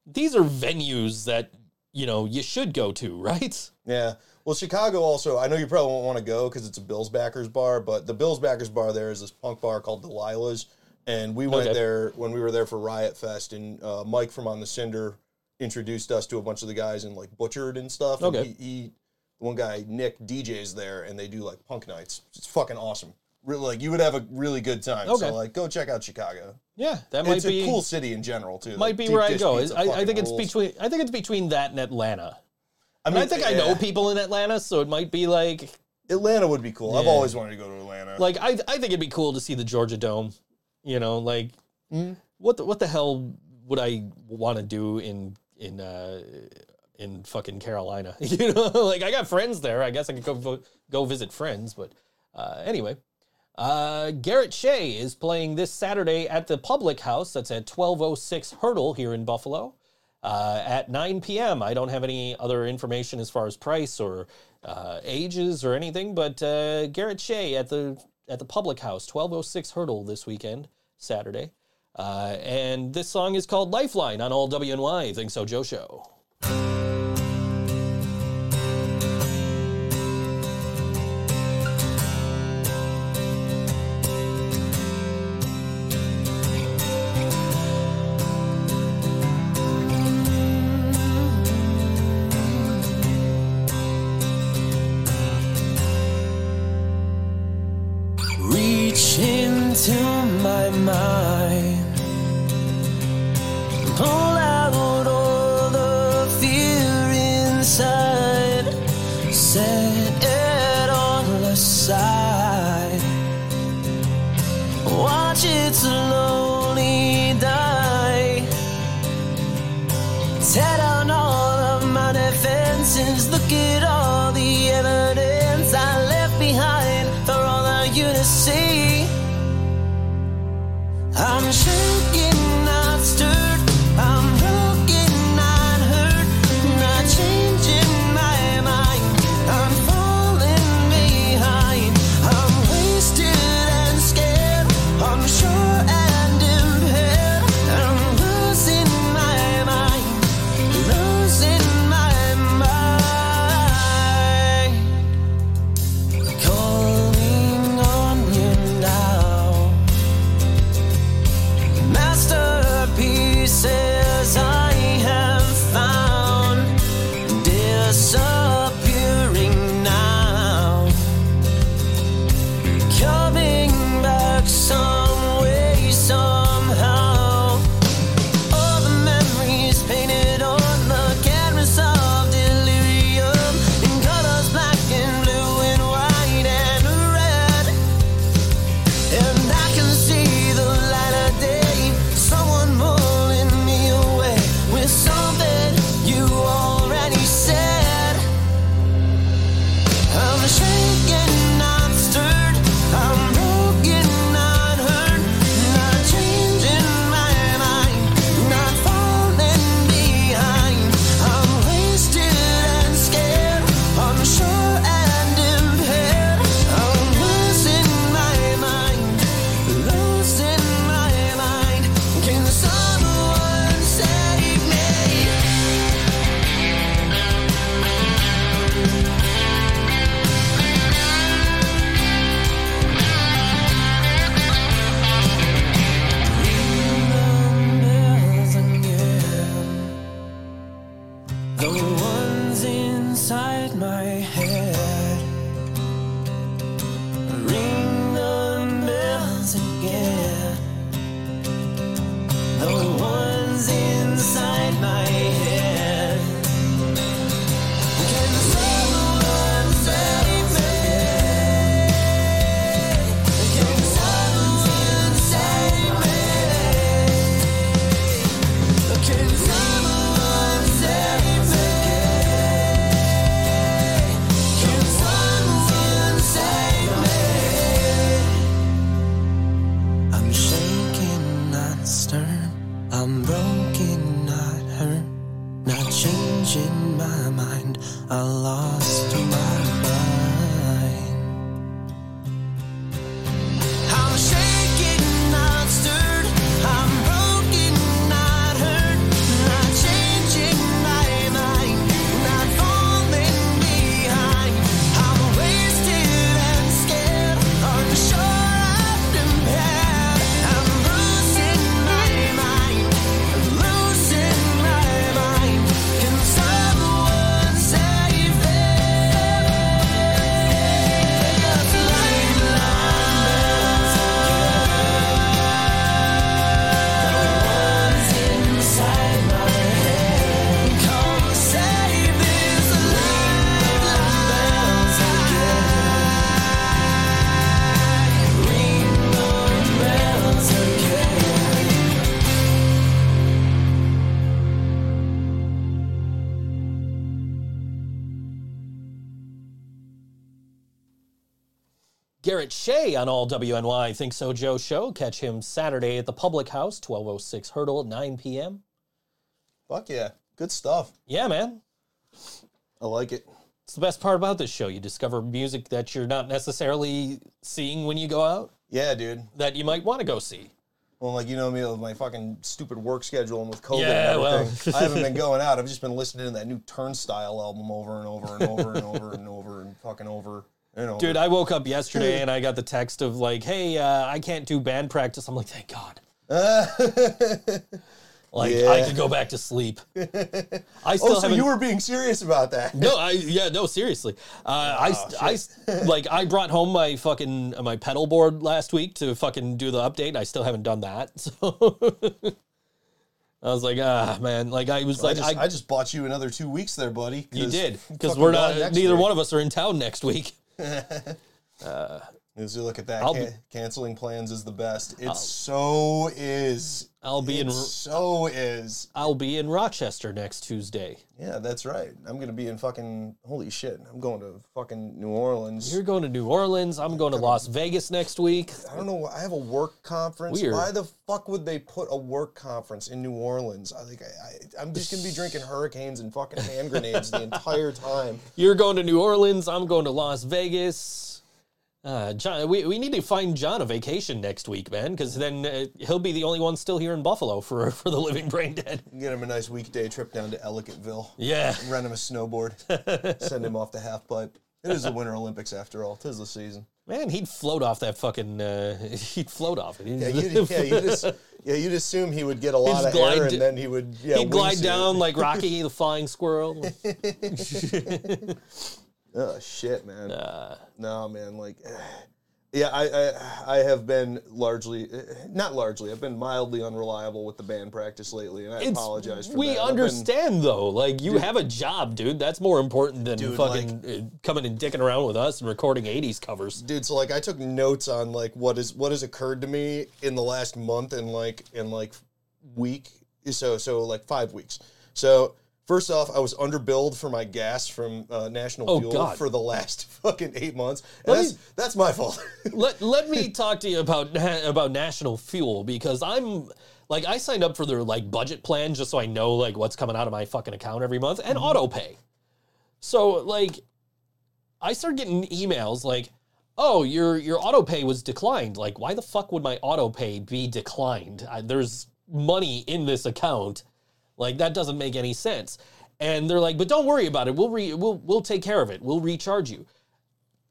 these are venues that you know you should go to, right? Yeah. Well, Chicago also, I know you probably won't want to go because it's a Bills backers bar, but the Bills backers bar there is this punk bar called Delilah's. And we went Okay. there when we were there for Riot Fest, and uh, Mike from On the Cinder introduced us to a bunch of the guys and like Butchered and stuff. And Okay. he, he, one guy, Nick, DJs there, and they do like punk nights. It's fucking awesome. really like you would have a really good time. Okay. So like, go check out Chicago. Yeah, that might it's be a cool city in general too. might Like, be where I go. I, I think it's rules. between I think it's between that and Atlanta. I And mean, I think I know people in Atlanta, so it might be like Atlanta would be cool. I've always wanted to go to Atlanta. like I I think it'd be cool to see the Georgia Dome. You know, like Mm-hmm. what the, what the hell would I want to do in in uh in fucking Carolina? You know, like I got friends there. I guess I could go go visit friends, but uh anyway. Uh, Garrett Shea is playing this Saturday at the Public House. That's at 1206 Hertel here in Buffalo uh, at 9 p.m. I don't have any other information as far as price or uh, ages or anything, but uh, Garrett Shea at the at the Public House, 1206 Hertel this weekend, Saturday. Uh, and this song is called Lifeline on all WNY Think So Joe Show. Garrett Shea on all WNY Think So Joe show. Catch him Saturday at the Public House, 1206 Hertel at 9 p.m. Fuck yeah. Good stuff. Yeah, man. I like it. It's the best part about this show. You discover music that you're not necessarily seeing when you go out Yeah, dude. that you might want to go see. Well, like you know me with my fucking stupid work schedule and with COVID Yeah, and well. everything. I haven't been going out. I've just been listening to that new Turnstile album over and over and over and over and over and fucking over. Dude, I woke up yesterday and I got the text of like, "Hey, uh, I can't do band practice." I'm like, "Thank God." like I could go back to sleep. I oh, so haven't. you were being serious about that? no, I yeah, no, seriously. Uh, I Oh, I like I brought home my fucking my pedal board last week to fucking do the update. I still haven't done that. So I was like, ah, man. Like I was I like, just, I, I, just bought you another two weeks there, buddy. you did because we're not. Neither one of us are in town next week. Uh, As you look at that, can- be- canceling plans is the best. It so is. I'll be in. So is. I'll be in Rochester next Tuesday. Yeah, that's right. I'm gonna be in fucking holy shit. I'm going to fucking New Orleans. You're going to New Orleans. I'm going to Las Vegas next week. I don't know. I have a work conference. Weird. Why the fuck would they put a work conference in New Orleans? I think I, I, I'm just gonna be drinking hurricanes and fucking hand grenades the entire time. You're going to New Orleans. I'm going to Las Vegas. Uh, John, we, we need to find John a vacation next week, man, because then uh, he'll be the only one still here in Buffalo for for the living brain dead. Get him a nice weekday trip down to Ellicottville. Yeah, Rent him a snowboard. send him off the half pipe. It is the Winter Olympics after all. Tis the season. man, he'd float off that fucking. Uh, he'd float off it. Yeah, you'd, yeah, you'd, as- yeah, you'd assume he would get a lot of glide air and then he would yeah, he'd glide down like Rocky the flying squirrel. Oh shit, man. Uh, No, man. Like, yeah, I, I I have been largely, not largely. I've been mildly unreliable with the band practice lately, and I apologize for we that. Been- understand though. Like you have a job, dude. That's more important than Dude, fucking uh, coming and dicking around with us and recording '80s covers. dude so like i took notes on like what is what has occurred to me in the last month and like in like week so so like five weeks so first off i was underbilled for my gas from uh, national Oh, fuel God. for the last fucking eight months and Let me- that's that's my fault let let me talk to you about about National Fuel because I'm like I signed up for their like budget plan just so I know like what's coming out of my fucking account every month and auto pay. So like I started getting emails like, "Oh, your your auto pay was declined." Like, why the fuck would my auto pay be declined? I, there's money in this account. Like that doesn't make any sense. And they're like, "But don't worry about it. We'll re- we'll we'll take care of it. We'll recharge you."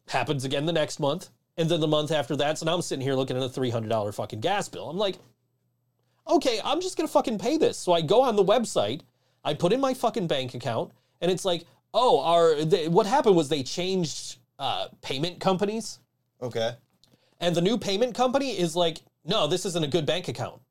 Happens again the next month, and then the month after that. So now I'm sitting here looking at a three hundred dollar fucking gas bill. I'm like, okay, I'm just gonna fucking pay this. So I go on the website, I put in my fucking bank account, and it's like, oh, our they, what happened was they changed uh, payment companies, okay and the new payment company is like, no, this isn't a good bank account.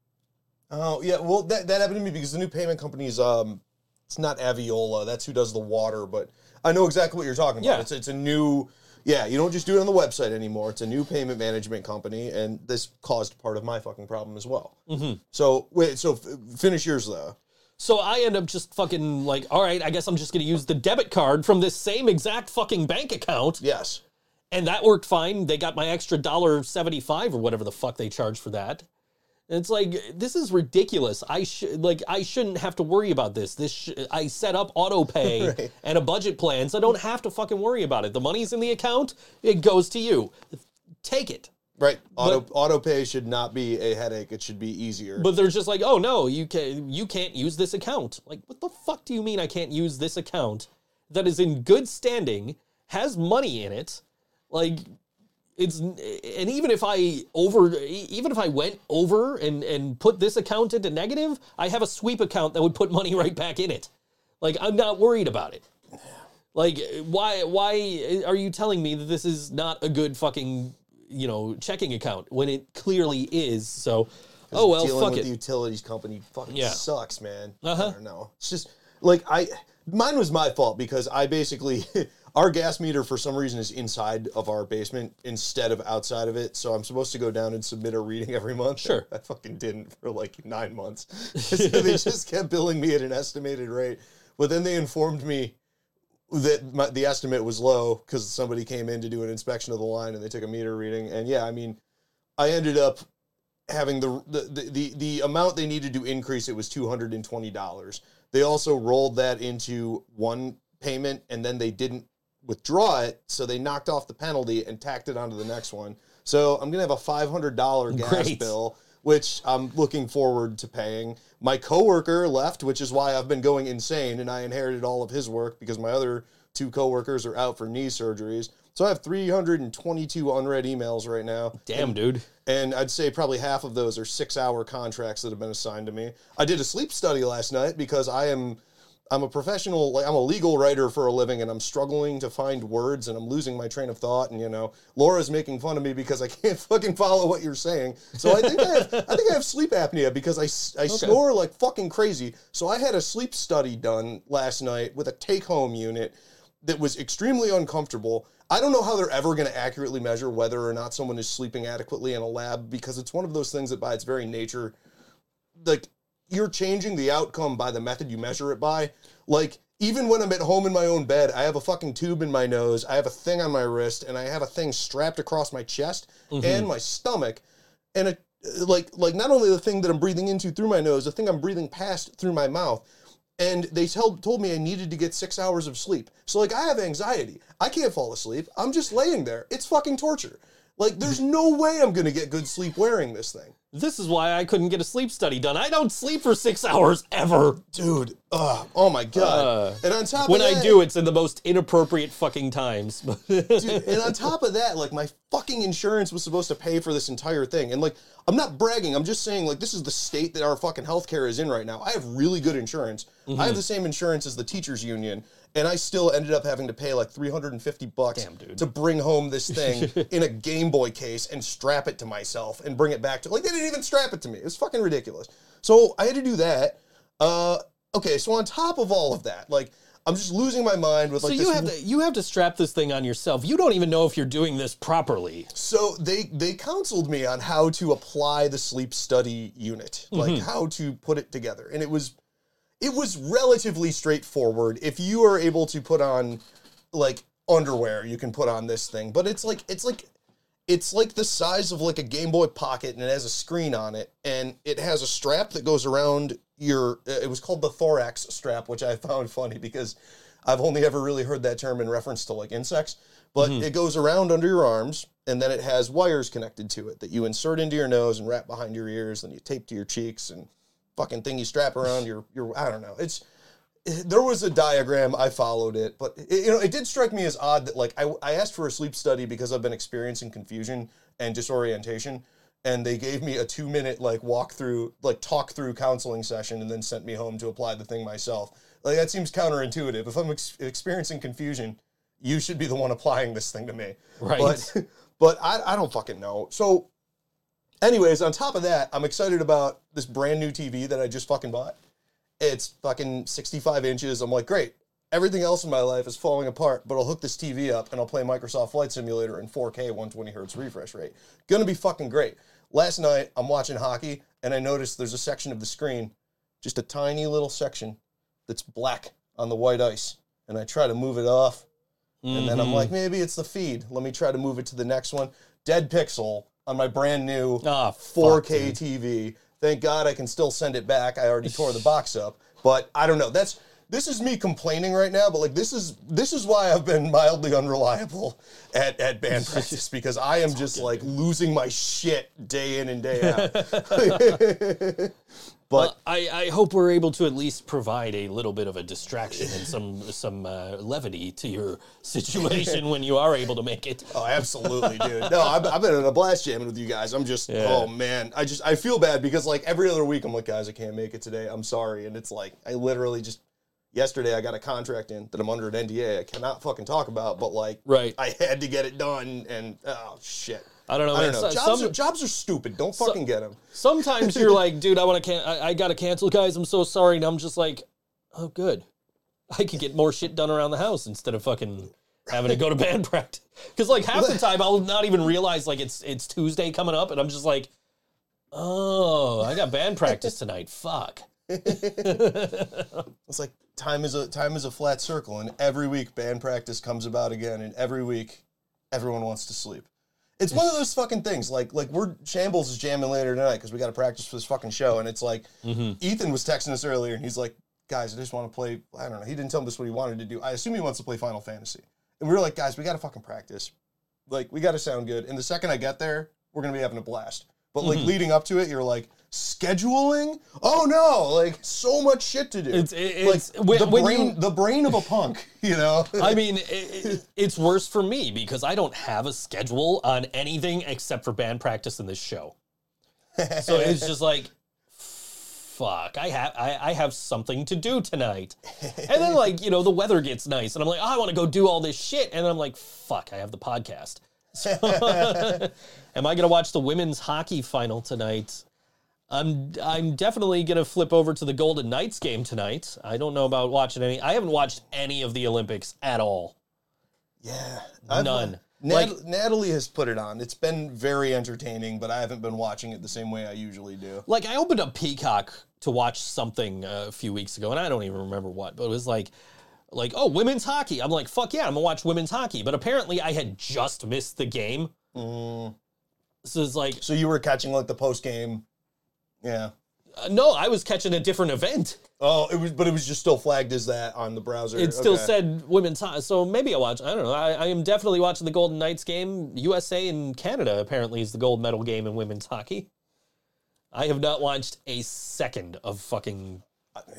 Oh yeah well that, that happened to me because the new payment company is um it's not aviola that's who does the water but i know exactly what you're talking about Yeah. it's, it's a new yeah you don't just do it on the website anymore it's a new payment management company and this caused part of my fucking problem as well Mm-hmm. so wait so f- finish yours though So I end up just fucking like, all right, I guess I'm just gonna use the debit card from this same exact fucking bank account. yes and that worked fine. They got my extra dollar seventy five or whatever the fuck they charged for that. And it's like this is ridiculous. I should like I shouldn't have to worry about this. This sh- I set up auto pay Right. and a budget plan, so I don't have to fucking worry about it. The money's in the account. It goes to you. Take it. Right. Auto auto pay should not be a headache. It should be easier. But they're just like, oh no, you can you can't use this account. Like, what the fuck do you mean I can't use this account that is in good standing, has money in it? Like, it's and even if I over even if I went over and and put this account into negative, I have a sweep account that would put money right back in it. Like, I'm not worried about it. Like, why why are you telling me that this is not a good fucking you know checking account when it clearly is? So. Oh well, dealing fuck with it. the utilities company fucking Yeah. sucks, man. Uh-huh. I don't know. It's just like I mine was my fault because I basically our gas meter for some reason is inside of our basement instead of outside of it. So I'm supposed to go down and submit a reading every month. Sure. I fucking didn't for like nine months. so they just kept billing me at an estimated rate. But then they informed me that my, the estimate was low because somebody came in to do an inspection of the line and they took a meter reading. And yeah, I mean, I ended up having the the the, the, amount they needed to increase it was two hundred and twenty dollars. They also rolled that into one payment and then they didn't withdraw it, so they knocked off the penalty and tacked it onto the next one. So I'm gonna have a five hundred dollar gas Great. bill, which I'm looking forward to paying. My coworker left, which is why I've been going insane, and I inherited all of his work because my other two coworkers are out for knee surgeries. So I have 322 unread emails right now. Damn, dude. And I'd say probably half of those are six hour contracts that have been assigned to me. I did a sleep study last night because I am I'm a professional like I'm a legal writer for a living and I'm struggling to find words and I'm losing my train of thought and you know Laura's making fun of me because I can't fucking follow what you're saying. So I think I have I think I have sleep apnea because I, I snore like fucking crazy. So I had a sleep study done last night with a take home unit that was extremely uncomfortable. I don't know how they're ever going to accurately measure whether or not someone is sleeping adequately in a lab because it's one of those things that by its very nature like you're changing the outcome by the method you measure it by. Like even when I'm at home in my own bed, I have a fucking tube in my nose, I have a thing on my wrist, and I have a thing strapped across my chest mm-hmm. and my stomach, and it like like not only the thing that I'm breathing into through my nose, the thing I'm breathing past through my mouth. And they told told me I needed to get six hours of sleep. So like I have anxiety. I can't fall asleep. I'm just laying there. It's fucking torture. Like there's no way I'm gonna get good sleep wearing this thing. This is why I couldn't get a sleep study done. I don't sleep for six hours ever. dude. Uh, oh my god! Uh, and on top of that- When I do, it's in the most inappropriate fucking times. dude, and on top of that, like my fucking insurance was supposed to pay for this entire thing, and like I'm not bragging. I'm just saying like this is the state that our fucking healthcare is in right now. I have really good insurance. Mm-hmm. I have the same insurance as the teachers union, and I still ended up having to pay like 350 bucks Damn, to bring home this thing in a Game Boy case and strap it to myself and bring it back to like they didn't even strap it to me. It was fucking ridiculous. So I had to do that. Uh, okay, so on top of all of that, like I'm just losing my mind with so like you this have to you have to strap this thing on yourself. You don't even know if you're doing this properly. So they they counseled me on how to apply the sleep study unit, like how to put it together, and it was it was relatively straightforward. If you are able to put on like underwear, you can put on this thing, but it's like it's like it's like the size of like a Game Boy Pocket, and it has a screen on it, and it has a strap that goes around your. It was called the thorax strap, which I found funny because I've only ever really heard that term in reference to like insects. But mm-hmm. it goes around under your arms, and then it has wires connected to it that you insert into your nose and wrap behind your ears, and you tape to your cheeks, and fucking thing you strap around your your. I don't know. It's there was a diagram i followed it but it, you know it did strike me as odd that like I, I asked for a sleep study because i've been experiencing confusion and disorientation and they gave me a two minute like walk through like talk through counseling session and then sent me home to apply the thing myself like that seems counterintuitive if i'm ex- experiencing confusion you should be the one applying this thing to me Right. but but I, I don't fucking know so anyways on top of that i'm excited about this brand new tv that i just fucking bought it's fucking 65 inches. I'm like, great. Everything else in my life is falling apart, but I'll hook this TV up and I'll play Microsoft Flight Simulator in 4K 120 hertz refresh rate. Gonna be fucking great. Last night, I'm watching hockey and I noticed there's a section of the screen, just a tiny little section that's black on the white ice. And I try to move it off. And then I'm mm-hmm. like, maybe it's the feed. Let me try to move it to the next one. Dead pixel on my brand new fuck, 4K TV. Thank God I can still send it back. I already tore the box up, but I don't know. That's this is me complaining right now, but like this is this is why I've been mildly unreliable at, at band practice because I am just like losing my shit day in and day out. but I, I hope we're able to at least provide a little bit of a distraction and some some uh, levity to your situation when you are able to make it. Oh, absolutely, dude. No, I've, I've been in a blast jamming with you guys. I'm just, oh man, I just, I feel bad because like every other week, I'm like, guys, I can't make it today. I'm sorry, and it's like, I literally just yesterday I got a contract in that I'm under an NDA. I cannot fucking talk about, but like, Right. I had to get it done, and oh shit. I don't know. I don't know. So- Jobs, some- are, jobs are stupid. Don't fucking get them. Sometimes you're like, dude, I want to can I, I gotta cancel, guys. I'm so sorry. And I'm just like, oh, good. I could get more shit done around the house instead of fucking having to go to band practice. Because like half the time I'll not even realize like it's it's Tuesday coming up, and I'm just like, oh, I got band practice tonight. Fuck. It's like, time is a time is a flat circle, and every week band practice comes about again, and every week everyone wants to sleep. It's one of those fucking things. Like like we're shambles is jamming later tonight because we got to practice for this fucking show, and it's like mm-hmm. Ethan was texting us earlier, and he's like, "Guys, I just want to play." I don't know. He didn't tell us what he wanted to do. I assume he wants to play Final Fantasy, and we were like, "Guys, we got to fucking practice. Like we got to sound good." And the second I get there, we're gonna be having a blast. But like mm-hmm. leading up to it, you're like scheduling. Oh no! Like so much shit to do. It's- it's- like when- the when brain, you- the brain of a punk. You know. I mean, it, it- it's worse for me because I don't have a schedule on anything except for band practice and this show. So it's just like, fuck, I have I, I have something to do tonight. And then like, you know, the weather gets nice and I'm like, oh, I want to go do all this shit. And I'm like, fuck, I have the podcast. So, am I gonna watch the women's hockey final tonight? I'm I'm definitely gonna flip over to the Golden Knights game tonight. I don't know about watching any. I haven't watched any of the Olympics at all. Yeah, I've- None. Nat- Like- Natalie has put it on. It's been very entertaining, but I haven't been watching it the same way I usually do. Like I opened up Peacock to watch something uh, a few weeks ago, and I don't even remember what, but it was like, like oh, women's hockey. I'm like, fuck yeah, I'm gonna watch women's hockey. But apparently, I had just missed the game. Mm. So it's like, So you were catching like the post game. Yeah. uh, no, I was catching a different event. Oh, it was, but it was just still flagged as that on the browser. It still Okay. said women's hockey. So maybe I watch. I don't know. I, I am definitely watching the Golden Knights game. USA and Canada apparently is the gold medal game in women's hockey. I have not watched a second of fucking.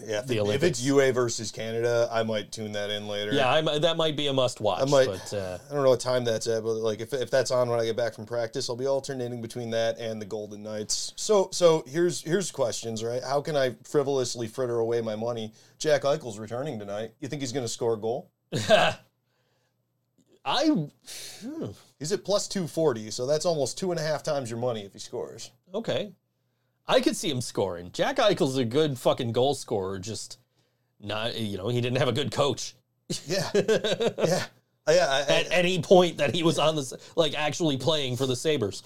Yeah. If, the it- if it's UA versus Canada, I might tune that in later. Yeah, I'm, that might be a must watch. I might. But uh, I don't know what time that's at, but like if, if that's on when I get back from practice, I'll be alternating between that and the Golden Knights. So so here's here's questions, right? How can I frivolously fritter away my money? Jack Eichel's returning tonight. You think he's going to score a goal? I He's at plus two forty, so that's almost two and a half times your money if he scores. okay. I could see him scoring. Jack Eichel's a good fucking goal scorer. Just not, you know, he didn't have a good coach Yeah, yeah, I, I, I, at any point that he was on the like actually playing for the Sabres.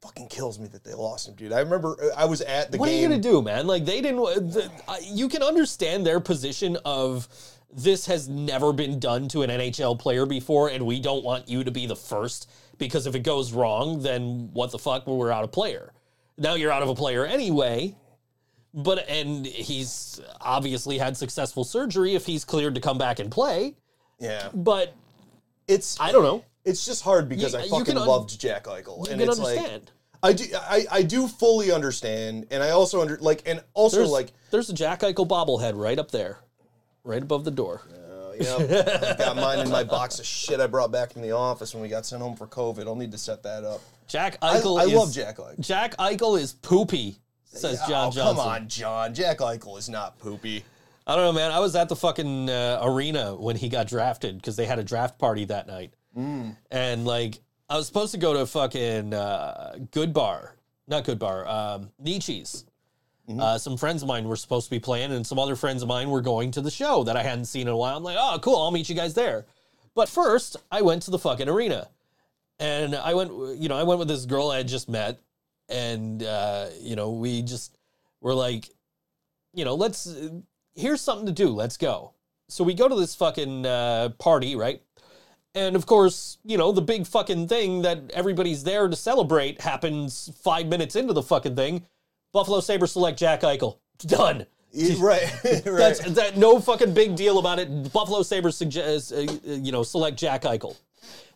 fucking kills me that they lost him, dude. I remember uh, I was at the game. What are you gonna do, man? Like they didn't. The, I- you can understand their position of this has never been done to an NHL player before, and we don't want you to be the first because if it goes wrong, then what the fuck? Well, we're out of player. Now you're out of a player anyway. But and he's obviously had successful surgery if he's cleared to come back and play. Yeah, But it's I don't know. it's just hard because You- I you fucking can un- loved Jack Eichel, You and can it's like. understand. I do, I, I do fully understand, and I also under like, and also there's like, there's a Jack Eichel bobblehead right up there, right above the door. uh, you I've got mine in my box of shit I brought back from the office when we got sent home for COVID. I'll need to set that up. Jack I, Eichel. I is, love Jack Eichel. Jack Eichel is poopy, says John oh, Johnson. come on, John. Jack Eichel is not poopy. I don't know, man. I was at the fucking uh, arena when he got drafted because they had a draft party that night, Mm. and like I was supposed to go to fucking uh, Good Bar, not Good Bar, um, Nietzsche's. Mm-hmm. Uh, some friends of mine were supposed to be playing, and some other friends of mine were going to the show that I hadn't seen in a while. I'm like, oh, cool, I'll meet you guys there. But first, I went to the fucking arena, and I went, you know, I went with this girl I had just met, and uh, you know, we just were like, you know, let's here's something to do. Let's go. So we go to this fucking uh, party, right? And of course, you know, the big fucking thing that everybody's there to celebrate happens five minutes into the fucking thing. Buffalo Sabres select Jack Eichel. Done. Yeah, right, right. That's that. No fucking big deal about it. Buffalo Sabres suggest, uh, you know, select Jack Eichel.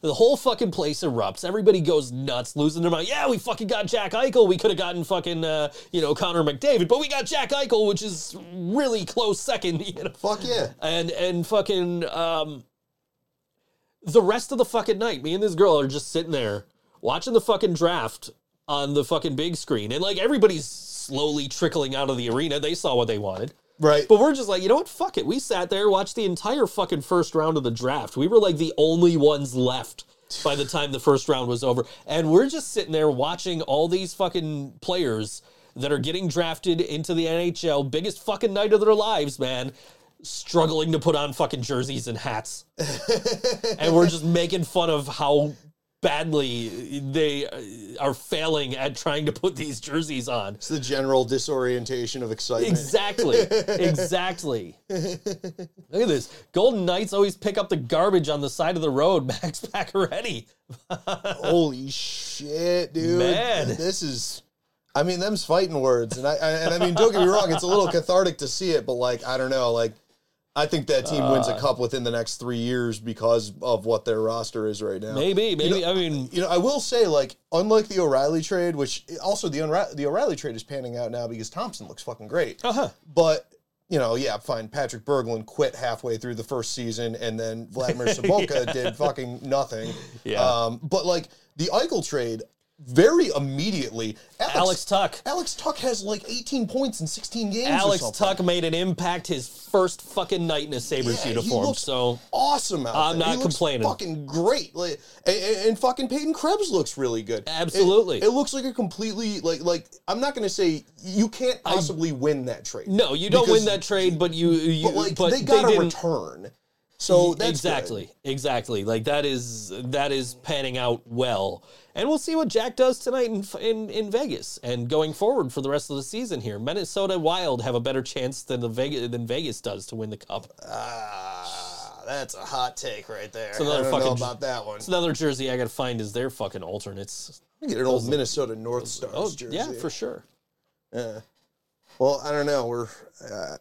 The whole fucking place erupts. Everybody goes nuts, losing their mind. Yeah, we fucking got Jack Eichel. We could have gotten fucking, uh, you know, Connor McDavid, but we got Jack Eichel, which is really close second. You know, Fuck yeah. and and fucking um, the rest of the fucking night, me and this girl are just sitting there watching the fucking draft on the fucking big screen, and like everybody's slowly trickling out of the arena. They saw what they wanted. Right. But we're just like, you know what? Fuck it. We sat there, watched the entire fucking first round of the draft. We were like the only ones left by the time the first round was over. And we're just sitting there watching all these fucking players that are getting drafted into the NHL, biggest fucking night of their lives, man, struggling to put on fucking jerseys and hats. and we're just making fun of how badly they uh, are failing at trying to put these jerseys on. It's the general disorientation of excitement. Exactly. exactly. Look at this. Golden Knights always pick up the garbage on the side of the road. Max Pacioretty. Holy shit, dude! Man. this is. I mean, them's fighting words, and I, I and I mean, don't get me wrong, it's a little cathartic to see it, but like, I don't know, like, I think that team wins Uh. a cup within the next three years because of what their roster is right now. Maybe, maybe. know- I mean, You know, I will say, like, unlike the O'Reilly trade, which also the Unri- the O'Reilly trade is panning out now because Thompson looks fucking great. uh huh. But you know, yeah, fine. Patrick Berglund quit halfway through the first season, and then Vladimir Sobotka did fucking nothing. Yeah. Um, but like the Eichel trade, very immediately, Alex, Alex Tuch. Alex Tuch has like 18 points in 16 games. Alex. Tuch made an impact his first fucking night in a Sabres Yeah, uniform. So awesome out I'm there. not He complaining. Fucking great. Like, and, and- fucking Peyton Krebs looks really good. Absolutely. It, looks like a completely like like I'm not gonna say you can't possibly win that trade. no, you don't win that trade, but you, you But like but they got a didn't- return. So that's exactly, good. exactly. Like that is that is panning out well, and we'll see what Jack does tonight in in, in Vegas and going forward for the rest of the season. Here, Minnesota Wild have a better chance than the Vegas than Vegas does to win the cup. Ah, that's a hot take right there. It's another I don't know fucking- about that one. It's another jersey I got to find is their fucking alternates. I get an old Minnesota North Stars Oh jersey. yeah, for sure. Yeah. Well, I don't know. We're. Uh,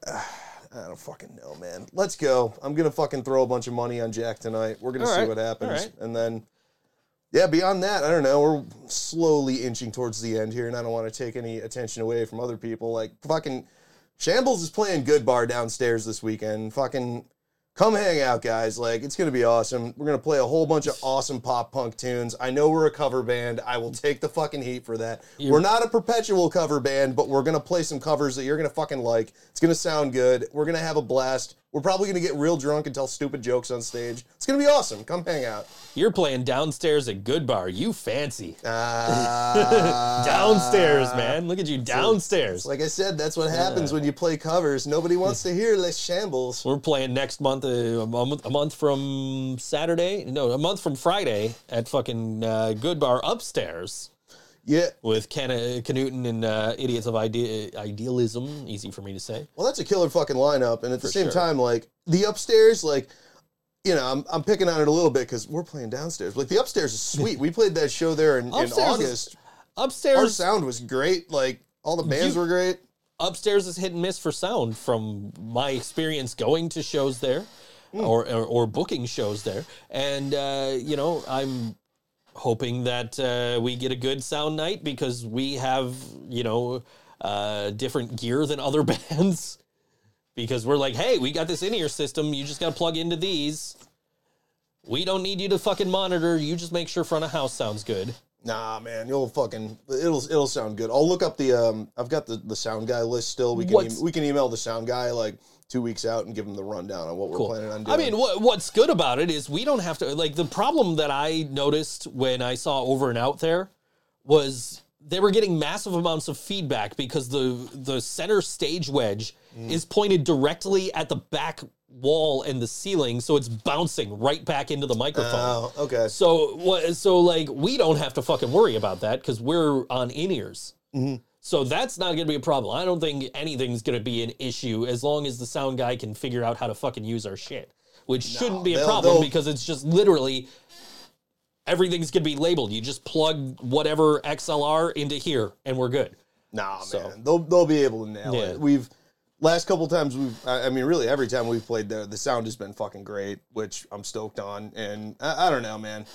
I don't fucking know, man. Let's go. I'm gonna fucking throw a bunch of money on Jack tonight. We're gonna All see right. what happens, right. and then. Yeah, beyond that, I don't know. We're slowly inching towards the end here, and I don't want to take any attention away from other people. Like fucking Shambles is playing good bar downstairs this weekend. Fucking come hang out, guys. Like it's gonna be awesome. We're gonna play a whole bunch of awesome pop punk tunes. I know we're a cover band. I will take the fucking heat for that. we're not a perpetual cover band, but we're gonna play some covers that you're gonna fucking like. It's gonna sound good. We're gonna have a blast. We're probably gonna get real drunk and tell stupid jokes on stage. It's gonna be awesome. Come hang out. You're playing downstairs at Good Bar. You fancy. Uh, Downstairs, man. Look at you downstairs. Like I said, that's what happens when you play covers. Nobody wants to hear Les Shambles. We're playing next month, uh, a, month, a month from Saturday. No, a month from Friday at fucking uh, Good Bar upstairs Yeah. with Ken and uh, Idiots of Ide- Idealism. Easy for me to say. Well, that's a killer fucking lineup, and at the For same sure. time, like the upstairs, like you know, I'm, I'm picking on it a little bit because we're playing downstairs. Like the upstairs is sweet. we played that show there in, in Upstairs is- August. Our Upstairs, sound was great. Like all the bands You- were great. upstairs is hit and miss for sound from my experience going to shows there or, or or booking shows there and uh, you know i'm hoping that uh, we get a good sound night because we have you know uh, different gear than other bands because we're like hey we got this in-ear system you just got to plug into these we don't need you to fucking monitor you just make sure front of house sounds good Nah, man, you'll fucking it'll it'll sound good. I'll look up the um. I've got the the sound guy list still. We can e- we can email the sound guy like two weeks out and give them the rundown on what we're planning on doing. I mean, what, what's good about it is we don't have to like the problem that I noticed when I saw Over and Out there was they were getting massive amounts of feedback because the the center stage wedge Mm. is pointed directly at the back wall and the ceiling, so it's bouncing right back into the microphone. oh, okay. So what? So like we don't have to fucking worry about that because we're on in ears. Mm-hmm. So that's not going to be a problem. I don't think anything's going to be an issue as long as the sound guy can figure out how to fucking use our shit, which shouldn't be a they'll- problem they'll- because it's just literally everything's going to be labeled. You just plug whatever XLR into here and we're good. Nah, So- man, they'll they'll be able to nail Yeah. it. We've last couple times we've, I I mean, really every time we've played there, the sound has been fucking great, which I'm stoked on. And I, I don't know, man.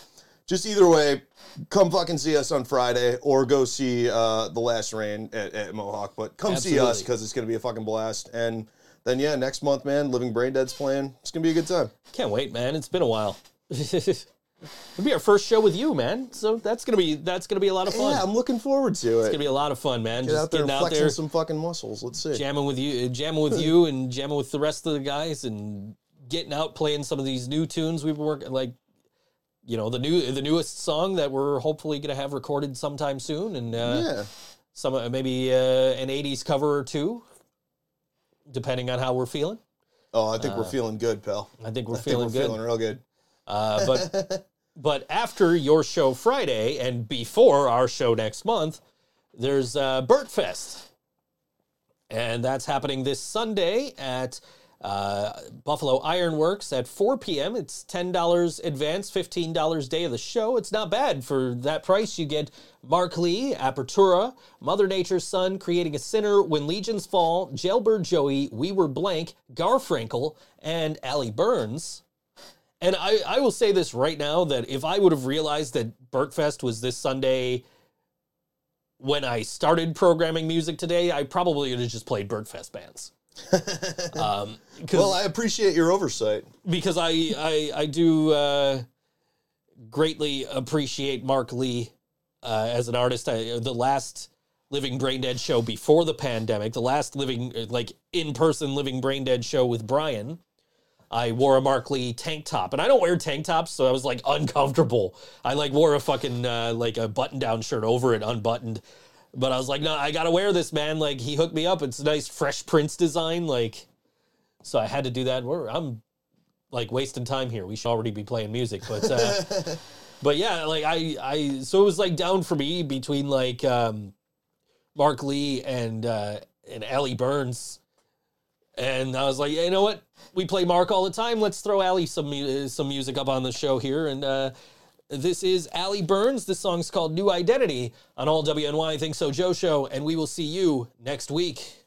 Just either way, come fucking see us on Friday or go see uh, the Last Rain at, at Mohawk. But come see us because it's gonna be a fucking blast. And then yeah, next month, man, Living Brain Dead's playing. It's gonna be a good time. Can't wait, man. It's been a while. It'll be our first show with you, man. So that's gonna be that's gonna be a lot of fun. Yeah, I'm looking forward to it. It's gonna be a lot of fun, man. Get Just out there getting out flexing there, some fucking muscles. Let's see. jamming with you, jamming with you, and jamming with the rest of the guys, and getting out playing some of these new tunes we've been working like. You know the new the newest song that we're hopefully gonna have recorded sometime soon, and uh, yeah. some uh, maybe uh, an '80s cover or two, depending on how we're feeling. Oh, I think we're feeling good, pal. I think we're I think feeling we're good. feeling real good. Uh, but but after your show Friday and before our show next month, there's uh, Burt Fest. And that's happening this Sunday at uh, Buffalo Ironworks at 4 p.m. It's $10 advance, $15 day of the show. It's not bad. For that price, you get Mark Lee, Apertura, Mother Nature's Son, Creating a Sinner, When Legions Fall, Jailbird Joey, We Were Blank, Garfrankel, and Allie Burns. And I, I will say this right now that if I would have realized that Burtfest was this Sunday when I started programming music today, I probably would have just played Burtfest bands. um, Well, I appreciate your oversight. because I I, I do uh, greatly appreciate Mark Lee uh, as an artist. I, the last Living Brain Dead show before the pandemic, the last living like in person Living Brain Dead show with Brian. I wore a Mark Lee tank top, and I don't wear tank tops, so I was like uncomfortable. I like wore a fucking uh, like a button down shirt over it, unbuttoned. But I was like, no, I gotta wear this, man. Like he hooked me up. It's a nice Fresh Prince design, like. So I had to do that. We're, I'm like wasting time here. We should already be playing music, but uh, but yeah, like I I so it was like down for me between like um, Mark Lee and uh, and Allie Burns, and I was like, yeah, you know what? We play Mark all the time. Let's throw Allie some some music up on the show here, and uh, this is Allie Burns. This song's called New Identity on all WNY Think So Joe show, and we will see you next week.